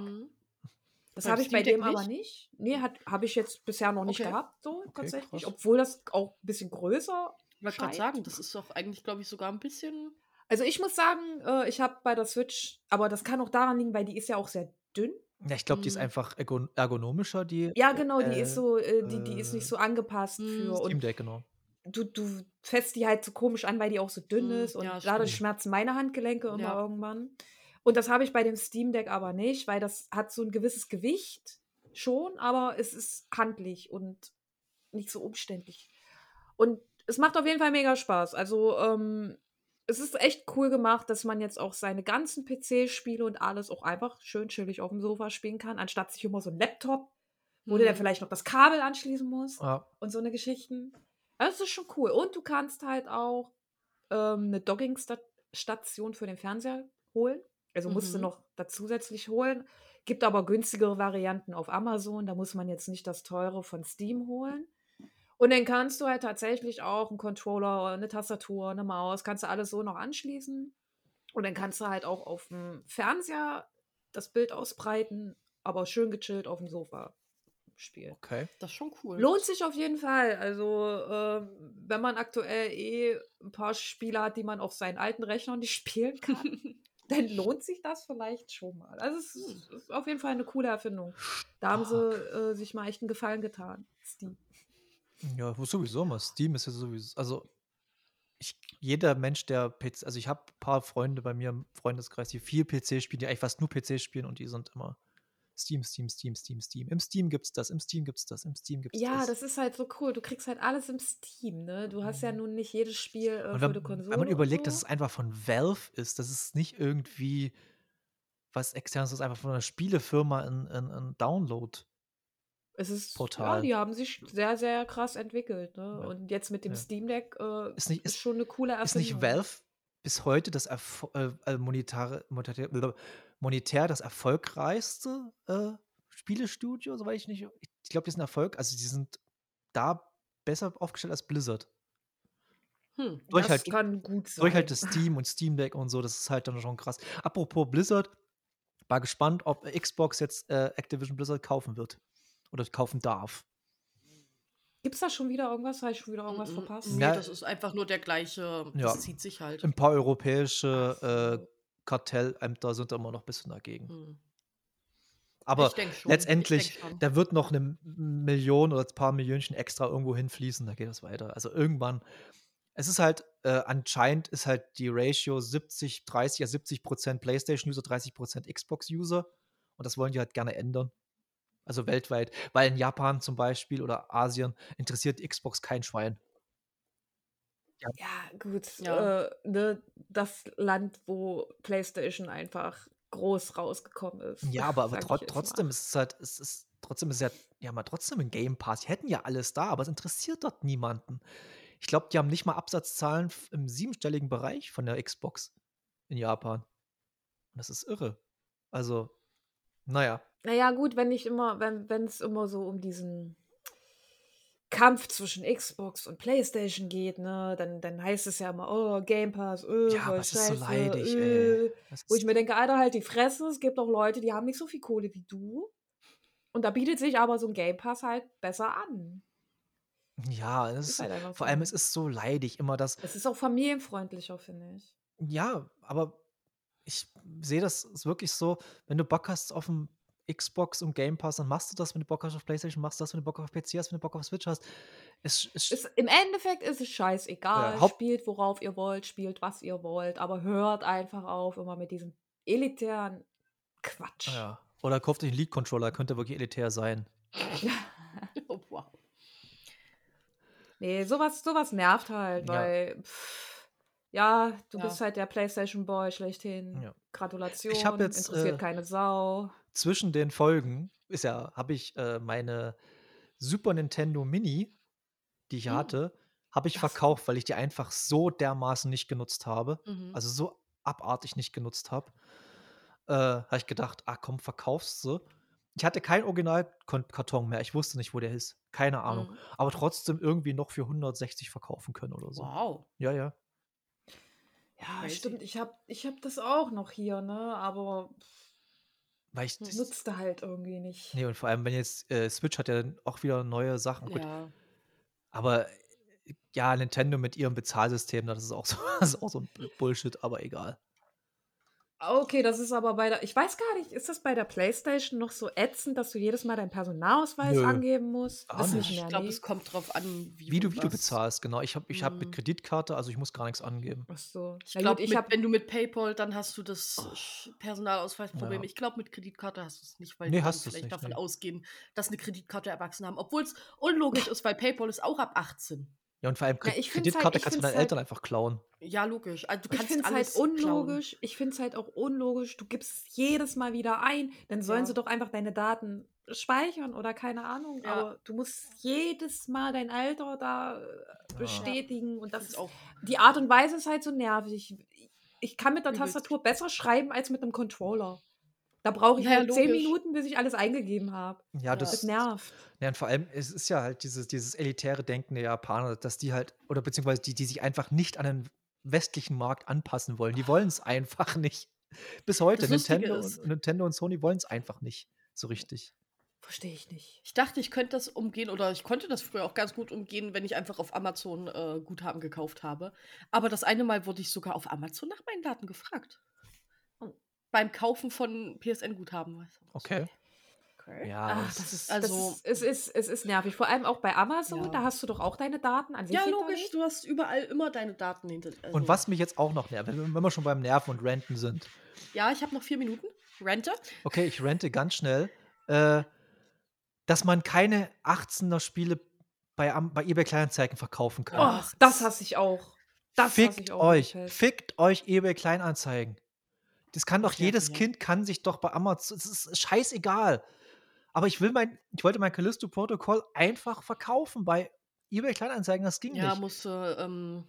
Das habe ich bei dem aber nicht. Nee, habe ich jetzt bisher noch nicht Okay. gehabt, so tatsächlich. krass. Obwohl das auch ein bisschen größer Ich wollte gerade scheint. sagen, das ist doch eigentlich, glaube ich, sogar ein bisschen. Also ich muss sagen, äh, ich habe bei der Switch, aber das kann auch daran liegen, weil die ist ja auch sehr dünn. Ja, ich glaube, die ist Mhm. einfach ergon ergonomischer, die Ja, genau, die äh, ist so, äh, die, die ist äh, nicht so angepasst Mhm. für. Steam Und Deck, genau. du, du fässt die halt so komisch an, weil die auch so dünn Mhm, ist und ja, dadurch stimmt. schmerzen meine Handgelenke immer Ja. irgendwann. Und das habe ich bei dem Steam Deck aber nicht, weil das hat so ein gewisses Gewicht schon, aber es ist handlich und nicht so umständlich. Und es macht auf jeden Fall mega Spaß. Also ähm, es ist echt cool gemacht, dass man jetzt auch seine ganzen PC-Spiele und alles auch einfach schön chillig auf dem Sofa spielen kann, anstatt sich immer so ein Laptop, wo du dann Mhm. vielleicht noch das Kabel anschließen musst Ja, und so eine Geschichten. Das ist schon cool. Und du kannst halt auch ähm, eine Dockingstation für den Fernseher holen. Also musst du Mhm. noch da zusätzlich holen. Gibt aber günstigere Varianten auf Amazon. Da muss man jetzt nicht das teure von Steam holen. Und dann kannst du halt tatsächlich auch einen Controller, eine Tastatur, eine Maus, kannst du alles so noch anschließen. Und dann kannst du halt auch auf dem Fernseher das Bild ausbreiten, aber schön gechillt auf dem Sofa spielen. okay. Das ist schon cool. Lohnt sich auf jeden Fall. Also, ähm, wenn man aktuell eh ein paar Spiele hat, die man auf seinen alten Rechnern nicht spielen kann, dann lohnt sich das vielleicht schon mal. Also, es ist, ist auf jeden Fall eine coole Erfindung. Da haben sie äh, sich mal echt einen Gefallen getan. Steam. Ja, sowieso mal. Steam ist ja sowieso. Also, ich, jeder Mensch, der PC. Also, ich habe ein paar Freunde bei mir im Freundeskreis, die viel PC spielen, die eigentlich fast nur PC spielen und die sind immer Steam, Steam, Steam, Steam, Steam. Im Steam gibt's das, im Steam gibt's das, im Steam gibt's Ja, das. das ist halt so cool. Du kriegst halt alles im Steam, ne? Du hast ja nun nicht jedes Spiel äh, Und für wenn, die Konsole. wenn man überlegt, dass so. es einfach von Valve ist, dass es nicht irgendwie was externes ist, einfach von einer Spielefirma ein, ein, ein Download. Es ist, ja, Portal. die haben sich sehr, sehr krass entwickelt, ne? Ja. Und jetzt mit dem Ja. Steam Deck äh, Ist nicht- ist ist- schon eine coole Ist Erfindung. nicht Valve bis heute das Erfo äh, äh, monetare, monetär, das erfolgreichste äh, Spielestudio, soweit ich nicht. Ich, glaube, die sind Erfolg, also die sind da besser aufgestellt als Blizzard. Hm. Durch das halt, kann gut sein. durch halt das Steam und Steam Deck und so, das ist halt dann schon krass. Apropos Blizzard, war gespannt, ob Xbox jetzt äh, Activision Blizzard kaufen wird. Oder kaufen darf. Gibt es da schon wieder irgendwas? Habe ich schon wieder irgendwas Mm, mm, verpasst? Nee, Ja. das ist einfach nur der gleiche. Ja. Das zieht sich halt. Ein paar europäische äh, Kartellämter sind da immer noch ein bisschen dagegen. Hm. Aber letztendlich, da wird noch eine Million oder ein paar Millionchen extra irgendwo hinfließen, da geht das weiter. Also irgendwann, es ist halt, äh, anscheinend ist halt die Ratio 70, 30, ja 70 Prozent PlayStation-User, 30 Prozent Xbox-User. Und das wollen die halt gerne ändern. Also weltweit. Weil in Japan zum Beispiel oder Asien interessiert Xbox kein Schwein. Ja, gut. Ja. Äh, ne, das Land, wo PlayStation einfach groß rausgekommen ist. Ja, aber, aber ich jetzt trotzdem mal. ist es halt, es ist trotzdem ist es ja, ja mal trotzdem ein Game Pass. Die hätten ja alles da, aber es interessiert dort niemanden. Ich glaube, die haben nicht mal Absatzzahlen im siebenstelligen Bereich von der Xbox in Japan. Und das ist irre. Also, naja. Naja, gut, wenn nicht immer, wenn wenn es immer so um diesen Kampf zwischen Xbox und PlayStation geht, ne, dann, dann heißt es ja immer, oh, Game Pass, äh, Ja, voll es ist so scheiße, leidig, ey. Das Wo ich mir denke, Alter, halt die Fresse, es gibt auch Leute, die haben nicht so viel Kohle wie du. Und da bietet sich aber so ein Game Pass halt besser an. ja, es Ist halt einfach vor allem, so. es ist so leidig, immer das. Es ist auch familienfreundlicher, finde ich. Ja, aber ich sehe das wirklich so, wenn du Bock hast auf ein, Xbox und Game Pass, dann machst du das, wenn du Bock hast auf PlayStation, machst du das, wenn du Bock auf PC hast, wenn du Bock auf Switch hast. Es, es, Ist, Im Endeffekt ist es scheißegal. Ja, spielt, worauf ihr wollt, spielt, was ihr wollt, aber hört einfach auf, immer mit diesem elitären Quatsch. ja. Oder kauft euch einen Lead-Controller, könnte wirklich elitär sein. Oh, wow. Nee, sowas, sowas nervt halt, Ja. weil, pff, ja, du Ja. bist halt der PlayStation Boy schlechthin. Ja. Gratulation. jetzt, interessiert äh, keine Sau. Zwischen den Folgen ist ja, habe ich äh, meine Super Nintendo Mini, die ich Hm. hatte, habe ich so. verkauft, weil ich die einfach so dermaßen nicht genutzt habe. Mhm. also so abartig nicht genutzt habe, äh, habe ich gedacht, ah komm, verkaufst du. Ich hatte keinen Originalkarton mehr, ich wusste nicht, wo der ist. Keine Ahnung. Mhm. Aber trotzdem irgendwie noch für 160 verkaufen können oder so. Wow. Ja, ja. Ja, Crazy. stimmt. Ich habe ich hab das auch noch hier, ne? Aber Weil ich das, nutzte halt irgendwie nicht. Nee, und vor allem, wenn jetzt äh, Switch hat ja dann auch wieder neue Sachen. Gut, Ja. aber ja, Nintendo mit ihrem Bezahlsystem, das ist auch so, das ist auch so ein Bullshit, aber egal. Okay, das ist aber bei der. Ich weiß gar nicht, ist das bei der PlayStation noch so ätzend, dass du jedes Mal deinen Personalausweis Nö. angeben musst? Gar nicht. Ich glaube, nee. es kommt drauf an, wie, Wie du, wie du bezahlst, genau. Ich habe ich hab mit Mhm. Kreditkarte, also ich muss gar nichts angeben. Ach so. Ich glaube, gut, ich habe wenn du mit PayPal, dann hast du das Sch- Personalausweisproblem. Ja. Ich glaube, mit Kreditkarte hast du es nicht, weil Nee, du's vielleicht nicht, davon nee. ausgehen, dass eine Kreditkarte Erwachsene haben. Obwohl es unlogisch ist, weil PayPal ist auch ab 18. Ja, und vor allem Ja, Kre- ich find's halt- Kreditkarte ich kannst du deinen halt- Eltern einfach klauen. Ja, logisch. Also, du Ich kannst finde es halt alles klauen. unlogisch. Ich finde es halt auch unlogisch. Du gibst es jedes Mal wieder ein. Dann sollen Ja. sie doch einfach deine Daten speichern oder keine Ahnung. Ja. Aber du musst jedes Mal dein Alter da äh, Ja. bestätigen. Und Das ist auch. die Art und Weise ist halt so nervig. Ich, ich kann mit der. Tastatur besser schreiben als mit einem Controller. Da brauche ich Ja, halt zehn. Minuten, bis ich alles eingegeben habe. Ja, das, Das nervt. Ja, und vor allem, es ist ja halt dieses, dieses elitäre Denken der Japaner, dass die halt, oder beziehungsweise die, die sich einfach nicht an den westlichen Markt anpassen wollen. Die wollen es einfach nicht. Bis heute. Nintendo ist- und, Nintendo und Sony wollen es einfach nicht so richtig. Verstehe ich nicht. Ich dachte, ich könnte das umgehen oder ich konnte das früher auch ganz gut umgehen, wenn ich einfach auf Amazon äh, Guthaben gekauft habe. Aber das eine Mal wurde ich sogar auf Amazon nach meinen Daten gefragt. Beim Kaufen von PSN-Guthaben. weißt du. Okay. Okay. Ja, Ach, das das ist, also- das ist, es, ist, es ist nervig. Vor allem auch bei Amazon, Ja. da hast du doch auch deine Daten an sich. Ja, logisch, du hast überall immer deine Daten hinter. Also, Und was mich jetzt auch noch nervt, wenn wir schon beim Nerven und Renten sind. Ja, ich habe noch vier Minuten. Rente. Okay, ich rente ganz schnell. Äh, dass man keine 18er Spiele bei, bei eBay Kleinanzeigen verkaufen kann. Oh, das hasse ich auch. Das hasse Fickt ich auch. euch, fickt euch eBay Kleinanzeigen. Das kann doch nerven, jedes ja. Kind kann sich doch bei Amazon, es ist scheißegal. Aber ich will mein, ich wollte mein Callisto-Protokoll einfach verkaufen bei eBay Kleinanzeigen, das ging Ja, nicht. musste, ähm,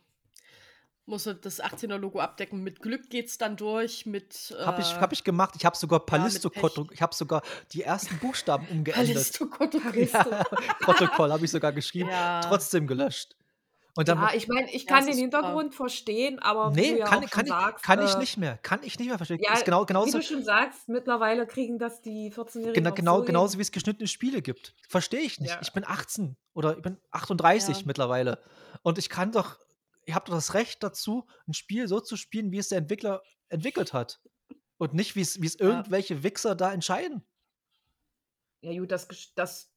musste das 18er-Logo abdecken. Mit Glück geht's dann durch. Mit. Äh, Hab ich, hab ich gemacht. Ich habe sogar Palisto Pech. ich habe sogar die ersten Buchstaben umgeändert. Callisto-Protokoll. Callisto. Ja, Protokoll habe ich sogar geschrieben, Ja. trotzdem gelöscht. Und dann Ja, ich meine, ich kann den super. Hintergrund verstehen, aber wie nee, du ja kann, auch kann, schon ich, sagst, kann ich äh, nicht mehr. Kann ich nicht mehr verstehen. Ja, ist genau, wie genauso, du schon sagst, mittlerweile kriegen das die 14-Jährigen Genau, genau, so genauso wie es geschnittene Spiele gibt. Verstehe ich nicht. Ja. Ich bin 18 oder ich bin 38 Ja. mittlerweile. Und ich kann doch, ihr habt doch das Recht dazu, ein Spiel so zu spielen, wie es der Entwickler entwickelt hat. Und nicht, wie es, wie irgendwelche Wichser da entscheiden. Ja, gut, das, gesch- das,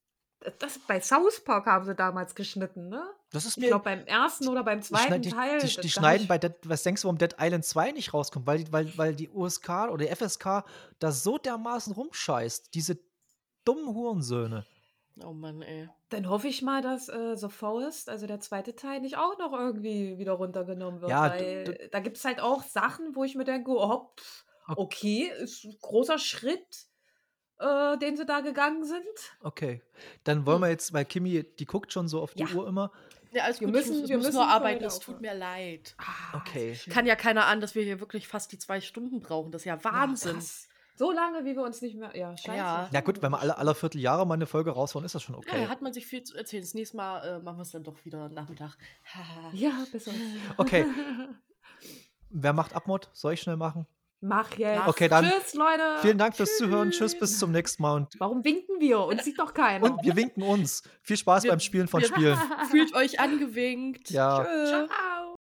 das bei South Park haben sie damals geschnitten, ne? Das ist Ich mir. glaube, beim ersten oder beim zweiten die, Teil. die, die schneiden bei Dead, was denkst du, warum Dead Island 2 nicht rauskommt? Weil, die- weil, weil die USK oder die FSK da so dermaßen rumscheißt. Diese dummen Hurensöhne. Oh Mann, ey. Dann hoffe ich mal, dass äh, The Forest, also der zweite Teil, nicht auch noch irgendwie wieder runtergenommen wird. Ja, weil da gibt es halt auch Sachen, wo ich mir denke, oh, pff, okay, ist ein großer Schritt, äh, den sie da gegangen sind. Okay. Dann wollen wir jetzt, weil Kimi, die guckt schon so auf die Ja. Uhr immer. Ja, alles Wir gut, müssen- ich muss, wir müssen nur arbeiten, es tut mir leid. Ah, Okay. Kann ja keiner an, dass wir hier wirklich fast die zwei Stunden brauchen. Das ist ja Ja, Wahnsinn. krass. so lange, wie wir uns nicht mehr. Ja, scheiße. Ja. Ja gut, wenn wir alle, alle Vierteljahre mal eine Folge raushauen, ist das schon Ja, okay. da hat man sich viel zu erzählen. Das nächste Mal äh, machen wir es dann doch wieder Nachmittag. Ja, besser. Okay. Wer macht Abmod? Soll ich schnell machen? Mach jetzt. Okay, dann Tschüss, Leute. Vielen Dank fürs Zuhören. Tschüss, bis zum nächsten Mal. Und, Warum winken wir? Uns sieht doch keiner. und wir winken uns. Viel Spaß Wir- beim Spielen von wir- Spielen. Fühlt euch angewinkt. Ja. Tschö. Ciao.